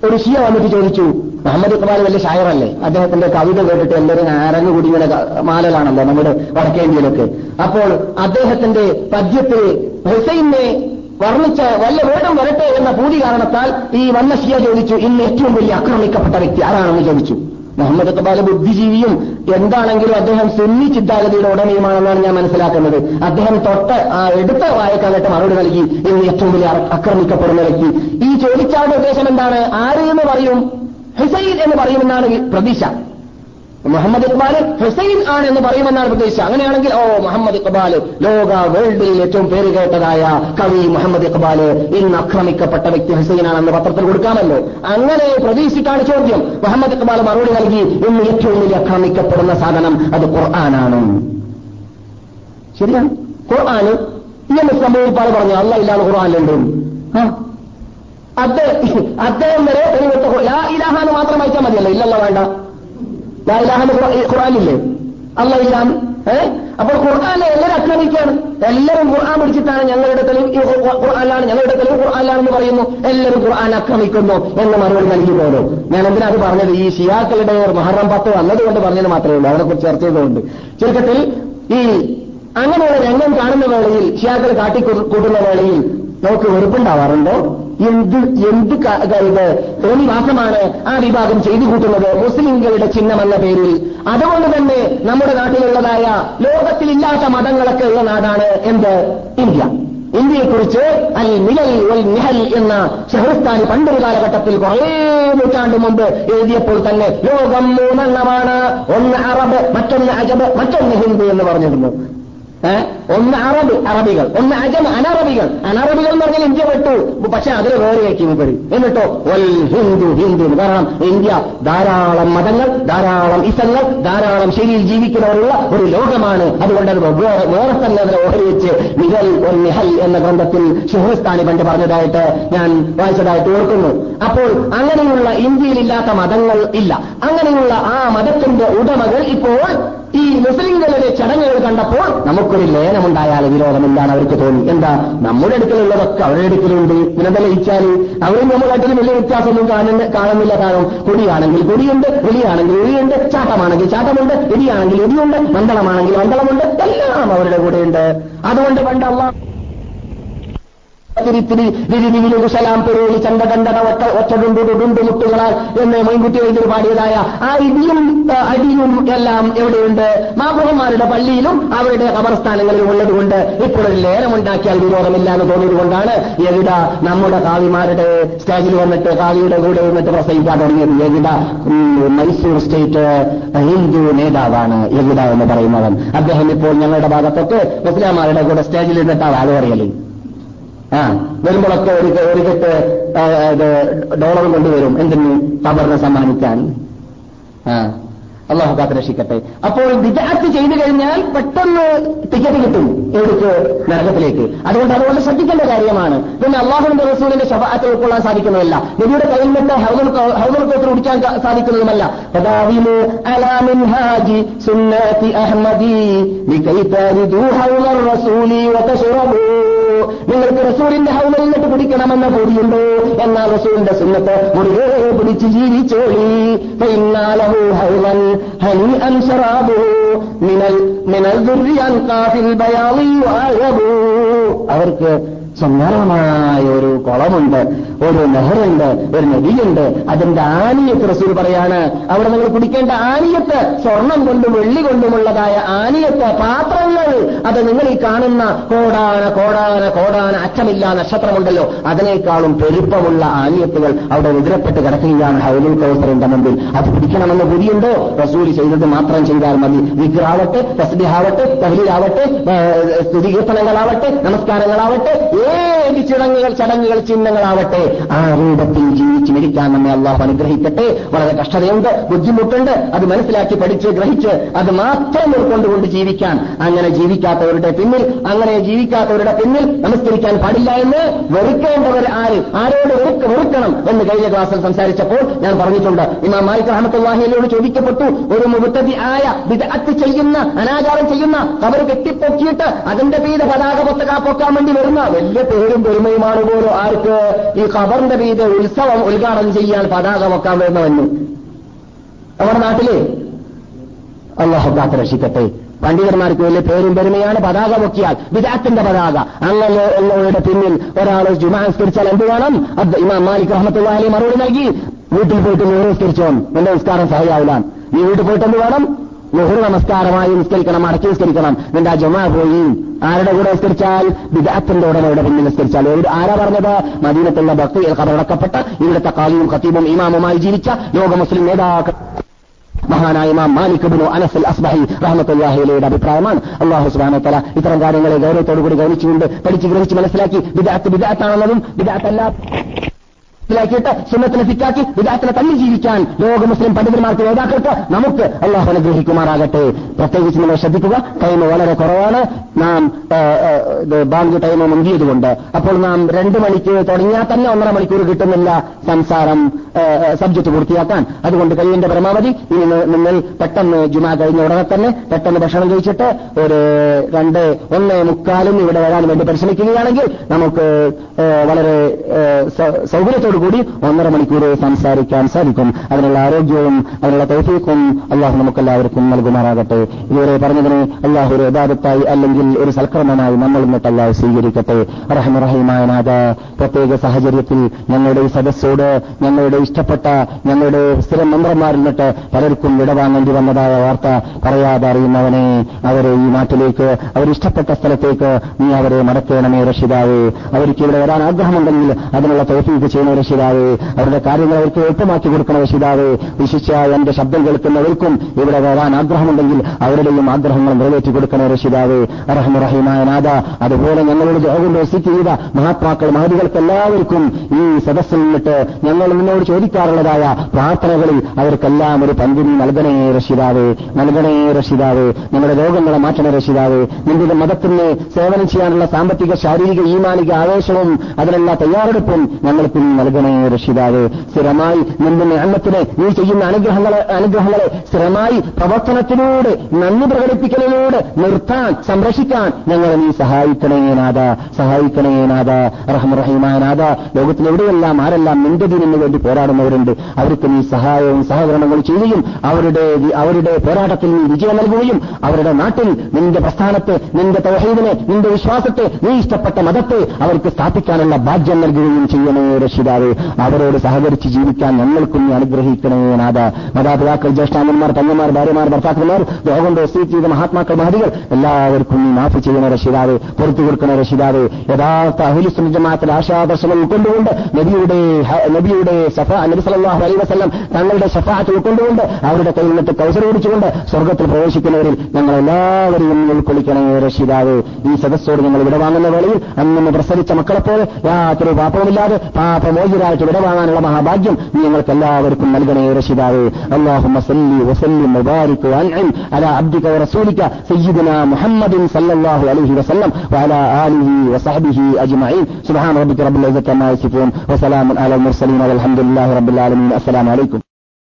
ഒരു ഷിയ വന്നിട്ട് ചോദിച്ചു മുഹമ്മദ് ഇക്ബാൽ വലിയ ഷായറല്ലേ? അദ്ദേഹത്തിന്റെ കവിത കേട്ടിട്ട് എല്ലാവരും അരങ്ങു കൂടി ഇങ്ങനെ ക- മാലലാണല്ലോ നമ്മുടെ വടക്കേ അപ്പോൾ അദ്ദേഹത്തിന്റെ പദ്യത്തിൽ ഹുസൈനെ വർണിച്ച വല്ല വേഗം വരട്ടെ എന്ന പൂതി കാരണത്താൽ ഈ വന്ന ഷിയ ചോദിച്ചു ഇന്ന് ഏറ്റവും വലിയ ആക്രമിക്കപ്പെട്ട വ്യക്തി ആരാണെന്ന് ചോദിച്ചു. മുഹമ്മദ് ഇക്ബാൽ ബുദ്ധിജീവിയും എന്താണെങ്കിലും അദ്ദേഹം സുന്നി ചിന്താഗതിയുടെ ഉടമയുമാണെന്നാണ് ഞാൻ മനസ്സിലാക്കുന്നത്. അദ്ദേഹം തൊട്ട് ആ എടുത്ത വായക്കാലത്ത് മറുപടി നൽകി. ഇന്ന് ഏറ്റവും വലിയ ആക്രമിക്കപ്പെടുന്ന വ്യക്തി. ഈ ചോദിച്ചാളുടെ ഉദ്ദേശം എന്താണ്? ആര് എന്ന് പറയും? ഹുസൈൻ എന്ന് പറയുമെന്നാണ് പ്രതീക്ഷ. മുഹമ്മദ് ഇക്ബാൽ ഹുസൈൻ ആണ് എന്ന് പറയുമെന്നാണ് പ്രതീക്ഷിച്ചത്. അങ്ങനെയാണെങ്കിൽ ഓ മുഹമ്മദ് ഇക്ബാൽ ലോക വേൾഡിൽ ഏറ്റവും പേര് കേട്ടതായ കവി മുഹമ്മദ് ഇക്ബാൽ ഇന്ന് ആക്രമിക്കപ്പെട്ട വ്യക്തി ഹുസൈനാണെന്ന് പത്രത്തിൽ കൊടുക്കാമല്ലോ. അങ്ങനെ പ്രതീക്ഷിച്ചിട്ടാണ് ചോദ്യം. മുഹമ്മദ് ഇക്ബാൽ മറുപടി നൽകി ഇന്ന് ഏറ്റവും വലിയ ആക്രമിക്കപ്പെടുന്ന സാധനം അത് ഖുർആനാണ്. ശരിയാണ്. ഖുർആാന് ഈ എന്ന് സംഭവിപ്പാട് പറഞ്ഞു അല്ല ഇല്ലാതെ ഖുർആാനുണ്ട് അദ്ദേഹം വരെ തെളിവെട്ട ലാ ഇലാഹാന്ന് മാത്രം വായിച്ചാൽ മതിയല്ലോ. ഇല്ലല്ലോ വേണ്ട. ഖുർആനില്ലേ അല്ല ഇല്ലാന്ന്? ഏ? അപ്പോൾ ഖുർആാനെ എല്ലാവരും ആക്രമിക്കുകയാണ്. എല്ലാവരും ഖുർആൻ പിടിച്ചിട്ടാണ് ഞങ്ങളുടെ തെളിവ് ഈ ഖുർ- ഖുർആനിലാണ്. ഞങ്ങളുടെ തെളിവ് ഖുർആാനാണെന്ന് പറയുന്നു. എല്ലാവരും ഖുർആൻ ആക്രമിക്കുന്നു എന്ന് മറുപടി നൽകി പോലും ഞാൻ എന്തിനാ അത് പറഞ്ഞത്? ഈ ഷിയാക്കളുടെ മഹറം പത്ത് വന്നതുകൊണ്ട് പറഞ്ഞത് മാത്രമേ ഉള്ളൂ. അതിനെക്കുറിച്ച് ചർച്ച ചെയ്തുകൊണ്ട് ചുരുക്കത്തിൽ ഈ അങ്ങനെയുള്ള രംഗം കാണുന്ന വേളയിൽ ഷിയാക്കൾ കാട്ടിക്കൂട്ടുന്ന വേളയിൽ നമുക്ക് വെറുപ്പുണ്ടാവാറുണ്ടോ? എന്ത് എന്ത് ക- തോന്നി തോന്നിവാസമാണ് ആ വിഭാഗം ചെയ്തു കൂട്ടുന്നത് മുസ്ലിംകളുടെ ചിഹ്നമെന്ന പേരിൽ. അതുകൊണ്ട് തന്നെ നമ്മുടെ നാട്ടിലുള്ളതായ ലോകത്തിലില്ലാത്ത മതങ്ങളൊക്കെ ഉള്ള നാടാണ് എന്ത്? ഇന്ത്യ. ഇന്ത്യയെക്കുറിച്ച് അൽ മിഹൽ ഒൽ നിഹൽ എന്ന ഷഹ്റിസ്ഥാനി പണ്ടൊരു കാലഘട്ടത്തിൽ കുറേ നൂറ്റാണ്ട് മുമ്പ് എഴുതിയപ്പോൾ തന്നെ ലോകം മൂന്നെണ്ണമാണ്. ഒന്ന് അറബ് മറ്റൊന്ന് അജബ് മറ്റൊന്ന് ഹിന്ദു എന്ന് പറഞ്ഞിരുന്നു? ഒന്ന് അറബ് അറബികൾ. ഒന്ന് അജം അനറബികൾ. അനറബികൾ എന്ന് പറഞ്ഞാൽ ഇന്ത്യ വിട്ടു പക്ഷെ അതിൽ വേറെയാക്കി ഉപരി. എന്നിട്ടോ? ഒൽ ഹിന്ദു ഹിന്ദു കാരണം ഇന്ത്യ ധാരാളം മതങ്ങൾ ധാരാളം ഇസങ്ങൾ ധാരാളം ശരിയിൽ ജീവിക്കുന്നവരുള്ള ഒരു ലോകമാണ്. അതുകൊണ്ട് അത് വേറെ തന്നെ അതിനെ ഓഹരിവെച്ച് നിഹൽ ഒൽ നിഹൽ എന്ന ഗ്രന്ഥത്തിൽ ഷുഹൃസ്ഥാനി പണ്ട് പറഞ്ഞതായിട്ട് ഞാൻ വായിച്ചതായിട്ട് ഓർക്കുന്നു. അപ്പോൾ അങ്ങനെയുള്ള ഇന്ത്യയിലില്ലാത്ത മതങ്ങൾ ഇല്ല. അങ്ങനെയുള്ള ആ മതത്തിന്റെ ഉടമകൾ ഇപ്പോൾ ഈ മുസ്ലിങ്ങളുടെ ചടങ്ങുകൾ കണ്ടപ്പോൾ നമുക്കൊരു ലയനമുണ്ടായാൽ വിരോധമില്ലാണ് അവർക്ക് തോന്നി. എന്താ? നമ്മുടെ അടുക്കലുള്ളതൊക്കെ അവരുടെ അടുക്കലുണ്ട്. ഇതിനെന്താ ലയിച്ചാൽ അവരും നമ്മളായിട്ടും വലിയ വ്യത്യാസമൊന്നും കാണുന്ന കാണുന്നില്ല കാരണം കൊടിയാണെങ്കിൽ കൊടിയുണ്ട് വിളിയാണെങ്കിൽ വിളിയുണ്ട് ചാട്ടമാണെങ്കിൽ ചാട്ടമുണ്ട് ഇടിയാണെങ്കിൽ ഇടിയുണ്ട് മണ്ഡലമാണെങ്കിൽ മണ്ഡലമുണ്ട് എല്ലാം അവരുടെ കൂടെയുണ്ട്. അതുകൊണ്ട് പണ്ട് തിരിത്തിരി വിരിവിരിവിലു സലാം പെരുവിളി ചണ്ടകണ്ടട ഒറ്റ ഒറ്റടുണ്ടു ഡുണ്ടു മുട്ടുകളാൽ എന്ന് മൈൻകുട്ടി എഴുതി പാടിയതായ ആ ഇടിയും അടിയും എല്ലാം എവിടെയുണ്ട്? മാബുഹന്മാരുടെ പള്ളിയിലും അവരുടെ കബർസ്ഥാനങ്ങളിലും ഉള്ളതുകൊണ്ട് ഇപ്പോൾ ഒരു ലേലമുണ്ടാക്കിയാൽ വിരോധമില്ല എന്ന് തോന്നിയതുകൊണ്ടാണ് എവിട നമ്മുടെ കാവിമാരുടെ സ്റ്റേജിൽ വന്നിട്ട് കാവിയുടെ കൂടെ വന്നിട്ട് പ്രസംഗിക്കാൻ തുടങ്ങിയത്. എവിട? മൈസൂർ സ്റ്റേറ്റ് ഹിന്ദു നേതാവാണ് എവിട എന്ന് പറയുന്നവൻ. അദ്ദേഹം ഇപ്പോൾ ഞങ്ങളുടെ ഭാഗത്തൊക്കെ മുസ്ലിംമാരുടെ കൂടെ സ്റ്റേജിൽ നിന്നിട്ടാണ്. ആൾ ആ വരുമ്പോഴൊക്കെ ഒരു ഒരു കെട്ട് ഡോളർ കൊണ്ടുവരും. എന്തിന് ഖബറിനെ സമ്മാനിക്കാൻ. ആ അള്ളാഹു കാത്ത് രക്ഷിക്കട്ടെ അപ്പോൾ വിദാത്ത് ചെയ്തു കഴിഞ്ഞാൽ പെട്ടെന്ന് ടിക്കറ്റ് കിട്ടും എവിടേക്ക് നരകത്തിലേക്ക്. അതുകൊണ്ട് അതുകൊണ്ട് ശ്രദ്ധിക്കേണ്ട കാര്യമാണ്. പിന്നെ അള്ളാഹുവിന്റെ റസൂലിന്റെ ശബാത്ത് ഉൾക്കൊള്ളാൻ സാധിക്കുന്നതല്ല. നബിയുടെ കയ്യിൽ നിന്ന് ഹൗദർ കോത്തിൽ കുടിക്കാൻ സാധിക്കുന്നതുമല്ല. സുന്നത്തി അഹ്മദി നിങ്ങൾക്ക് റസൂലിന്റെ ഹൗലിൽ നിന്നിട്ട് കുടിക്കണമെന്ന പൊടിയുണ്ടോ എന്നാൽ റസൂലിന്റെ സുന്നത്ത് മുറുകെ പിടിച്ച് ജീവിച്ചോളി. പിന്നാലഹു ഹൗലൻ ഹനി ശറാബു മിനൽ മിനൽ ദുർരിയൻ കാഫിൽ ബയാളി അവർക്ക് സുന്ദരമായ ഒരു കുളമുണ്ട് ഒരു നെഹറുണ്ട് ഒരു നദിയുണ്ട്. അതിന്റെ ആനിയത്ത് റസൂൽ പറയാണ് അവിടെ നിങ്ങൾ കുടിക്കേണ്ട ആനിയത്ത് സ്വർണം കൊണ്ടും വെള്ളി കൊണ്ടുമുള്ളതായ ആനിയത്ത് പാത്രങ്ങൾ അത് നിങ്ങൾ ഈ കാണുന്ന കോടാന കോടാന കോടാന അറ്റമില്ല നക്ഷത്രമുണ്ടല്ലോ അതിനേക്കാളും പെരുപ്പമുള്ള ആനിയത്തുകൾ അവിടെ എതിരപ്പെട്ട് കിടക്കുകയാണ് ഹൈലുൽ കൗസറിന്റെ മുമ്പിൽ. അത് പിടിക്കണമെന്ന് ബുദ്ധിയുണ്ടോ റസൂൽ ചെയ്തത് മാത്രം ചെയ്താൽ മതി. വിഗ്രാവട്ടെ തസ്ബിഹാവട്ടെ തഹ്ലീലാവട്ടെ സ്തുതികീർത്തനങ്ങളാവട്ടെ നമസ്കാരങ്ങളാവട്ടെ Oh, ഏത് ചടങ്ങുകൾ ചടങ്ങുകൾ ചിഹ്നങ്ങളാവട്ടെ. ആ രൂപത്തിൽ ജീവിച്ച് മരിക്കാൻ നമ്മെ അള്ളാഹു അനുഗ്രഹിക്കട്ടെ. വളരെ കഷ്ടതയുണ്ട് ബുദ്ധിമുട്ടുണ്ട്. അത് മനസ്സിലാക്കി പഠിച്ച് ഗ്രഹിച്ച് അത് മാത്രം ഉൾക്കൊണ്ടുകൊണ്ട് ജീവിക്കാൻ. അങ്ങനെ ജീവിക്കാത്തവരുടെ പിന്നിൽ അങ്ങനെ ജീവിക്കാത്തവരുടെ പിന്നിൽ നമസ്കരിക്കാൻ പാടില്ല എന്ന് വെറുക്കേണ്ടവർ ആര്? ആരോട് വെറുക്ക വെറുക്കണം എന്ന് കഴിഞ്ഞ ക്ലാസ്സിൽ സംസാരിച്ചപ്പോൾ ഞാൻ പറഞ്ഞിട്ടുണ്ട്. ഇമാം മാലിക് റഹമത്തുല്ലാഹിയോട് ചോദിക്കപ്പെട്ടു ഒരു മുബത്തതി ആയ വിദഗ്ധ ചെയ്യുന്ന അനാചാരം ചെയ്യുന്ന അവർ കെട്ടിപ്പൊക്കിയിട്ട് അതിന്റെ പേര് പതാക പൊത്തക പൊക്കാൻ വേണ്ടി വരുന്ന വലിയ പേരും പെരുമയുമാണ് പോലും ആർക്ക് ഈ ഖബറിന്റെ പേര് ഉത്സവം ഉദ്ഘാടനം ചെയ്യാൻ പതാക വെക്കാൻ വരുന്നവന്. നമ്മുടെ നാട്ടിൽ അള്ളാഹു കാത്ത് രക്ഷിക്കട്ടെ. പണ്ഡിതന്മാർക്ക് വലിയ പേരും പെരുമയാണ് പതാക പൊക്കിയാൽ. വിദാത്തിന്റെ പതാക. അങ്ങനെ ഉള്ളവരുടെ പിന്നിൽ ഒരാൾ ജുമാസ്കരിച്ചാൽ എന്ത് വേണം? ഇമാം മാലിക് റഹ്മത്തുള്ള മറുപടി നൽകി. വീട്ടിൽ പോയിട്ട് നിസ്കരിച്ചോ എന്റെ നിസ്കാരം സഹായാവില്ല. ഈ വീട്ടിൽ പോയിട്ട് എന്ത് വേണം? നെഹ്റു നമസ്കാരമായി നിസ്കരിക്കണം അടക്കി നിസ്കരിക്കണം. നിന്റെ ആ ജുമാ പോയി ആരുടെ കൂടെ നിസ്കരിച്ചാൽ? വിദാത്തിന്റെ ഉടനയുടെ പിന്നിൽ നിസ്കരിച്ചാൽ. ആരാ പറഞ്ഞത്? മദീനത്തുള്ള ഭക്തി കബറടക്കപ്പെട്ട ഇവിടുത്തെ കാലിയും ഖത്തീബും ഇമാമുമായി ജീവിച്ച ലോക മുസ്ലിം നേതാക്കൾ. മഹാനായ ഇമാം മാലിക് ബിനു അനസ് അസ്ബഹി റഹ്മത്തുല്ലാഹിയുടെ അഭിപ്രായമാണ്. അള്ളാഹു സുബ്ഹാനഹു തആല ഇത്തരം കാര്യങ്ങളെ ഗൗരവത്തോടുകൂടി ഗൗനിച്ചുകൊണ്ട് പഠിച്ച് ഗ്രഹിച്ച് മനസ്സിലാക്കി. വിദാത്ത് വിദാത്താണെന്നതും വിദാത്തല്ല മനസ്സിലാക്കിയിട്ട് സുന്നത്തിനെ ഫിറ്റാക്കി വിദാത്തിനെ തള്ളി ജീവിക്കാൻ ലോക മുസ്ലിം പണ്ഡിതന്മാർക്ക് നേതാക്കൾക്ക് നമുക്ക് അള്ളാഹു അനുഗ്രഹിക്കുമാറാകട്ടെ പ്രത്യേകിച്ച് നിങ്ങൾ ശ്രദ്ധിക്കുക ടൈം വളരെ കുറവാണ് നാം ബാങ്ക് ടൈം മുന്തിയതുകൊണ്ട് അപ്പോൾ നാം രണ്ട് മണിക്ക് തുടങ്ങിയാൽ തന്നെ ഒന്നര മണിക്കൂർ കിട്ടുന്നില്ല സംസാരം സബ്ജക്ട് പൂർത്തിയാക്കാൻ അതുകൊണ്ട് കഴിവിന്റെ പരമാവധി ഇനി നിങ്ങൾ പെട്ടെന്ന് ജുമാ കഴിഞ്ഞ ഉടനെ തന്നെ പെട്ടെന്ന് ഭക്ഷണം കഴിച്ചിട്ട് ഒരു രണ്ട് ഒന്ന് മുക്കാലും ഇവിടെ വരാൻ വേണ്ടി പരിശ്രമിക്കുകയാണെങ്കിൽ നമുക്ക് വളരെ സൗകര്യത്തോടുകൂടി ഒന്നര മണിക്കൂർ സംസാരിക്കാൻ സാധിക്കും. അതിനുള്ള ആരോഗ്യവും അതിനുള്ള തൗഫീഖും അള്ളാഹു നമുക്കെല്ലാവർക്കും നൽകുമാറാകട്ടെ. ഇതുവരെ പറഞ്ഞതിന് അള്ളാഹു ഒരു യഥാർത്ഥത്തായി അല്ലെങ്കിൽ ഒരു സൽക്രമമായി നമ്മൾ ഇന്നിട്ട് അള്ളാഹു സ്വീകരിക്കട്ടെ. റഹ്മറഹീമായ നാഥ പ്രത്യേക സാഹചര്യത്തിൽ ഞങ്ങളുടെ ഈ സദസ്സോട് ഞങ്ങളുടെ ഇഷ്ടപ്പെട്ട ഞങ്ങളുടെ സ്ഥിരം മെമ്പർമാരിൽ നിന്നിട്ട് പലർക്കും വിടവാങ്ങേണ്ടി വന്നതായ വാർത്ത പറയാതെ അറിയുന്നവനെ അവരെ ഈ നാട്ടിലേക്ക് അവരിഷ്ടപ്പെട്ട സ്ഥലത്തേക്ക് നീ അവരെ മടക്കേണമേ രക്ഷിതാവേ അവർക്ക് ഇവിടെ വരാൻ ആഗ്രഹമുണ്ടെങ്കിൽ അതിനുള്ള തോഫീക്ക് ചെയ്യുന്ന രക്ഷിതാവേ അവരുടെ കാര്യങ്ങൾ അവർക്ക് എളുപ്പമാക്കി കൊടുക്കണം രക്ഷിതാവേ. വിശിച്ച എന്റെ ശബ്ദം കേൾക്കുന്നവർക്കും ഇവിടെ വരാൻ ആഗ്രഹമുണ്ടെങ്കിൽ അവരുടെയും ആഗ്രഹങ്ങൾ നിറവേറ്റി കൊടുക്കണ രക്ഷിതാവേ. റഹീമായ നാഥ അതുപോലെ ഞങ്ങളോട് ജോഗം റെസിറ്റ് ചെയ്ത മഹാത്മാക്കൾ മഹതികൾക്ക് എല്ലാവർക്കും ഈ സദസ്സിൽ നിന്നിട്ട് ഞങ്ങൾ നിന്നോട് ചോദിക്കാറുള്ളതായ പ്രാർത്ഥനകളിൽ അവർക്കെല്ലാം ഒരു പങ്കിനി നൽകണേ രക്ഷിതാവേ. നൽകണേ രക്ഷിതാവേ. ഞങ്ങളുടെ രോഗങ്ങളെ മാറ്റണ രക്ഷിതാവേ. നിന്റെ മതത്തിന് സേവനം ചെയ്യാനുള്ള സാമ്പത്തിക ശാരീരിക ഈമാനിക ആവേശവും അതിനുള്ള തയ്യാറെടുപ്പും ഞങ്ങൾക്ക് നീ നൽകണേ രക്ഷിതാവേ സ്ഥിരമായി നിന്റെ അന്നത്തിന് നീ ചെയ്യുന്ന അനുഗ്രഹങ്ങളെ അനുഗ്രഹങ്ങളെ സ്ഥിരമായി പ്രവർത്തനത്തിലൂടെ നന്ദി പ്രകടിപ്പിക്കലിലൂടെ നിർത്താൻ സംരക്ഷിക്കാൻ ഞങ്ങളെ നീ സഹായിക്കണേ നാഥ. സഹായിക്കണേ നാഥ. ലോകത്തിലെവിടെയെല്ലാം ആരെല്ലാം നിന്റെ ദീനിന് വേണ്ടി പോരാടുന്നവരുണ്ട് അവർക്ക് നീ സഹായവും സഹകരണങ്ങളും ചെയ്യുകയും അവരുടെ അവരുടെ പോരാട്ടത്തിൽ നീ വിജയം നൽകുകയും അവരുടെ നാട്ടിൽ നിന്റെ പ്രസ്ഥാനത്തെ നിന്റെ തൗഹീദിനെ നിന്റെ വിശ്വാസത്തെ നീ ഇഷ്ടപ്പെട്ട മതത്തെ അവർക്ക് സ്ഥാപിക്കാനുള്ള ഭാഗ്യം നൽകുകയും ചെയ്യണേ രക്ഷിതാവ് അവരോട് സഹകരിച്ച് ജീവിക്കാൻ ഞങ്ങൾക്കും അനുഗ്രഹിക്കണേ നാഥ. മാതാപിതാക്കൾ ജ്യേഷ്ഠാമന്മാർ തങ്ങന്മാർ ഭാര്യമാർ ഭർത്താക്കന്മാർ ലോകം റെസീറ്റ് ചെയ്ത മഹാത്മാക്കൾ മഹതികൾ എല്ലാവർക്കും നീ മാഫ് ചെയ്യണ രക്ഷിതാവ് പുറത്തു കൊടുക്കുന്ന രക്ഷിതാവ്. യഥാർത്ഥ അഹുലിസ്ലം ജമാഅത്തിൽ ആശാദർശനം ഉൾക്കൊണ്ടുകൊണ്ട് നബിയുടെ നബിയുടെ സഫ നബി സലാഹു അലൈ വസ്ലം തങ്ങളുടെ സഫാത്ത് ഉൾക്കൊണ്ടുകൊണ്ട് അവരുടെ കയ്യിൽ നിന്നിട്ട് കൗസർ ഓടിച്ചുകൊണ്ട് സ്വർഗത്തിൽ പ്രവേശിക്കുന്നവരിൽ ഞങ്ങൾ എല്ലാവരെയും ഉൾക്കൊള്ളിക്കണേ രക്ഷിതാവ്. ഈ സദസ്സോട് ഞങ്ങൾ വിടവാങ്ങുന്ന വേളയിൽ അന്നു പ്രസവിച്ച മക്കളെപ്പോലെ യാതൊരു പാപവുമില്ലാതെ അജുരായിട്ട് വിടവാങ്ങാനുള്ള മഹാഭാഗ്യം നീ ഞങ്ങൾക്ക് എല്ലാവർക്കും നൽകണേ രക്ഷിതാവേ അള്ളാഹു സല്ലി വസല്ലിം മുബാരിക് അൻഇം അല അബ്ദിക വറസൂലിക സയ്യിദുന മുഹമ്മദിൻ സല്ലല്ലാഹു അലൈഹി വസല്ലം വഅല ആലിഹി വസഹ്ബിഹി അജ്മഈൻ സുബ്ഹാന റബ്ബിക റബ്ബിൽ ഇസ്സത്തി അമ്മാ യസിഫൂൻ വസലാമുൻ അലൽ മുർസലീൻ വൽഹംദുലില്ലാഹി റബ്ബിൽ ആലമീൻ അസ്സലാമു അലൈക്കും